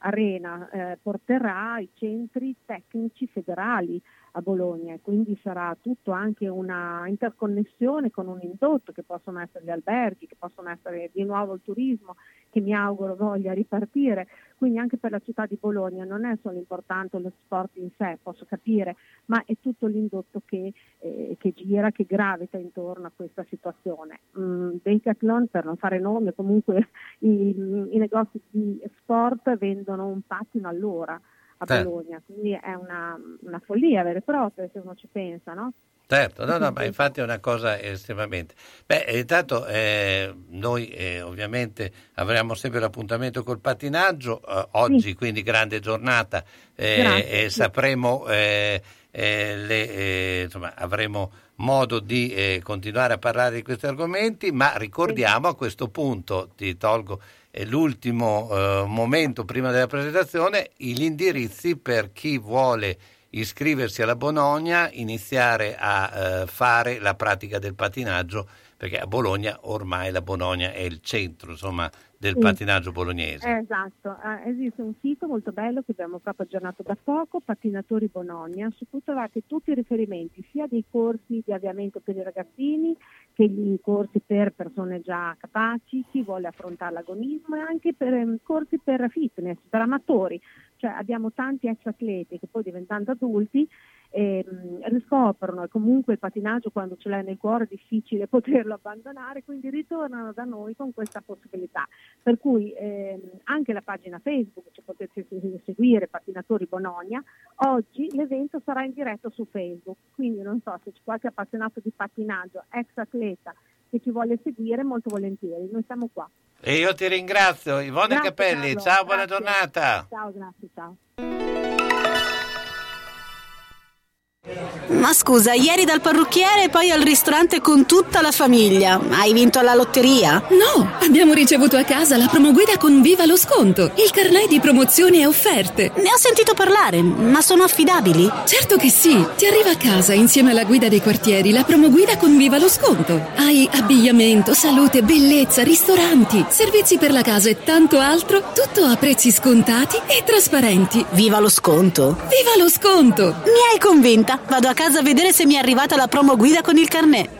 Speaker 24: arena eh, porterà i centri tecnici federali a Bologna e quindi sarà tutto anche una interconnessione con un indotto che possono essere gli alberghi, che possono essere di nuovo il turismo che mi auguro voglia ripartire, quindi anche per la città di Bologna non è solo importante lo sport in sé, posso capire, ma è tutto l'indotto che, eh, che gira, che gravita intorno a questa situazione. Mm, Decathlon, per non fare nome, comunque i, i negozi di sport vendono un pattino all'ora a
Speaker 5: Certo.
Speaker 24: Bologna, quindi è una, una follia vera e propria se uno ci pensa, no?
Speaker 5: Certo, no, no, ma infatti è una cosa estremamente. Beh, eh, intanto eh, noi eh, ovviamente avremo sempre l'appuntamento col pattinaggio, eh, oggi quindi grande giornata eh, e
Speaker 24: sì.
Speaker 5: sapremo, eh, le, insomma, avremo modo di continuare a parlare di questi argomenti, ma ricordiamo a questo punto, ti tolgo l'ultimo eh, momento prima della presentazione, gli indirizzi per chi vuole iscriversi alla Bologna, iniziare a eh, fare la pratica del patinaggio, perché a Bologna ormai la Bologna è il centro insomma, del
Speaker 24: Sì.
Speaker 5: patinaggio bolognese.
Speaker 24: Eh, esatto, Eh, esiste un sito molto bello che abbiamo proprio aggiornato da poco, Pattinatori Bologna, su cui trovate tutti i riferimenti sia dei corsi di avviamento per i ragazzini che gli corsi per persone già capaci, chi vuole affrontare l'agonismo e anche per ehm, corsi per fitness, per amatori, cioè abbiamo tanti ex atleti che poi diventando adulti ehm, riscoprono e comunque il patinaggio quando ce l'hai nel cuore è difficile poterlo abbandonare, quindi ritornano da noi con questa possibilità. Per cui ehm, anche la pagina Facebook ci potete se- seguire, Patinatori Bologna, oggi l'evento sarà in diretta su Facebook, quindi non so se c'è qualche appassionato di pattinaggio, ex atleta che ci vuole seguire, molto volentieri, noi siamo qua.
Speaker 5: E io ti ringrazio, Ivone
Speaker 24: Grazie,
Speaker 5: Capelli,
Speaker 24: Carlo,
Speaker 5: ciao, buona giornata.
Speaker 24: Ciao, grazie, ciao.
Speaker 25: Ma scusa, ieri dal parrucchiere e poi al ristorante con tutta la famiglia. Hai vinto alla lotteria?
Speaker 26: No, abbiamo ricevuto a casa la promoguida con Viva lo sconto, il carnet di promozioni e offerte.
Speaker 25: Ne ho sentito parlare, ma sono affidabili?
Speaker 26: Certo che sì, ti arriva a casa insieme alla guida dei quartieri la promoguida con Viva lo sconto. Hai abbigliamento, salute, bellezza, ristoranti, servizi per la casa e tanto altro, tutto a prezzi scontati e trasparenti.
Speaker 25: Viva lo sconto!
Speaker 26: Viva lo sconto!
Speaker 25: Mi hai convinta, vado a casa a vedere se mi è arrivata la promo guida con il carnet.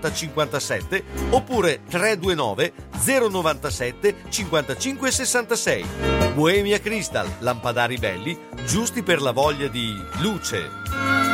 Speaker 4: 57 oppure 329 097 55 66. Bohemia Crystal, lampadari belli, giusti per la voglia di luce.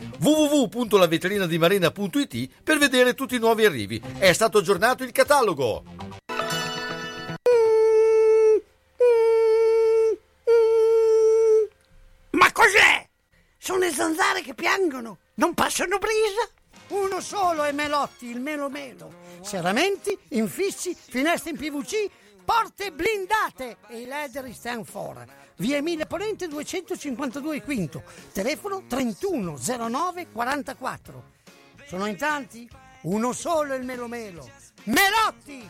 Speaker 4: www.lavetrinadimarena.it per vedere tutti i nuovi arrivi. È stato aggiornato il catalogo.
Speaker 16: Ma cos'è? Sono le zanzare che piangono, non passano brisa. Uno solo è Melotti, il Melo Melo. Serramenti, infissi, finestre in PVC, porte blindate e i leder stand for. Via Emile Ponente 252 Quinto, telefono 3109 44. Sono in tanti? Uno solo il Melo Melo. Melotti!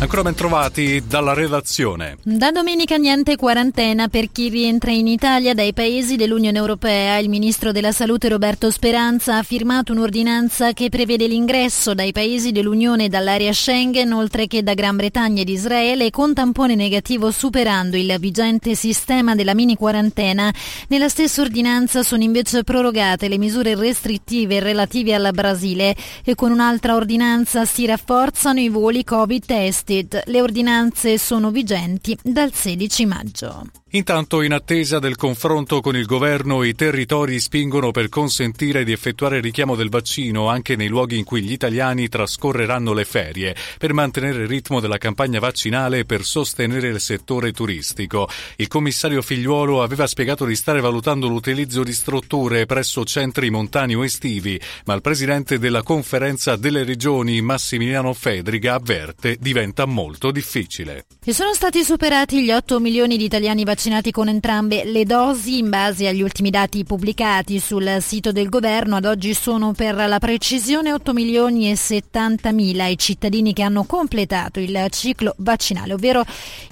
Speaker 1: Ancora ben trovati dalla redazione.
Speaker 2: Da domenica niente quarantena per chi rientra in Italia dai paesi dell'Unione Europea. Il ministro della Salute Roberto Speranza ha firmato un'ordinanza che prevede l'ingresso dai paesi dell'Unione e dall'area Schengen, oltre che da Gran Bretagna ed Israele, con tampone negativo superando il vigente sistema della mini quarantena. Nella stessa ordinanza sono invece prorogate le misure restrittive relative al Brasile e con un'altra ordinanza si rafforzano i voli Covid test. Le ordinanze sono vigenti dal 16 maggio.
Speaker 1: Intanto, in attesa del confronto con il governo, i territori spingono per consentire di effettuare il richiamo del vaccino anche nei luoghi in cui gli italiani trascorreranno le ferie, per mantenere il ritmo della campagna vaccinale e per sostenere il settore turistico. Il commissario Figliuolo aveva spiegato di stare valutando l'utilizzo di strutture presso centri montani o estivi, ma il presidente della conferenza delle regioni, Massimiliano Fedriga, avverte diventa molto difficile.
Speaker 2: E sono stati superati gli 8 milioni di italiani vaccinati vaccinati con entrambe le dosi. In base agli ultimi dati pubblicati sul sito del governo, ad oggi sono per la precisione 8 milioni e 70 mila i cittadini che hanno completato il ciclo vaccinale, ovvero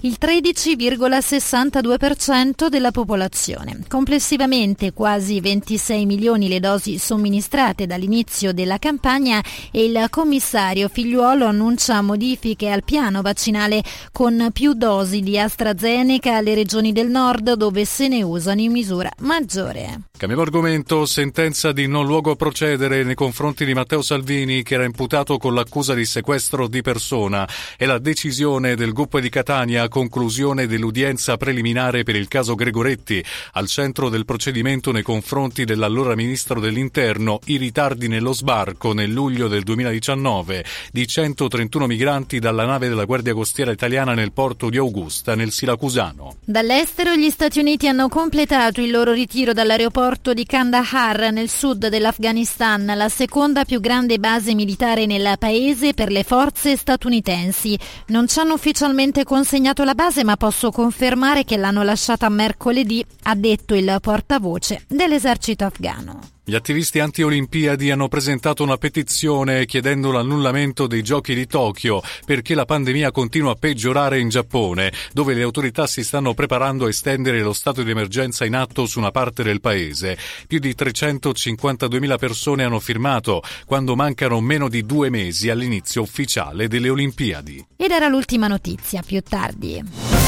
Speaker 2: il 13,62% della popolazione. Complessivamente quasi 26 milioni le dosi somministrate dall'inizio della campagna e il commissario Figliuolo annuncia modifiche al piano vaccinale con più dosi di AstraZeneca alle regioni del nord dove se ne usano in misura maggiore.
Speaker 1: Cambiamo argomento, sentenza di non luogo a procedere nei confronti di Matteo Salvini che era imputato con l'accusa di sequestro di persona. E la decisione del gruppo di Catania a conclusione dell'udienza preliminare per il caso Gregoretti. Al centro del procedimento nei confronti dell'allora ministro dell'interno i ritardi nello sbarco nel luglio del 2019 di 131 migranti dalla nave della Guardia Costiera italiana nel porto di Augusta nel Siracusano.
Speaker 2: Dall'estero gli Stati Uniti hanno completato il loro ritiro dall'aeroporto di Kandahar nel sud dell'Afghanistan, la seconda più grande base militare nel paese per le forze statunitensi. Non ci hanno ufficialmente consegnato la base, ma posso confermare che l'hanno lasciata mercoledì, ha detto il portavoce dell'esercito afghano.
Speaker 1: Gli attivisti anti-Olimpiadi hanno presentato una petizione chiedendo l'annullamento dei giochi di Tokyo perché la pandemia continua a peggiorare in Giappone, dove le autorità si stanno preparando a estendere lo stato di emergenza in atto su una parte del paese. Più di 352.000 persone hanno firmato quando mancano meno di due mesi all'inizio ufficiale delle Olimpiadi.
Speaker 2: Ed era l'ultima notizia, più tardi.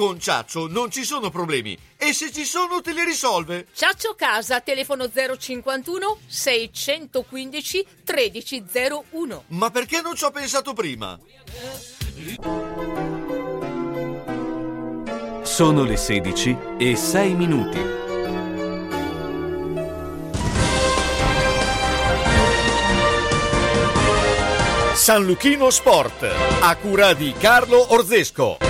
Speaker 4: Con Ciaccio non ci sono problemi e se ci sono te li risolve.
Speaker 18: Ciaccio Casa, telefono 051 615 1301.
Speaker 4: Ma perché non ci ho pensato prima?
Speaker 3: Sono le 16 e 6 minuti.
Speaker 4: San Luchino Sport, a cura di Carlo Orzesco.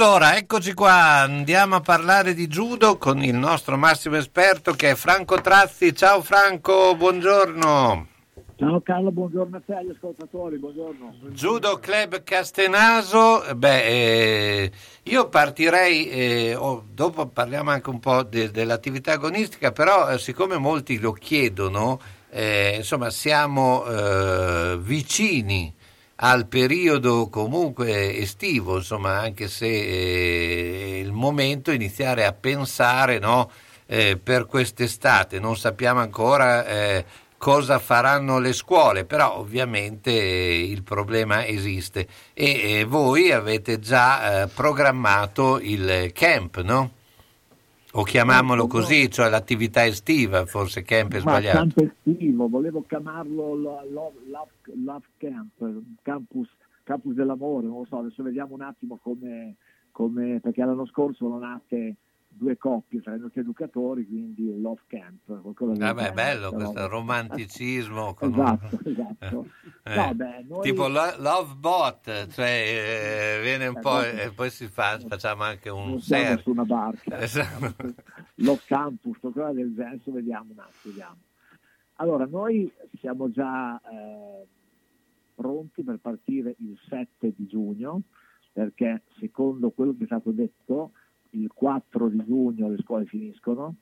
Speaker 5: Allora, eccoci qua, andiamo a parlare di judo con il nostro massimo esperto che è Franco Trazzi. Ciao Franco, buongiorno.
Speaker 27: Ciao Carlo, buongiorno a te agli ascoltatori, buongiorno.
Speaker 5: Judo Club Castenaso, beh, eh, io partirei, eh, oh, dopo parliamo anche un po' de- dell'attività agonistica, però eh, siccome molti lo chiedono, eh, insomma siamo eh, vicini al periodo comunque estivo, insomma, anche se eh, è il momento iniziare a pensare no, eh, per quest'estate. Non sappiamo ancora eh, cosa faranno le scuole, però ovviamente eh, il problema esiste e voi avete già eh, programmato il camp, no? O chiamiamolo così, cioè l'attività estiva, forse camp è
Speaker 27: Ma
Speaker 5: sbagliato.
Speaker 27: camp estivo, volevo chiamarlo lo- lo- love, love camp, campus, campus dell'amore, non lo so, adesso vediamo un attimo come, come perché l'anno scorso sono nate due coppie tra i nostri educatori, quindi love camp. qualcosa
Speaker 5: Vabbè,
Speaker 27: genere,
Speaker 5: bello
Speaker 27: però-
Speaker 5: questo romanticismo. con
Speaker 27: Esatto, esatto.
Speaker 5: Eh,
Speaker 27: No, beh, noi-
Speaker 5: Tipo lo- Love Bot, cioè eh, viene un
Speaker 27: Eh,
Speaker 5: po' e poi si fa, facciamo anche un serio.
Speaker 27: su una barca,
Speaker 5: Esatto.
Speaker 27: love campus, qualcosa del genere, adesso vediamo un attimo, vediamo. Allora, noi siamo già eh, pronti per partire il 7 di giugno perché secondo quello che è stato detto il 4 di giugno le scuole finiscono,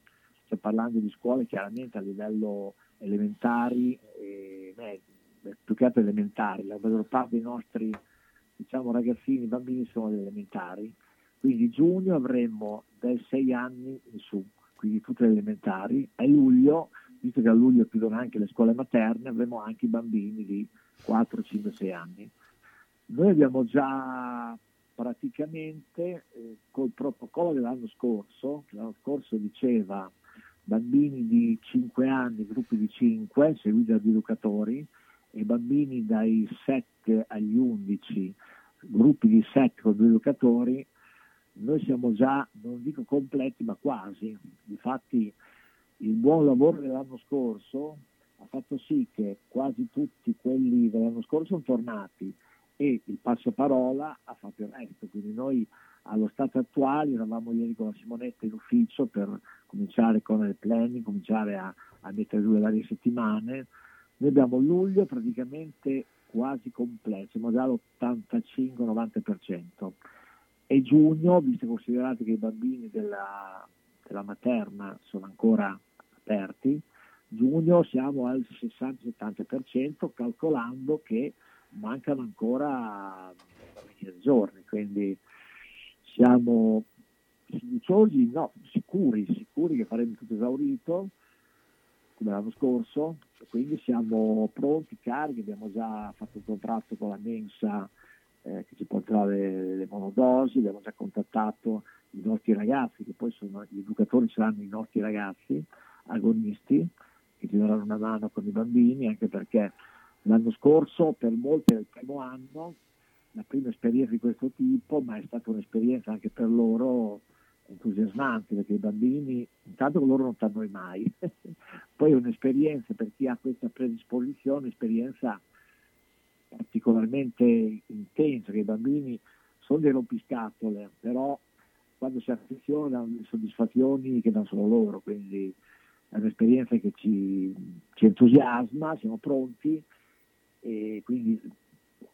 Speaker 27: sto parlando di scuole chiaramente a livello elementari e medi, più che altro elementari, la maggior parte dei nostri diciamo, ragazzini, bambini sono elementari, quindi giugno avremo dai 6 anni in su, quindi tutte le elementari, a luglio, visto che a luglio chiudono anche le scuole materne, avremo anche i bambini di 4, 5, 6 anni. Noi abbiamo già praticamente eh, col protocollo dell'anno scorso, l'anno scorso diceva bambini di 5 anni, gruppi di 5, seguiti da educatori, e bambini dai 7 agli 11, gruppi di 7 con due educatori, noi siamo già, non dico completi, ma quasi. Infatti il buon lavoro dell'anno scorso ha fatto sì che quasi tutti quelli dell'anno scorso sono tornati e il passaparola ha fatto il resto, quindi noi allo stato attuale eravamo ieri con la Simonetta in ufficio per cominciare con il planning, cominciare a, a mettere giù le varie settimane. Noi abbiamo luglio praticamente quasi completo, siamo già all'85-90% e giugno, visto e che i bambini della, della materna sono ancora aperti, giugno siamo al 60-70% calcolando che mancano ancora 20 giorni, quindi siamo fiduciosi, no, sicuri, sicuri che faremo tutto esaurito come l'anno scorso, quindi siamo pronti, carichi, abbiamo già fatto un contratto con la Mensa eh, che ci porterà le, le, monodosi, abbiamo già contattato i nostri ragazzi, che poi sono gli educatori saranno i nostri ragazzi agonisti, che ci daranno una mano con i bambini, anche perché L'anno scorso per molti era il primo anno, la prima esperienza di questo tipo, ma è stata un'esperienza anche per loro entusiasmante, perché i bambini, intanto loro non sanno mai, poi è un'esperienza per chi ha questa predisposizione, un'esperienza particolarmente intensa, che i bambini sono dei rompiscatole, però quando si affezionano danno soddisfazioni che danno solo loro, quindi è un'esperienza che ci, ci entusiasma, siamo pronti e quindi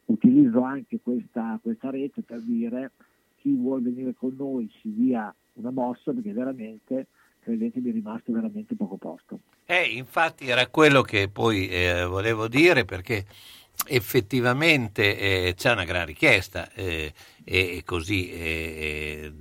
Speaker 27: utilizzo anche questa, questa rete per dire chi vuole venire con noi si dia una mossa perché veramente credetemi è rimasto veramente poco posto.
Speaker 5: Eh, infatti era quello che poi eh, volevo dire perché effettivamente eh, c'è una gran richiesta eh, e così eh,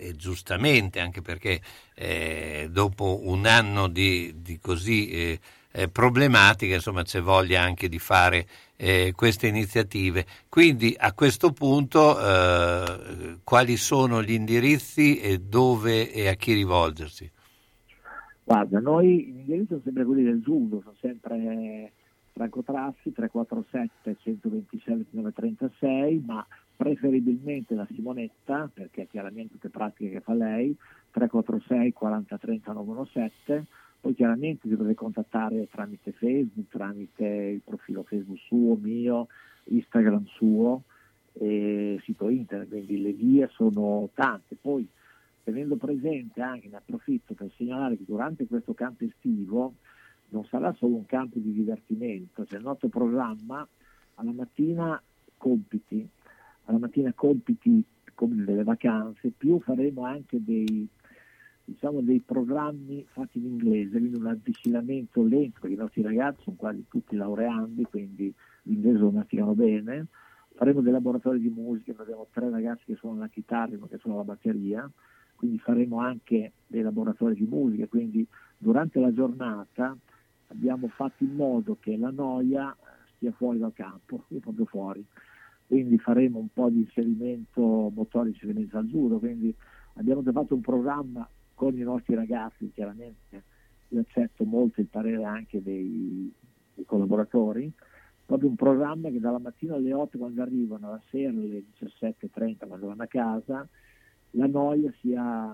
Speaker 5: e giustamente anche perché eh, dopo un anno di, di così eh, problematiche, insomma c'è voglia anche di fare eh, queste iniziative. Quindi a questo punto eh, quali sono gli indirizzi e dove e a chi rivolgersi?
Speaker 27: Guarda, noi gli indirizzi sono sempre quelli del judo, sono sempre Franco Trassi 347 126 2936, ma preferibilmente la Simonetta, perché chiaramente tutte pratiche che fa lei, 346 40 30 917 poi chiaramente si potete contattare tramite Facebook, tramite il profilo Facebook suo, mio, Instagram suo e sito internet, quindi le vie sono tante. Poi tenendo presente anche, ne approfitto per segnalare che durante questo campo estivo non sarà solo un campo di divertimento, c'è il nostro programma alla mattina compiti, alla mattina compiti come nelle vacanze, più faremo anche dei diciamo, dei programmi fatti in inglese, quindi un avvicinamento lento, perché i nostri ragazzi sono quasi tutti laureandi, quindi l'inglese lo masticano bene. Faremo dei laboratori di musica, abbiamo tre ragazzi che suonano la chitarra e uno che suona la batteria, quindi faremo anche dei laboratori di musica, quindi durante la giornata abbiamo fatto in modo che la noia stia fuori dal campo, proprio fuori. Quindi faremo un po' di inserimento motorico, inserimento judo, quindi abbiamo già fatto un programma con i nostri ragazzi chiaramente io accetto molto il parere anche dei, dei collaboratori, proprio un programma che dalla mattina alle 8 quando arrivano, alla sera alle 17.30 quando vanno a casa, la noia sia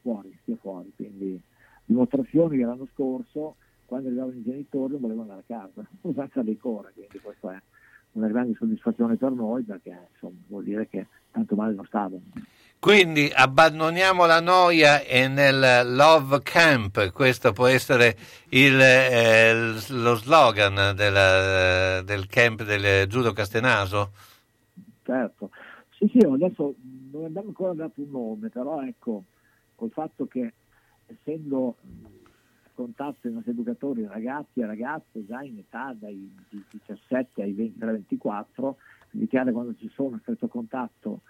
Speaker 27: fuori, sia fuori. Quindi dimostrazioni che l'anno scorso quando arrivavano i genitori non volevano andare a casa, senza decora, quindi questa è una grande soddisfazione per noi perché insomma, vuol dire che tanto male non stavano.
Speaker 5: Quindi abbandoniamo la noia e nel Love Camp, questo può essere il, eh, lo slogan della, del camp del Giudo Castenaso?
Speaker 27: Certo, Sì, sì, adesso non abbiamo ancora dato un nome, però ecco, col fatto che essendo a contatto dei nostri educatori ragazzi e ragazze già in età dai 17 ai 23-24, quindi chiaro quando ci sono stretto contatto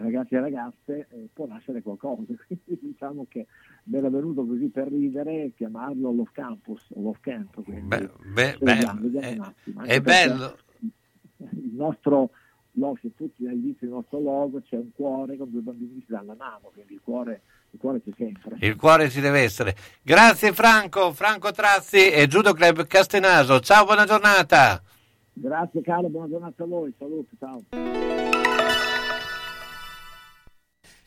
Speaker 27: ragazzi e ragazze eh, può nascere qualcosa, quindi diciamo che mi era venuto così per ridere chiamarlo Love Campus o Love Camp. Quindi,
Speaker 5: Beh, beh,
Speaker 27: vediamo,
Speaker 5: beh,
Speaker 27: vediamo
Speaker 5: è-
Speaker 27: attimo,
Speaker 5: è bello.
Speaker 27: Il nostro logo, se tutti all'inizio del nostro logo c'è un cuore con due bambini che si danno la mano, quindi il cuore, il cuore c'è sempre.
Speaker 5: Il cuore ci deve essere. Grazie Franco, Franco Trazzi e Judo Club Castenaso. Ciao, buona giornata.
Speaker 27: Grazie Carlo, buona giornata a voi, saluti, ciao.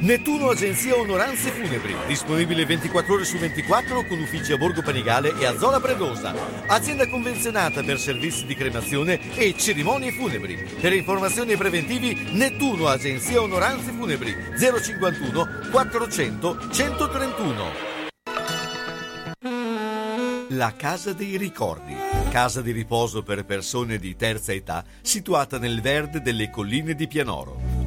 Speaker 4: Nettuno Agenzia Onoranze Funebri, disponibile 24 ore su 24 con uffici a Borgo Panigale e a Zola Predosa. Azienda convenzionata per servizi di cremazione e cerimonie funebri. Per informazioni preventivi Nettuno Agenzia Onoranze Funebri 051 400 131. La Casa dei Ricordi, casa di riposo per persone di terza età situata nel verde delle colline di Pianoro.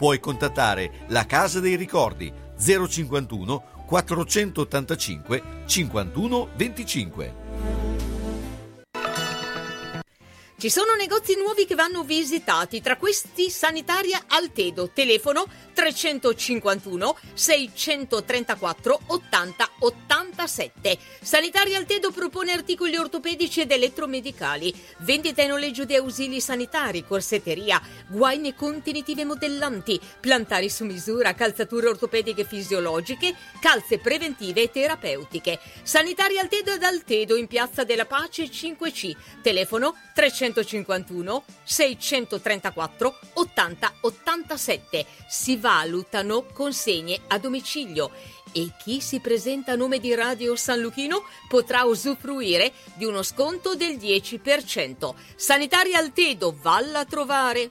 Speaker 4: Puoi contattare la Casa dei Ricordi 051 485 51 25.
Speaker 18: Ci sono negozi nuovi che vanno visitati, tra questi Sanitaria Altedo, telefono 351 634 80 87. Sanitaria Altedo propone articoli ortopedici ed elettromedicali, vendita e noleggio di ausili sanitari, corsetteria, guaine contenitive modellanti, plantari su misura, calzature ortopediche fisiologiche, calze preventive e terapeutiche. Sanitaria Altedo ed Altedo in Piazza della Pace 5C, telefono 351 634 80 87. Si valutano consegne a domicilio e chi si presenta a nome di Radio San Luchino potrà usufruire di uno sconto del 10%. Sanitaria Altedo, valla a trovare!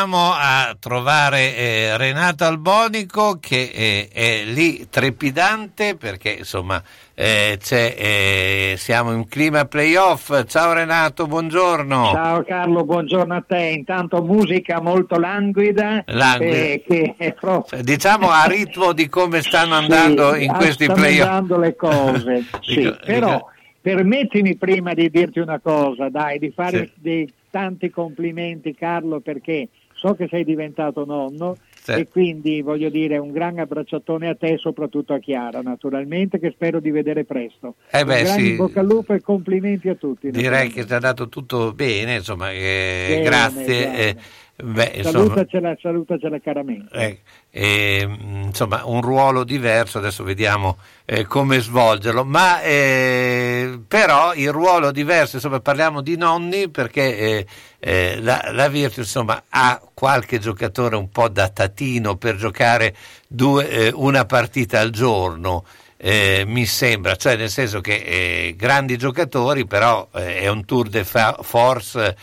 Speaker 5: Andiamo a trovare eh, Renato Albonico che eh, è lì trepidante perché insomma eh, c'è, eh, siamo in clima playoff. Ciao Renato, buongiorno.
Speaker 28: Ciao Carlo, buongiorno a te. Intanto musica molto languida.
Speaker 5: Languida.
Speaker 28: eh, che è proprio-
Speaker 5: Diciamo a ritmo di come stanno andando
Speaker 28: Sì,
Speaker 5: in questi
Speaker 28: stanno
Speaker 5: playoff.
Speaker 28: andando le cose. sì,
Speaker 5: Dico-
Speaker 28: però
Speaker 5: dico-
Speaker 28: permettimi prima di dirti una cosa, dai, di fare
Speaker 5: Sì.
Speaker 28: dei tanti complimenti Carlo perché so che sei diventato nonno
Speaker 5: Sì.
Speaker 28: e quindi voglio dire un gran abbracciatone a te e soprattutto a Chiara naturalmente che spero di vedere presto.
Speaker 5: Eh beh, sì.
Speaker 28: in bocca al lupo e complimenti a tutti.
Speaker 5: Direi che è andato tutto bene, insomma, eh,
Speaker 28: Bene,
Speaker 5: grazie.
Speaker 28: guarda.
Speaker 5: eh, beh, insomma,
Speaker 28: Salutacela, salutacela caramente.
Speaker 5: Eh, eh, insomma, un ruolo diverso, adesso vediamo eh, come svolgerlo, ma eh, però il ruolo diverso, insomma, parliamo di nonni perché eh, eh, la, la Virtus insomma, ha qualche giocatore un po' da tatino per giocare due, eh, una partita al giorno. eh, mi sembra, cioè nel senso che eh, grandi giocatori, però eh, è un tour de force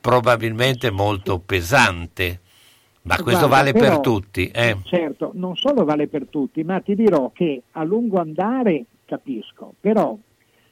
Speaker 5: probabilmente molto pesante. Ma questo
Speaker 28: Guarda,
Speaker 5: vale per
Speaker 28: però-
Speaker 5: tutti. eh.
Speaker 28: Certo, non solo vale per tutti, ma ti dirò che a lungo andare capisco, però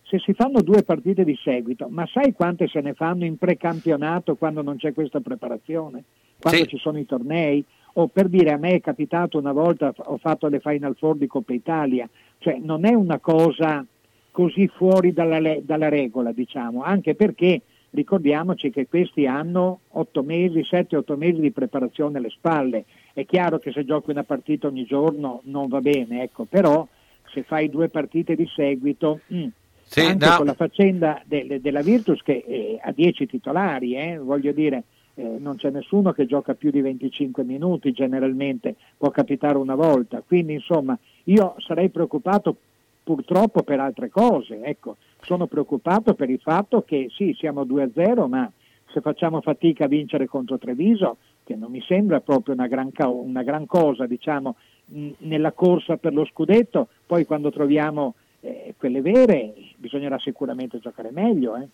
Speaker 28: se si fanno due partite di seguito, ma sai quante se ne fanno in precampionato quando non c'è questa preparazione? Quando
Speaker 5: Sì.
Speaker 28: ci sono i tornei? O per dire a me è capitato una volta, ho fatto le Final Four di Coppa Italia, cioè non è una cosa così fuori dalla, dalla regola, diciamo, anche perché ricordiamoci che questi hanno 8 mesi, 7-8 mesi di preparazione alle spalle. È chiaro che se giochi una partita ogni giorno non va bene, ecco, però se fai due partite di seguito, mm,
Speaker 5: Sì,
Speaker 28: anche
Speaker 5: no.
Speaker 28: con la faccenda de- della Virtus che eh, ha 10 titolari, eh, voglio dire, eh, non c'è nessuno che gioca più di 25 minuti generalmente, può capitare una volta, quindi insomma io sarei preoccupato purtroppo per altre cose, ecco, sono preoccupato per il fatto che sì, siamo 2-0, ma se facciamo fatica a vincere contro Treviso, che non mi sembra proprio una gran, ca- una gran cosa, diciamo, mh, nella corsa per lo scudetto, poi quando troviamo eh, quelle vere bisognerà sicuramente giocare meglio. Eh.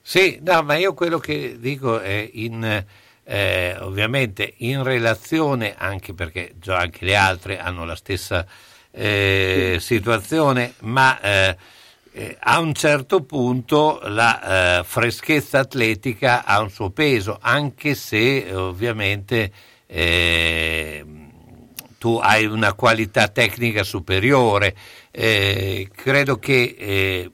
Speaker 5: Sì, no, ma io quello che dico è in, eh, ovviamente in relazione, anche perché già anche le altre hanno la stessa eh, situazione, ma eh, eh, a un certo punto la eh, freschezza atletica ha un suo peso, anche se ovviamente eh, tu hai una qualità tecnica superiore. Credo che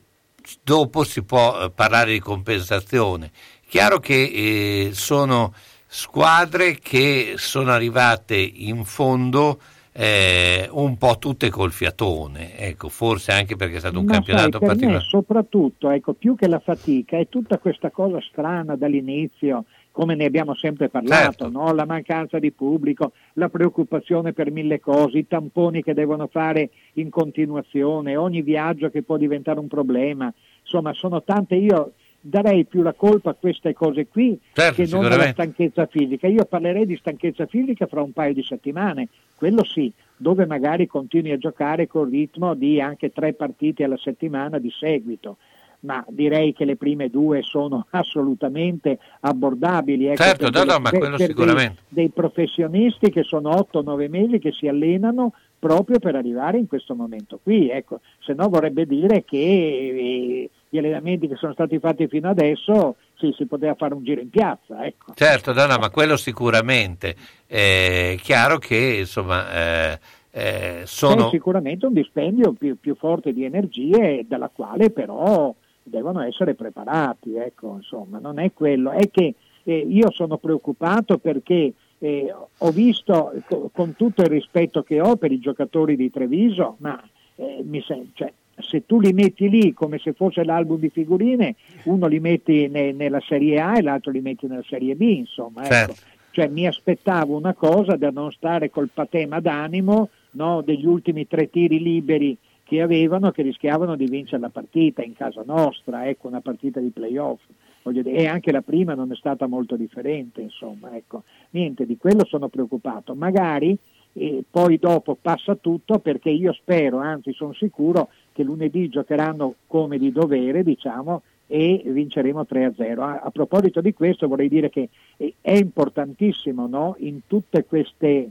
Speaker 5: dopo si può parlare di compensazione. Chiaro che sono squadre che sono arrivate in fondo eh, un po' tutte col fiatone, ecco, forse anche perché è stato un
Speaker 28: Ma
Speaker 5: campionato
Speaker 28: sai, per me
Speaker 5: particolare.
Speaker 28: soprattutto, ecco, più che la fatica, è tutta questa cosa strana dall'inizio, come ne abbiamo sempre parlato,
Speaker 5: Certo.
Speaker 28: no? la mancanza di pubblico, la preoccupazione per mille cose, i tamponi che devono fare in continuazione, ogni viaggio che può diventare un problema, insomma sono tante, io darei più la colpa a queste cose qui
Speaker 5: Certo,
Speaker 28: che non alla
Speaker 5: sicuramente.
Speaker 28: stanchezza fisica. Io parlerei di stanchezza fisica fra un paio di settimane, quello sì, dove magari continui a giocare col ritmo di anche tre partite alla settimana di seguito. Ma direi che le prime due sono assolutamente abbordabili. ecco,
Speaker 5: Certo, no,
Speaker 28: delle-
Speaker 5: no, ma quello
Speaker 28: per dei-
Speaker 5: sicuramente.
Speaker 28: Dei, professionisti che sono 8-9 mesi che si allenano proprio per arrivare in questo momento qui. Ecco, se no vorrebbe dire che eh, gli allenamenti che sono stati fatti fino adesso sì, si poteva fare un giro in piazza. Ecco.
Speaker 5: Certo, no, no, ma quello sicuramente. È chiaro che insomma eh, eh, sono...
Speaker 28: È sicuramente un dispendio più, più forte di energie dalla quale però devono essere preparati, ecco, insomma, non è quello, è che eh, io sono preoccupato perché eh, ho visto, co- con tutto il rispetto che ho per i giocatori di Treviso, ma eh, mi sem- cioè, se tu li metti lì come se fosse l'album di figurine, uno li metti ne- nella Serie A e l'altro li metti nella Serie B, insomma, ecco.
Speaker 5: Certo.
Speaker 28: Cioè mi aspettavo una cosa da non stare col patema d'animo no, degli ultimi tre tiri liberi che avevano che rischiavano di vincere la partita in casa nostra, ecco, una partita di playoff. Dire, e anche la prima non è stata molto differente, insomma, ecco. Niente, di quello sono preoccupato. Magari e poi dopo passa tutto perché io spero, anzi sono sicuro che lunedì giocheranno come di dovere, diciamo, e vinceremo 3-0. A, a proposito di questo vorrei dire che è importantissimo no? in tutte queste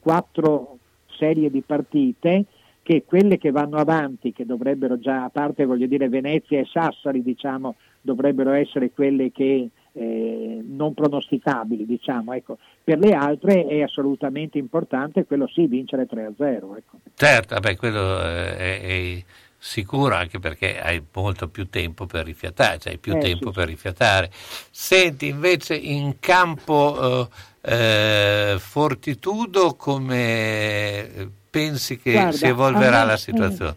Speaker 28: quattro serie di partite che quelle che vanno avanti, che dovrebbero già, a parte voglio dire Venezia e Sassari, diciamo, dovrebbero essere quelle che eh, non pronosticabili, diciamo, ecco. per le altre è assolutamente importante quello sì, vincere 3-0. Ecco.
Speaker 5: Certo, beh, quello eh, è, è, sicuro anche perché hai molto più tempo per rifiatare, cioè hai più
Speaker 28: Eh,
Speaker 5: tempo
Speaker 28: sì,
Speaker 5: per rifiatare. Senti, invece in campo eh, eh, Fortitudo come pensi che
Speaker 28: Guarda,
Speaker 5: si evolverà
Speaker 28: me-
Speaker 5: la situazione?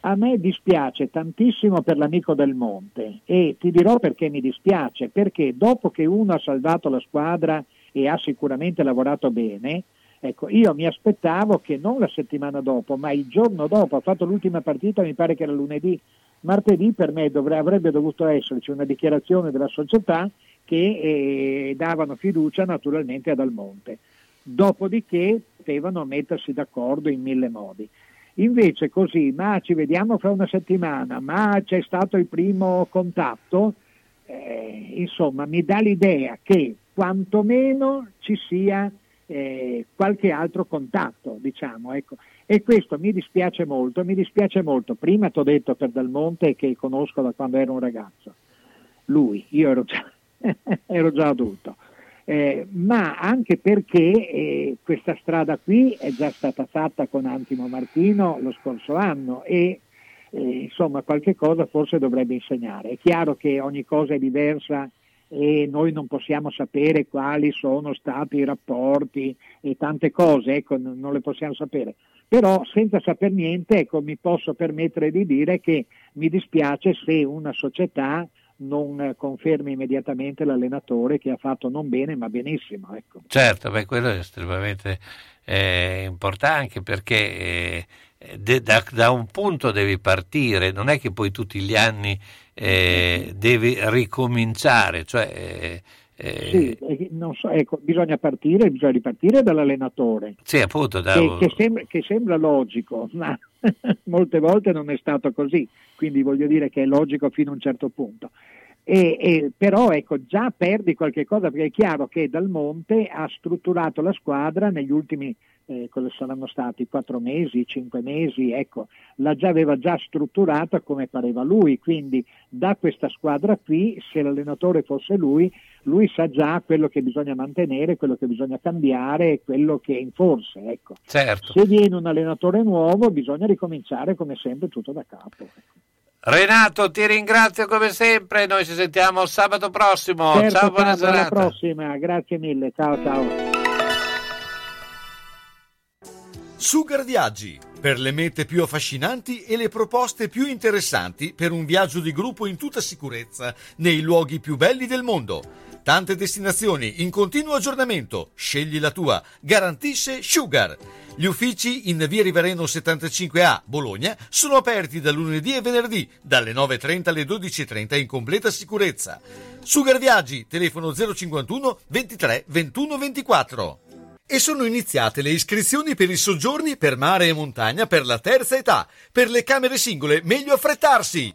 Speaker 28: A me dispiace tantissimo per l'amico del Monte e ti dirò perché mi dispiace, perché dopo che uno ha salvato la squadra e ha sicuramente lavorato bene, ecco, io mi aspettavo che non la settimana dopo, ma il giorno dopo, ha fatto l'ultima partita, mi pare che era lunedì, martedì per me dovre- avrebbe dovuto esserci una dichiarazione della società che eh, davano fiducia naturalmente ad Almonte. Dopodiché potevano mettersi d'accordo in mille modi. Invece così, ma ci vediamo fra una settimana, ma c'è stato il primo contatto, eh, insomma mi dà l'idea che quantomeno ci sia eh, qualche altro contatto, diciamo, ecco. E questo mi dispiace molto, mi dispiace molto. Prima ti ho detto per Dalmonte che conosco da quando ero un ragazzo, lui, io ero già, ero già adulto. Eh, ma anche perché eh, questa strada qui è già stata fatta con Antimo Martino lo scorso anno e eh, insomma qualche cosa forse dovrebbe insegnare. È chiaro che ogni cosa è diversa e noi non possiamo sapere quali sono stati i rapporti e tante cose, ecco, non le possiamo sapere. Però senza saper niente, ecco, mi posso permettere di dire che mi dispiace se una società non eh, confermi immediatamente l'allenatore che ha fatto non bene ma benissimo. Ecco.
Speaker 5: Certo, beh, quello è estremamente eh, importante perché eh, de- da, da un punto devi partire, non è che poi tutti gli anni eh, devi ricominciare, cioè eh,
Speaker 28: Sì, eh, non so, ecco, bisogna partire, bisogna ripartire dall'allenatore.
Speaker 5: sì, appunto, da-
Speaker 28: Che, che sembra, che sembra logico, ma molte volte non è stato così, quindi voglio dire che è logico fino a un certo punto. E, e- però ecco, già perdi qualche cosa perché è chiaro che Dal Monte ha strutturato la squadra negli ultimi, eh, cosa saranno stati, quattro mesi, cinque mesi, ecco, la già aveva già strutturata come pareva lui, quindi da questa squadra qui, se l'allenatore fosse lui, lui sa già quello che bisogna mantenere, quello che bisogna cambiare e quello che è in forse, ecco.
Speaker 5: certo.
Speaker 28: Se viene un allenatore nuovo bisogna ricominciare come sempre tutto da capo.
Speaker 5: Renato, ti ringrazio come sempre, noi ci sentiamo sabato prossimo.
Speaker 28: Certo,
Speaker 5: Ciao, buona
Speaker 28: Carlo, alla
Speaker 5: giornata.
Speaker 28: prossima, grazie mille, ciao ciao.
Speaker 4: Sugar Viaggi, per le mete più affascinanti e le proposte più interessanti per un viaggio di gruppo in tutta sicurezza nei luoghi più belli del mondo. Tante destinazioni in continuo aggiornamento. Scegli la tua. Garantisce Sugar. Gli uffici in via Rivereno 75A, Bologna, sono aperti da lunedì e venerdì, dalle 9.30 alle 12.30 in completa sicurezza. Sugar Viaggi, telefono 051 23 21 24. E sono iniziate le iscrizioni per i soggiorni per mare e montagna per la terza età. Per le camere singole, meglio affrettarsi.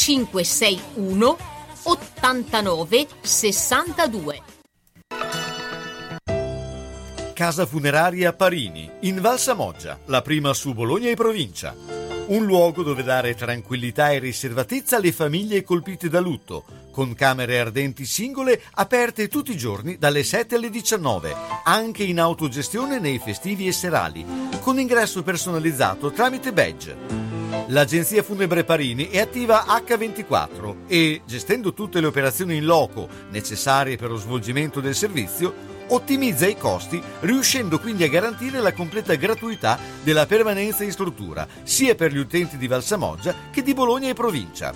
Speaker 18: 561 89 62.
Speaker 4: Casa funeraria Parini, in Val Samoggia, la prima su Bologna e provincia. Un luogo dove dare tranquillità e riservatezza alle famiglie colpite da lutto, con camere ardenti singole aperte tutti i giorni dalle 7 alle 19, anche in autogestione nei festivi e serali, con ingresso personalizzato tramite badge. L'agenzia funebre Parini è attiva H24 e, gestendo tutte le operazioni in loco necessarie per lo svolgimento del servizio, ottimizza i costi, riuscendo quindi a garantire la completa gratuità della permanenza in struttura, sia per gli utenti di Valsamoggia che di Bologna e provincia.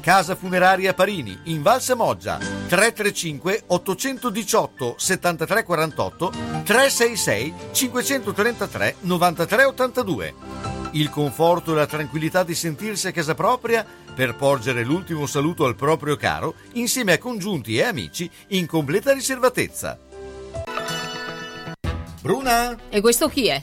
Speaker 4: Casa Funeraria Parini, in Valsamoggia, 335 818 7348 366 533 9382. Il conforto e la tranquillità di sentirsi a casa propria per porgere l'ultimo saluto al proprio caro insieme a congiunti e amici in completa riservatezza. Bruna?
Speaker 18: E questo chi è?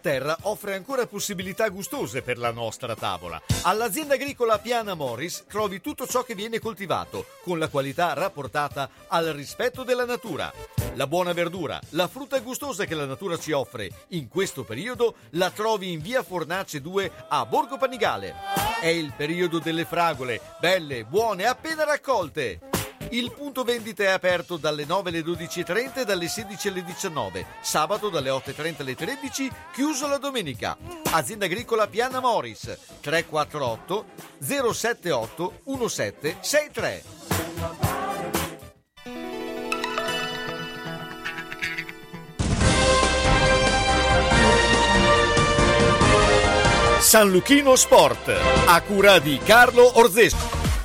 Speaker 4: Terra offre ancora possibilità gustose per la nostra tavola. All'azienda agricola Piana Morris trovi tutto ciò che viene coltivato, con la qualità rapportata al rispetto della natura. La buona verdura, la frutta gustosa che la natura ci offre in questo periodo la trovi in via Fornace 2 a Borgo Panigale. È il periodo delle fragole, belle, buone, appena raccolte. Il punto vendita è aperto dalle 9 alle 12.30 e dalle 16 alle 19. Sabato dalle 8.30 alle 13, chiuso la domenica. Azienda agricola Piana Morris 348 078 1763. San Luchino Sport, a cura di Carlo Orzesco.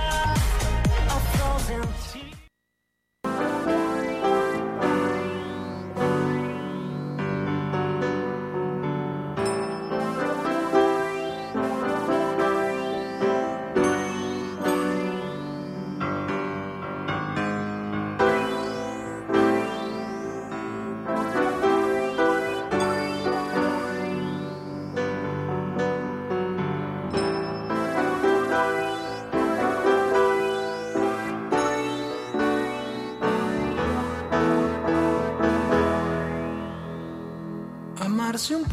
Speaker 29: Bye. Un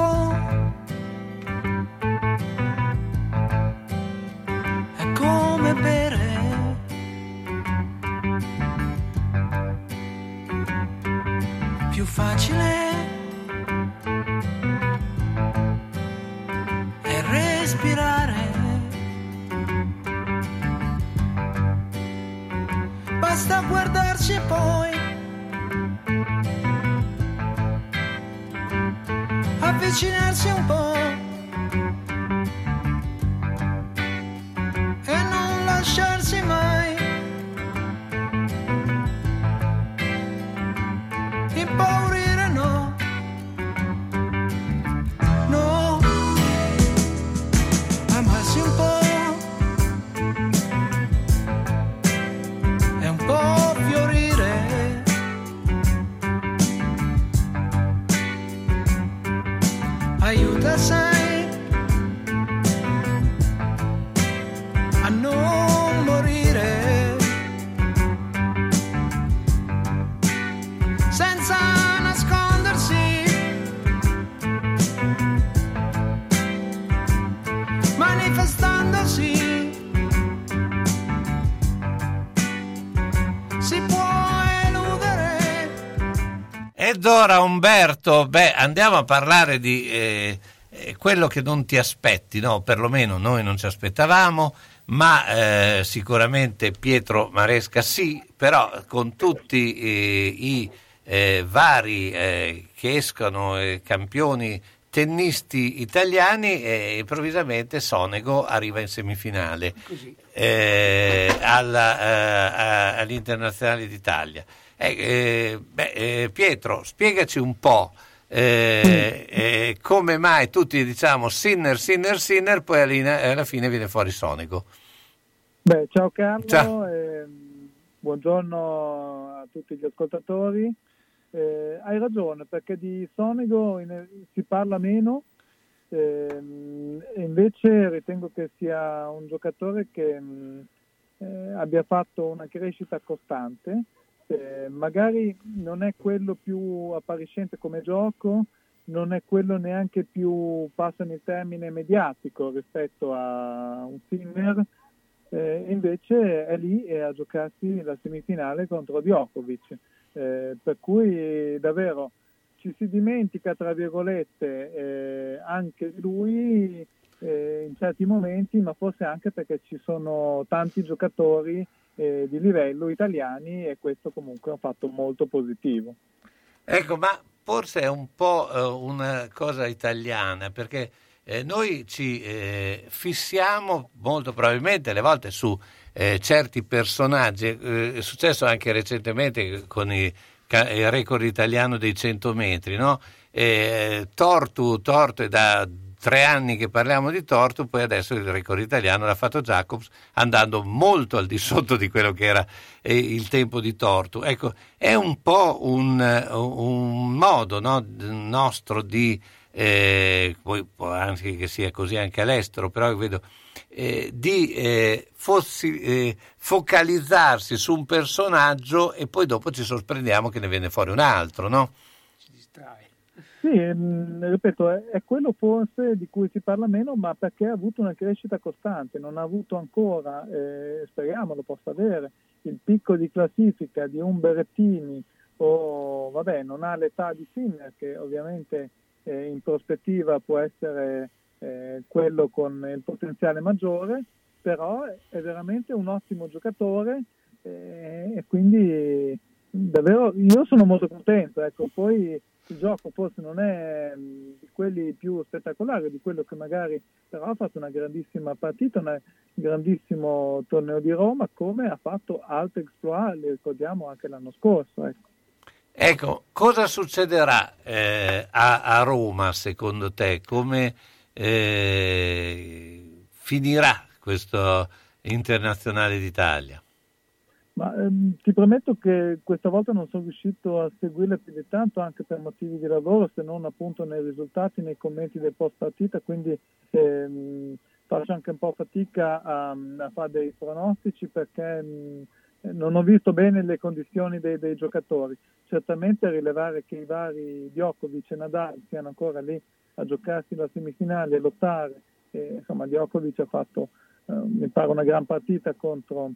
Speaker 5: Ed ora Umberto, beh, andiamo a parlare di eh, eh, quello che non ti aspetti, no? Perlomeno noi non ci aspettavamo, ma eh, sicuramente Pietro Maresca sì, però con tutti eh, i eh, vari eh, che escono campioni tennisti italiani e improvvisamente Sonego arriva in semifinale alla, all'Internazionale d'Italia. Eh, eh, beh, eh, Pietro, spiegaci un po' eh, eh, come mai tutti diciamo Sinner, Sinner, Sinner, poi alla, alla fine viene fuori Sonego.
Speaker 30: Beh, ciao Carlo,
Speaker 5: Ciao.
Speaker 30: ehm, buongiorno a tutti gli ascoltatori. Eh, hai ragione perché di Sonego in- si parla meno ehm, e invece ritengo che sia un giocatore che mh, eh, abbia fatto una crescita costante. Eh, magari non è quello più appariscente come gioco, non è quello neanche più, passami il termine, mediatico rispetto a un Sinner, eh, invece è lì e a giocarsi la semifinale contro Djokovic. Eh, per cui davvero ci si dimentica, tra virgolette, eh, anche lui eh, in certi momenti, ma forse anche perché ci sono tanti giocatori eh, di livello italiani e questo comunque è un fatto molto positivo.
Speaker 5: Ecco, ma forse è un po' eh, una cosa italiana, perché eh, noi ci eh, fissiamo molto probabilmente alle volte su certi personaggi, è successo anche recentemente con i, il record italiano dei 100 metri, no? Eh, Tortu, Tortu è da tre anni che parliamo di Tortu, poi adesso il record italiano l'ha fatto Jacobs andando molto al di sotto di quello che era eh, il tempo di Tortu. Ecco, è un po' un, un modo no, nostro di, eh, poi anche che sia così anche all'estero, però vedo eh, di eh, fossi- eh, focalizzarsi su un personaggio e poi dopo ci sorprendiamo che ne viene fuori un altro, no?
Speaker 30: Sì, ehm, ripeto, è, è quello forse di cui si parla meno, ma perché ha avuto una crescita costante, non ha avuto ancora, eh, speriamo lo possa avere, il picco di classifica di un Berrettini o vabbè, non ha l'età di Sinner che ovviamente eh, in prospettiva può essere eh, quello con il potenziale maggiore, però è veramente un ottimo giocatore eh, e quindi davvero io sono molto contento, ecco, poi gioco forse non è mh, di quelli più spettacolari, di quello che magari però ha fatto una grandissima partita, un grandissimo torneo di Roma, come ha fatto altri exploit, li ricordiamo anche l'anno scorso. Ecco.
Speaker 5: Ecco, cosa succederà eh, a, a Roma secondo te? Come eh, finirà questo internazionale d'Italia?
Speaker 30: Ma ehm, ti prometto che questa volta non sono riuscito a seguirle più di tanto anche per motivi di lavoro, se non appunto nei risultati, nei commenti del post partita, quindi ehm, faccio anche un po' fatica a, a fare dei pronostici perché mh, non ho visto bene le condizioni dei, dei giocatori. Certamente rilevare che i vari Djokovic e Nadal siano ancora lì a giocarsi la semifinale e lottare, e, insomma Djokovic ha fatto eh, mi pare una gran partita contro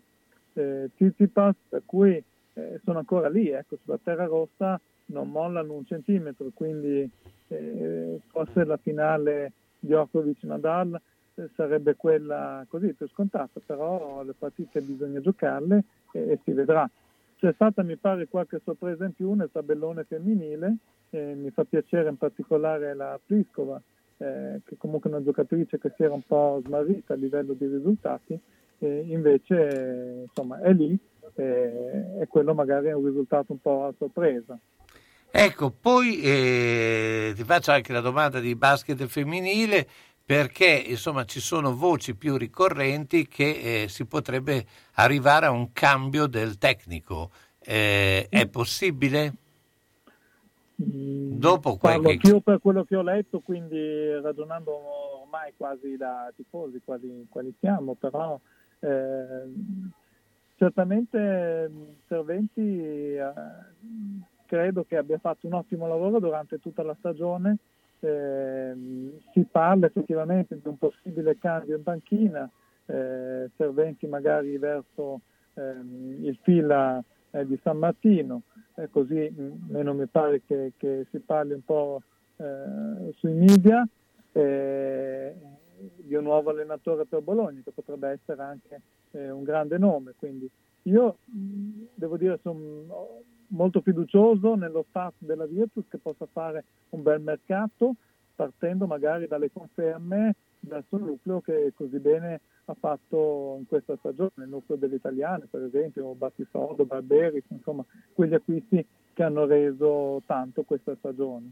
Speaker 30: eh, Tsitsipas, per cui eh, sono ancora lì, ecco, sulla terra rossa non mollano un centimetro, quindi eh, forse la finale Djokovic-Nadal eh, sarebbe quella così più scontata, però le partite bisogna giocarle e, e si vedrà. C'è stata, mi pare, qualche sorpresa in più nel tabellone femminile, eh, mi fa piacere in particolare la Pliskova, eh, che comunque è una giocatrice che si era un po' smarrita a livello di risultati, e invece eh, insomma è lì eh, e quello magari è un risultato un po' a sorpresa.
Speaker 5: Ecco, poi eh, ti faccio anche la domanda di basket femminile perché insomma ci sono voci più ricorrenti che eh, si potrebbe arrivare a un cambio del tecnico. Eh, è possibile? Dopo
Speaker 30: Parlo
Speaker 5: qualche...
Speaker 30: più per quello che ho letto, quindi ragionando ormai quasi da tifosi, quali, quali siamo, però eh, certamente mh, Serventi eh, credo che abbia fatto un ottimo lavoro durante tutta la stagione. Ehm, si parla effettivamente di un possibile cambio in panchina, eh, serventi magari verso ehm, il fila eh, di San Martino, eh, così meno mi pare che, che si parli un po' eh, sui media, eh, di un nuovo allenatore per Bologna che potrebbe essere anche eh, un grande nome. Quindi io devo dire sono molto fiducioso nello staff della Virtus che possa fare un bel mercato partendo magari dalle conferme verso il nucleo che così bene ha fatto in questa stagione, il nucleo delle italiane per esempio, Battisodo, Barberi, insomma quegli acquisti che hanno reso tanto questa stagione.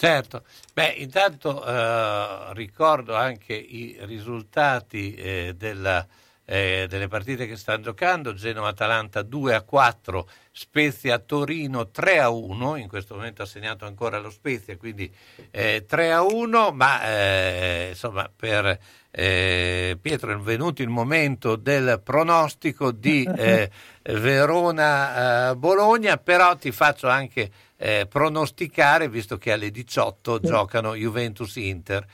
Speaker 5: Certo, beh intanto eh, ricordo anche i risultati eh, della, eh, delle partite che stanno giocando, Genoa-Atalanta 2 a 4, Spezia-Torino 3 a 1, in questo momento ha segnato ancora lo Spezia, quindi eh, 3 a 1, ma eh, insomma per eh, Pietro è venuto il momento del pronostico di eh, Verona-Bologna, però ti faccio anche eh, pronosticare, visto che alle 18 giocano Juventus-Inter.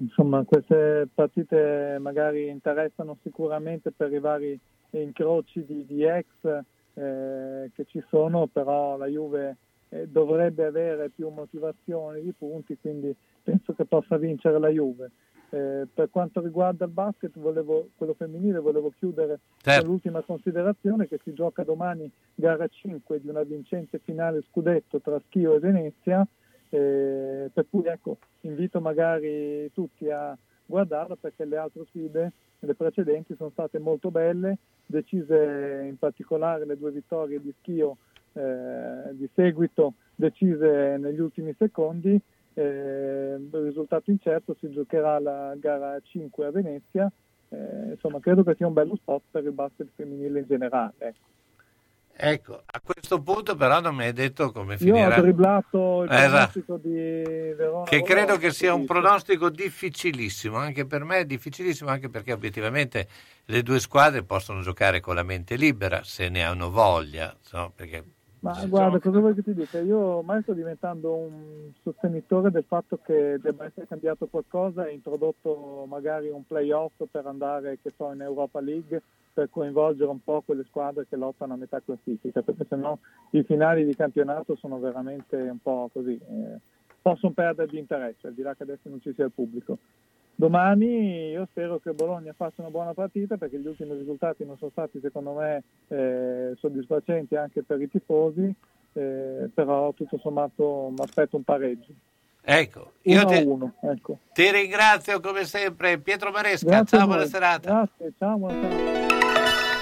Speaker 30: Insomma, queste partite magari interessano sicuramente per i vari incroci di, di ex eh, che ci sono, però la Juve eh, dovrebbe avere più motivazioni di punti, quindi penso che possa vincere la Juve. Eh, per quanto riguarda il basket, volevo, quello femminile, volevo chiudere
Speaker 5: Certo.
Speaker 30: con l'ultima considerazione che si gioca domani gara 5 di una vincente finale scudetto tra Schio e Venezia, eh, per cui ecco, invito magari tutti a guardarla perché le altre sfide, le precedenti, sono state molto belle, decise in particolare le due vittorie di Schio eh, di seguito, decise negli ultimi secondi. Eh, risultato incerto si giocherà la gara 5 a Venezia. Eh, insomma, credo che sia un bello spot per il basket femminile in generale. ecco.
Speaker 5: Ecco, a questo punto però non mi hai detto come
Speaker 30: Io
Speaker 5: finirà.
Speaker 30: ho dribblato il
Speaker 5: Eh,
Speaker 30: pronostico di Verona.
Speaker 5: Che credo che sia un pronostico difficilissimo, anche per me è difficilissimo, anche perché obiettivamente le due squadre possono giocare con la mente libera se ne hanno voglia, no? perché
Speaker 30: Ma guarda, cosa vuoi che ti dica? Io ormai sto diventando un sostenitore del fatto che debba essere cambiato qualcosa e introdotto magari un playoff per andare, che so, in Europa League per coinvolgere un po' quelle squadre che lottano a metà classifica, perché sennò i finali di campionato sono veramente un po' così, eh, possono perdere di interesse, al di là che adesso non ci sia il pubblico. Domani io spero che Bologna faccia una buona partita perché gli ultimi risultati non sono stati secondo me eh, soddisfacenti anche per i tifosi, eh, però tutto sommato mi aspetto un pareggio.
Speaker 5: Ecco, io ti,
Speaker 30: uno, ecco.
Speaker 5: ti ringrazio come sempre Pietro Maresca,
Speaker 30: Grazie
Speaker 5: ciao, buona serata.
Speaker 30: Grazie, ciao, buona serata.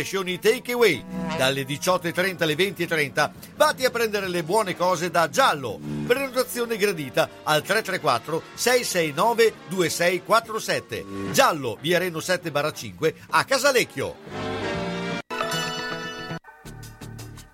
Speaker 4: crescioni takeaway. Dalle 18.30 alle 20.30 vatti a prendere le buone cose da Giallo. Prenotazione gradita al 334 669 2647. Giallo, via Reno 7 5 a Casalecchio.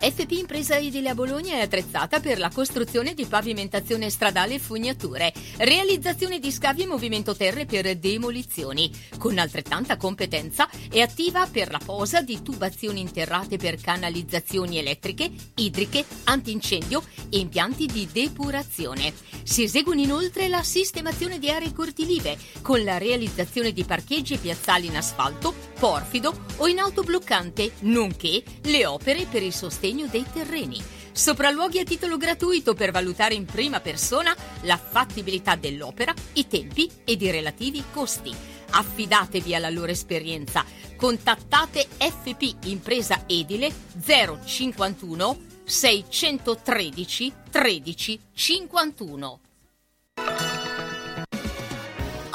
Speaker 18: FP Impresa Edile a Bologna è attrezzata per la costruzione di pavimentazione stradale e fognature, realizzazione di scavi e movimento terre per demolizioni. Con altrettanta competenza è attiva per la posa di tubazioni interrate per canalizzazioni elettriche, idriche, antincendio e impianti di depurazione. Si eseguono inoltre la sistemazione di aree cortilive con la realizzazione di parcheggi e piazzali in asfalto, porfido o in autobloccante, nonché le opere per il sostegno dei terreni. Sopralluoghi a titolo gratuito per valutare in prima persona la fattibilità dell'opera, i tempi ed i relativi costi. Affidatevi alla loro esperienza. Contattate FP Impresa Edile 051 613 13 51.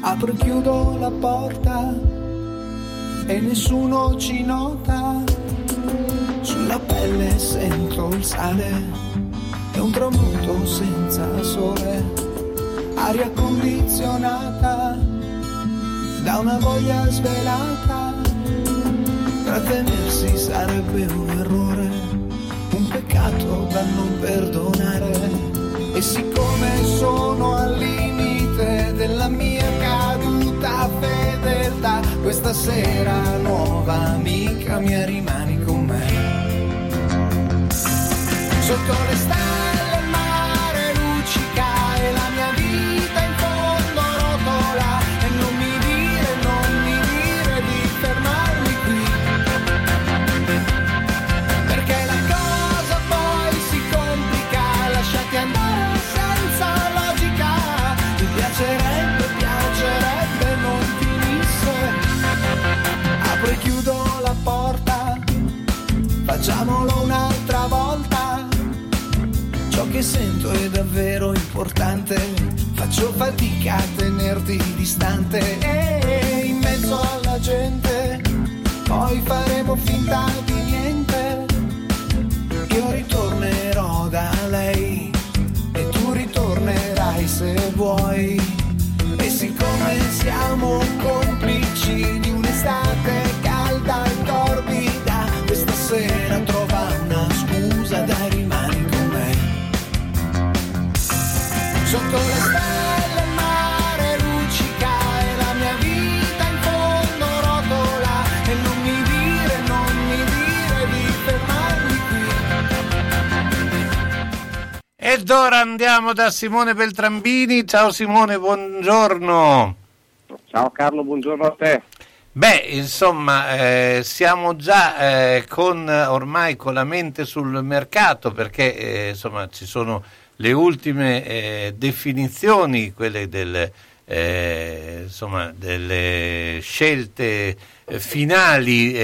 Speaker 29: Apro e chiudo la porta e nessuno ci nota. Sulla pelle sento il sale e un tramonto senza sole. Aria condizionata da una voglia svelata. Trattenersi sarebbe un errore, un peccato da non perdonare. E siccome sono al limite della mia fedeltà, questa sera nuova amica mia rimani con me. Sotto le stelle che sento è davvero importante, faccio fatica a tenerti distante e in mezzo alla gente, poi faremo finta di niente. Io ritornerò da lei e tu ritornerai se vuoi. E siccome siamo complici
Speaker 5: Ed ora andiamo da Simone Beltrambini. Ciao Simone, buongiorno.
Speaker 31: Ciao Carlo, buongiorno a te.
Speaker 5: Beh, insomma, eh, siamo già eh, con ormai con la mente sul mercato perché eh, insomma ci sono le ultime eh, definizioni, quelle del, eh, insomma, delle scelte eh, finali,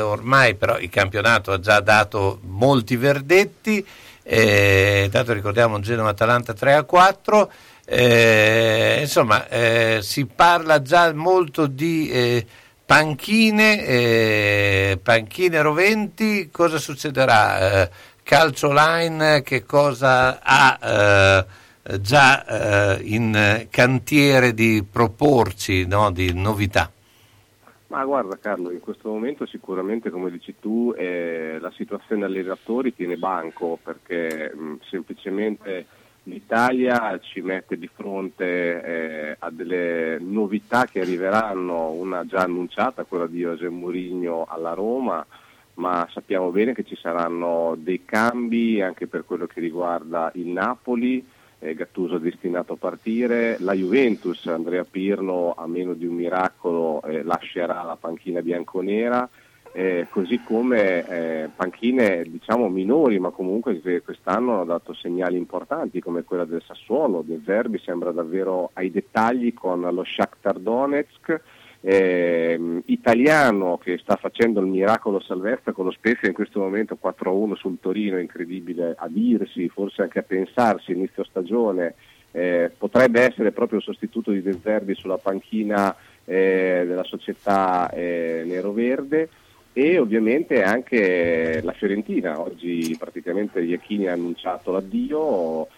Speaker 5: ormai però il campionato ha già dato molti verdetti, eh, intanto ricordiamo Genova-Atalanta 3 a 4. Eh, insomma, eh, si parla già molto di eh, panchine, eh, panchine roventi. Cosa succederà? Eh, calcio line, che cosa ha già in cantiere di proporci, no? di novità?
Speaker 31: Ma guarda Carlo, in questo momento sicuramente come dici tu eh, la situazione allenatori tiene banco perché mh, semplicemente l'Italia ci mette di fronte eh, a delle novità che arriveranno, una già annunciata, quella di José Mourinho alla Roma, ma sappiamo bene che ci saranno dei cambi anche per quello che riguarda il Napoli, eh, Gattuso destinato a partire, la Juventus, Andrea Pirlo a meno di un miracolo eh, lascerà la panchina bianconera, eh, così come eh, panchine diciamo minori, ma comunque che quest'anno hanno dato segnali importanti come quella del Sassuolo, del Verbi sembra davvero ai dettagli con lo Shakhtar Donetsk, eh, italiano che sta facendo il miracolo salvezza con lo Spezia in questo momento 4-1 sul Torino, incredibile a dirsi, forse anche a pensarsi inizio stagione, eh, potrebbe essere proprio il sostituto di De Zerbi sulla panchina eh, della società eh, nero-verde. E ovviamente anche la Fiorentina, oggi praticamente Iachini ha annunciato l'addio,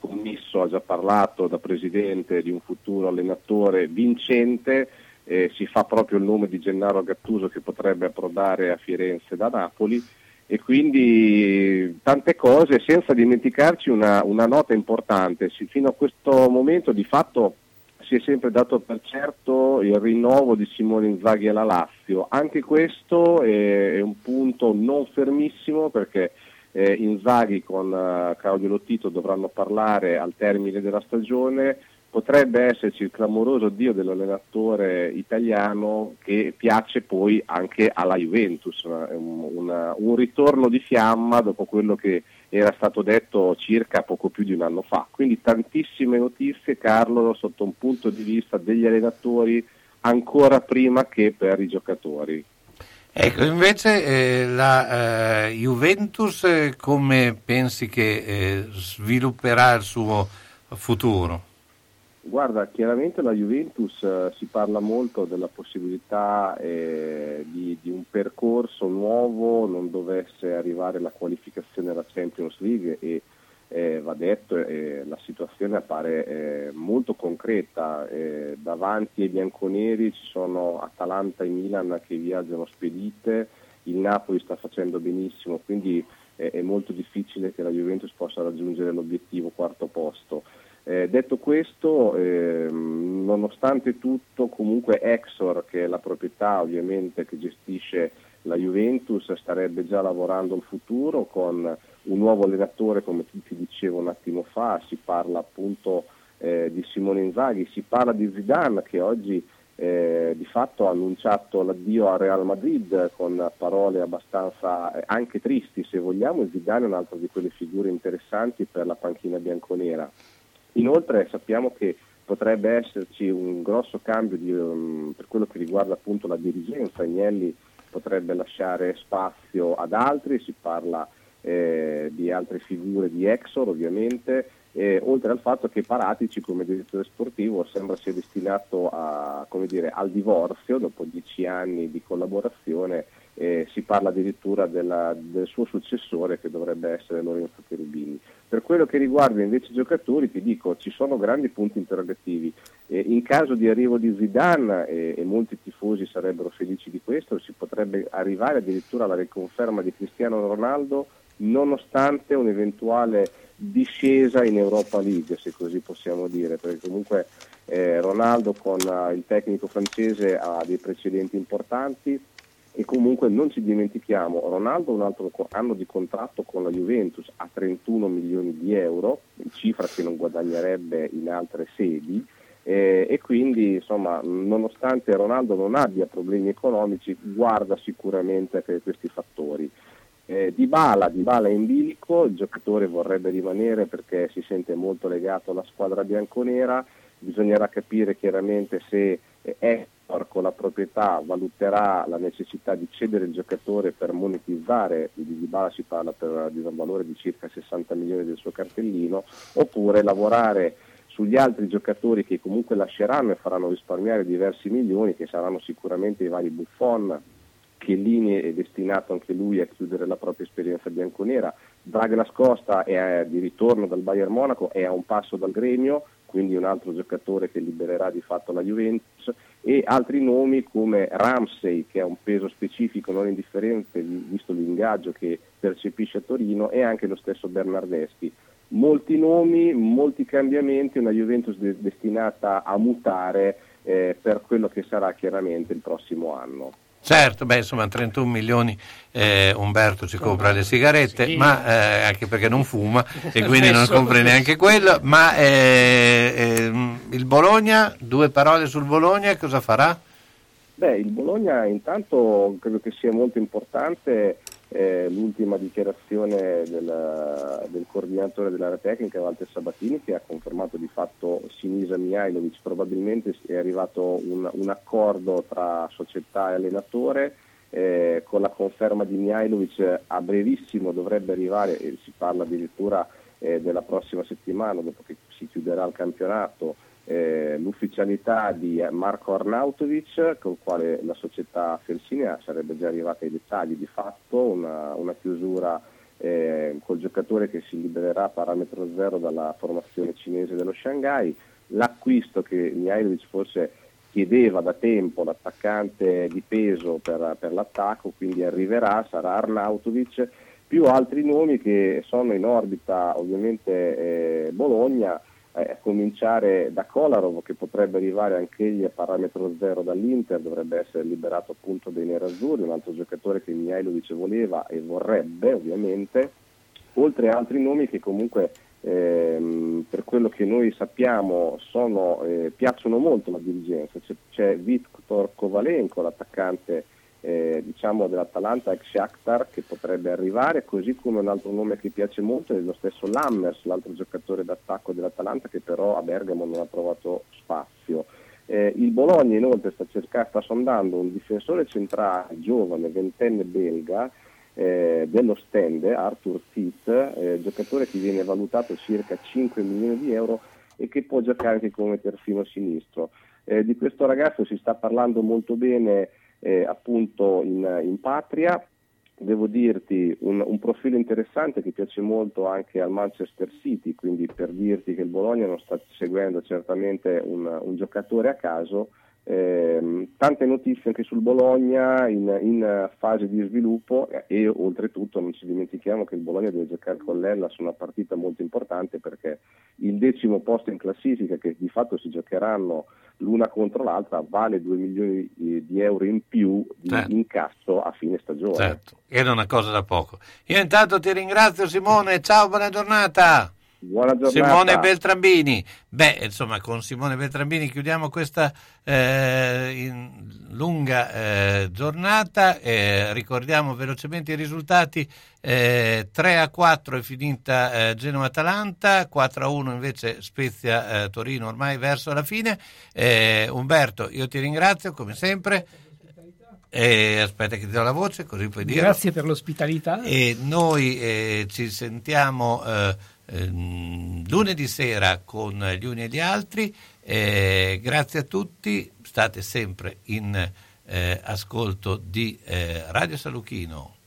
Speaker 31: Commisso ha già parlato da presidente di un futuro allenatore vincente, eh, si fa proprio il nome di Gennaro Gattuso che potrebbe approdare a Firenze da Napoli e quindi tante cose senza dimenticarci una, una nota importante, si, fino a questo momento di fatto si è sempre dato per certo il rinnovo di Simone Inzaghi alla Lazio. Anche questo è, è un punto non fermissimo perché eh, Inzaghi con uh, Claudio Lottito dovranno parlare al termine della stagione. Potrebbe esserci il clamoroso dio dell'allenatore italiano che piace poi anche alla Juventus, una, un ritorno di fiamma dopo quello che era stato detto circa poco più di un anno fa. Quindi tantissime notizie, Carlo, sotto un punto di vista degli allenatori ancora prima che per i giocatori.
Speaker 5: Ecco, invece eh, la eh, Juventus eh, come pensi che eh, svilupperà il suo futuro?
Speaker 31: Guarda, chiaramente la Juventus eh, si parla molto della possibilità eh, di, di, un percorso nuovo, non dovesse arrivare la qualificazione alla Champions League e eh, va detto eh, la situazione appare eh, molto concreta, davanti ai bianconeri ci sono Atalanta e Milan che viaggiano spedite, il Napoli sta facendo benissimo, quindi è molto difficile che la Juventus possa raggiungere l'obiettivo quarto posto. Eh, detto questo, ehm, nonostante tutto, comunque Exor, che è la proprietà ovviamente che gestisce la Juventus, starebbe già lavorando il futuro con un nuovo allenatore, come ti dicevo un attimo fa, si parla appunto eh, di Simone Inzaghi, si parla di Zidane che oggi eh, di fatto ha annunciato l'addio al Real Madrid con parole abbastanza eh, anche tristi se vogliamo, e Zidane è un'altra di quelle figure interessanti per la panchina bianconera. Inoltre sappiamo che potrebbe esserci un grosso cambio di, um, per quello che riguarda appunto la dirigenza, Agnelli potrebbe lasciare spazio ad altri, si parla eh, di altre figure di Exor ovviamente, eh, oltre al fatto che Paratici come direttore sportivo sembra sia destinato a, dire, al divorzio dopo dieci anni di collaborazione eh, si parla addirittura della, del suo successore che dovrebbe essere Lorenzo Cherubini. Per quello che riguarda invece i giocatori ti dico ci sono grandi punti interrogativi. Eh, in caso di arrivo di Zidane, eh, e molti tifosi sarebbero felici di questo, si potrebbe arrivare addirittura alla riconferma di Cristiano Ronaldo nonostante un'eventuale discesa in Europa League, se così possiamo dire, perché comunque eh, Ronaldo con uh, il tecnico francese ha dei precedenti importanti, e comunque non ci dimentichiamo, Ronaldo ha un altro anno di contratto con la Juventus a 31 milioni di euro, cifra che non guadagnerebbe in altre sedi, eh, e quindi insomma nonostante Ronaldo non abbia problemi economici guarda sicuramente per questi fattori. Eh, di Bala, di Bala in bilico, il giocatore vorrebbe rimanere perché si sente molto legato alla squadra bianconera, bisognerà capire chiaramente se è con la proprietà valuterà la necessità di cedere il giocatore per monetizzare, di Dybala si parla per, di un valore di circa 60 milioni del suo cartellino, oppure lavorare sugli altri giocatori che comunque lasceranno e faranno risparmiare diversi milioni, che saranno sicuramente i vari Buffon, Chiellini è destinato anche lui a chiudere la propria esperienza bianconera, Douglas Costa è di ritorno dal Bayern Monaco, è a un passo dal gremio, quindi un altro giocatore che libererà di fatto la Juventus e altri nomi come Ramsey che ha un peso specifico non indifferente visto l'ingaggio che percepisce a Torino e anche lo stesso Bernardeschi. Molti nomi, molti cambiamenti, una Juventus de- destinata a mutare eh, per quello che sarà chiaramente il prossimo anno.
Speaker 5: Certo, beh, insomma, 31 milioni eh, Umberto ci compra le sigarette, sì. ma, eh, anche perché non fuma e quindi non compra neanche quello. Ma eh, eh, il Bologna, due parole sul Bologna, cosa farà?
Speaker 31: Beh, il Bologna intanto credo che sia molto importante eh, l'ultima dichiarazione del, del coordinatore dell'area tecnica Walter Sabatini che ha confermato di fatto Sinisa Mihailovic, probabilmente è arrivato un, un accordo tra società e allenatore. Eh, con la conferma di Mihailovic a brevissimo dovrebbe arrivare, si parla addirittura eh, della prossima settimana dopo che si chiuderà il campionato, eh, l'ufficialità di Marco Arnautovic con il quale la società Felsinea sarebbe già arrivata ai dettagli di fatto, una, una chiusura eh, col giocatore che si libererà a parametro zero dalla formazione cinese dello Shanghai, l'acquisto che Mihailovic forse chiedeva da tempo l'attaccante di peso per, per l'attacco, quindi arriverà, sarà Arnautovic, più altri nomi che sono in orbita ovviamente eh, Bologna, eh, cominciare da Kolarov che potrebbe arrivare anch'egli a parametro zero dall'Inter, dovrebbe essere liberato appunto dai nerazzurri, un altro giocatore che Mihailovic voleva e vorrebbe ovviamente, oltre a altri nomi che comunque ehm, per quello che noi sappiamo sono, eh, piacciono molto alla dirigenza, c'è, c'è Viktor Kovalenko, l'attaccante eh, diciamo dell'Atalanta ex Shakhtar che potrebbe arrivare, così come un altro nome che piace molto è lo stesso Lammers, l'altro giocatore d'attacco dell'Atalanta che però a Bergamo non ha trovato spazio. Eh, il Bologna inoltre sta, cercando, sta sondando un difensore centrale giovane, ventenne belga, eh, dello stand, Arthur Titt, eh, giocatore che viene valutato circa 5 milioni di euro e che può giocare anche come terzino sinistro. Eh, di questo ragazzo si sta parlando molto bene eh, appunto in, in, patria. Devo dirti un, un, profilo interessante che piace molto anche al Manchester City, quindi per dirti che il Bologna non sta seguendo certamente un, un giocatore a caso, eh, tante notizie anche sul Bologna in, in fase di sviluppo e, e, oltretutto non ci dimentichiamo che il Bologna deve giocare con l'Ella su una partita molto importante perché il decimo posto in classifica che di fatto si giocheranno l'una contro l'altra vale 2 milioni di euro in più di certo. incasso a fine stagione.
Speaker 5: Certo, era una cosa da poco. Io intanto ti ringrazio Simone, ciao, buona giornata.
Speaker 31: Buona giornata.
Speaker 5: Simone Beltrambini. Beh, insomma, con Simone Beltrambini chiudiamo questa eh, lunga eh, giornata. Eh, ricordiamo velocemente i risultati. 3 eh, a 4 è finita eh, Genova-Atalanta, 4 a 1 invece Spezia-Torino ormai verso la fine. Eh, Umberto, io ti ringrazio come sempre. Eh, aspetta che ti do la voce, così puoi dire.
Speaker 32: Grazie per l'ospitalità.
Speaker 5: E noi eh, ci sentiamo eh, Ehm, lunedì sera con gli uni e gli altri. Eh, grazie a tutti, state sempre in eh, ascolto di eh, Radio Saluchino.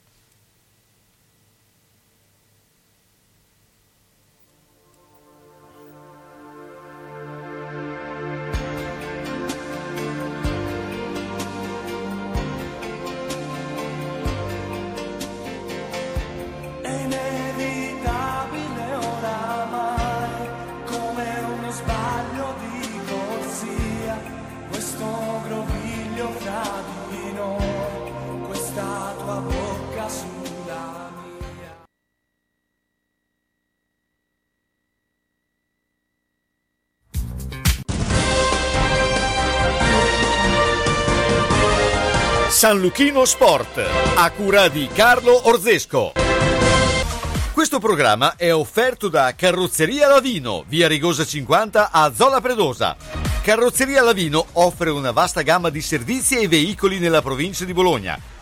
Speaker 4: San Luchino Sport, a cura di Carlo Orzesco. Questo programma è offerto da Carrozzeria Lavino, via Rigosa 50 a Zola Predosa. Carrozzeria Lavino offre una vasta gamma di servizi e veicoli nella provincia di Bologna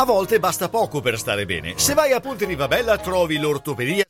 Speaker 4: A volte basta poco per stare bene. Se vai a Ponte Rivabella trovi l'ortopedia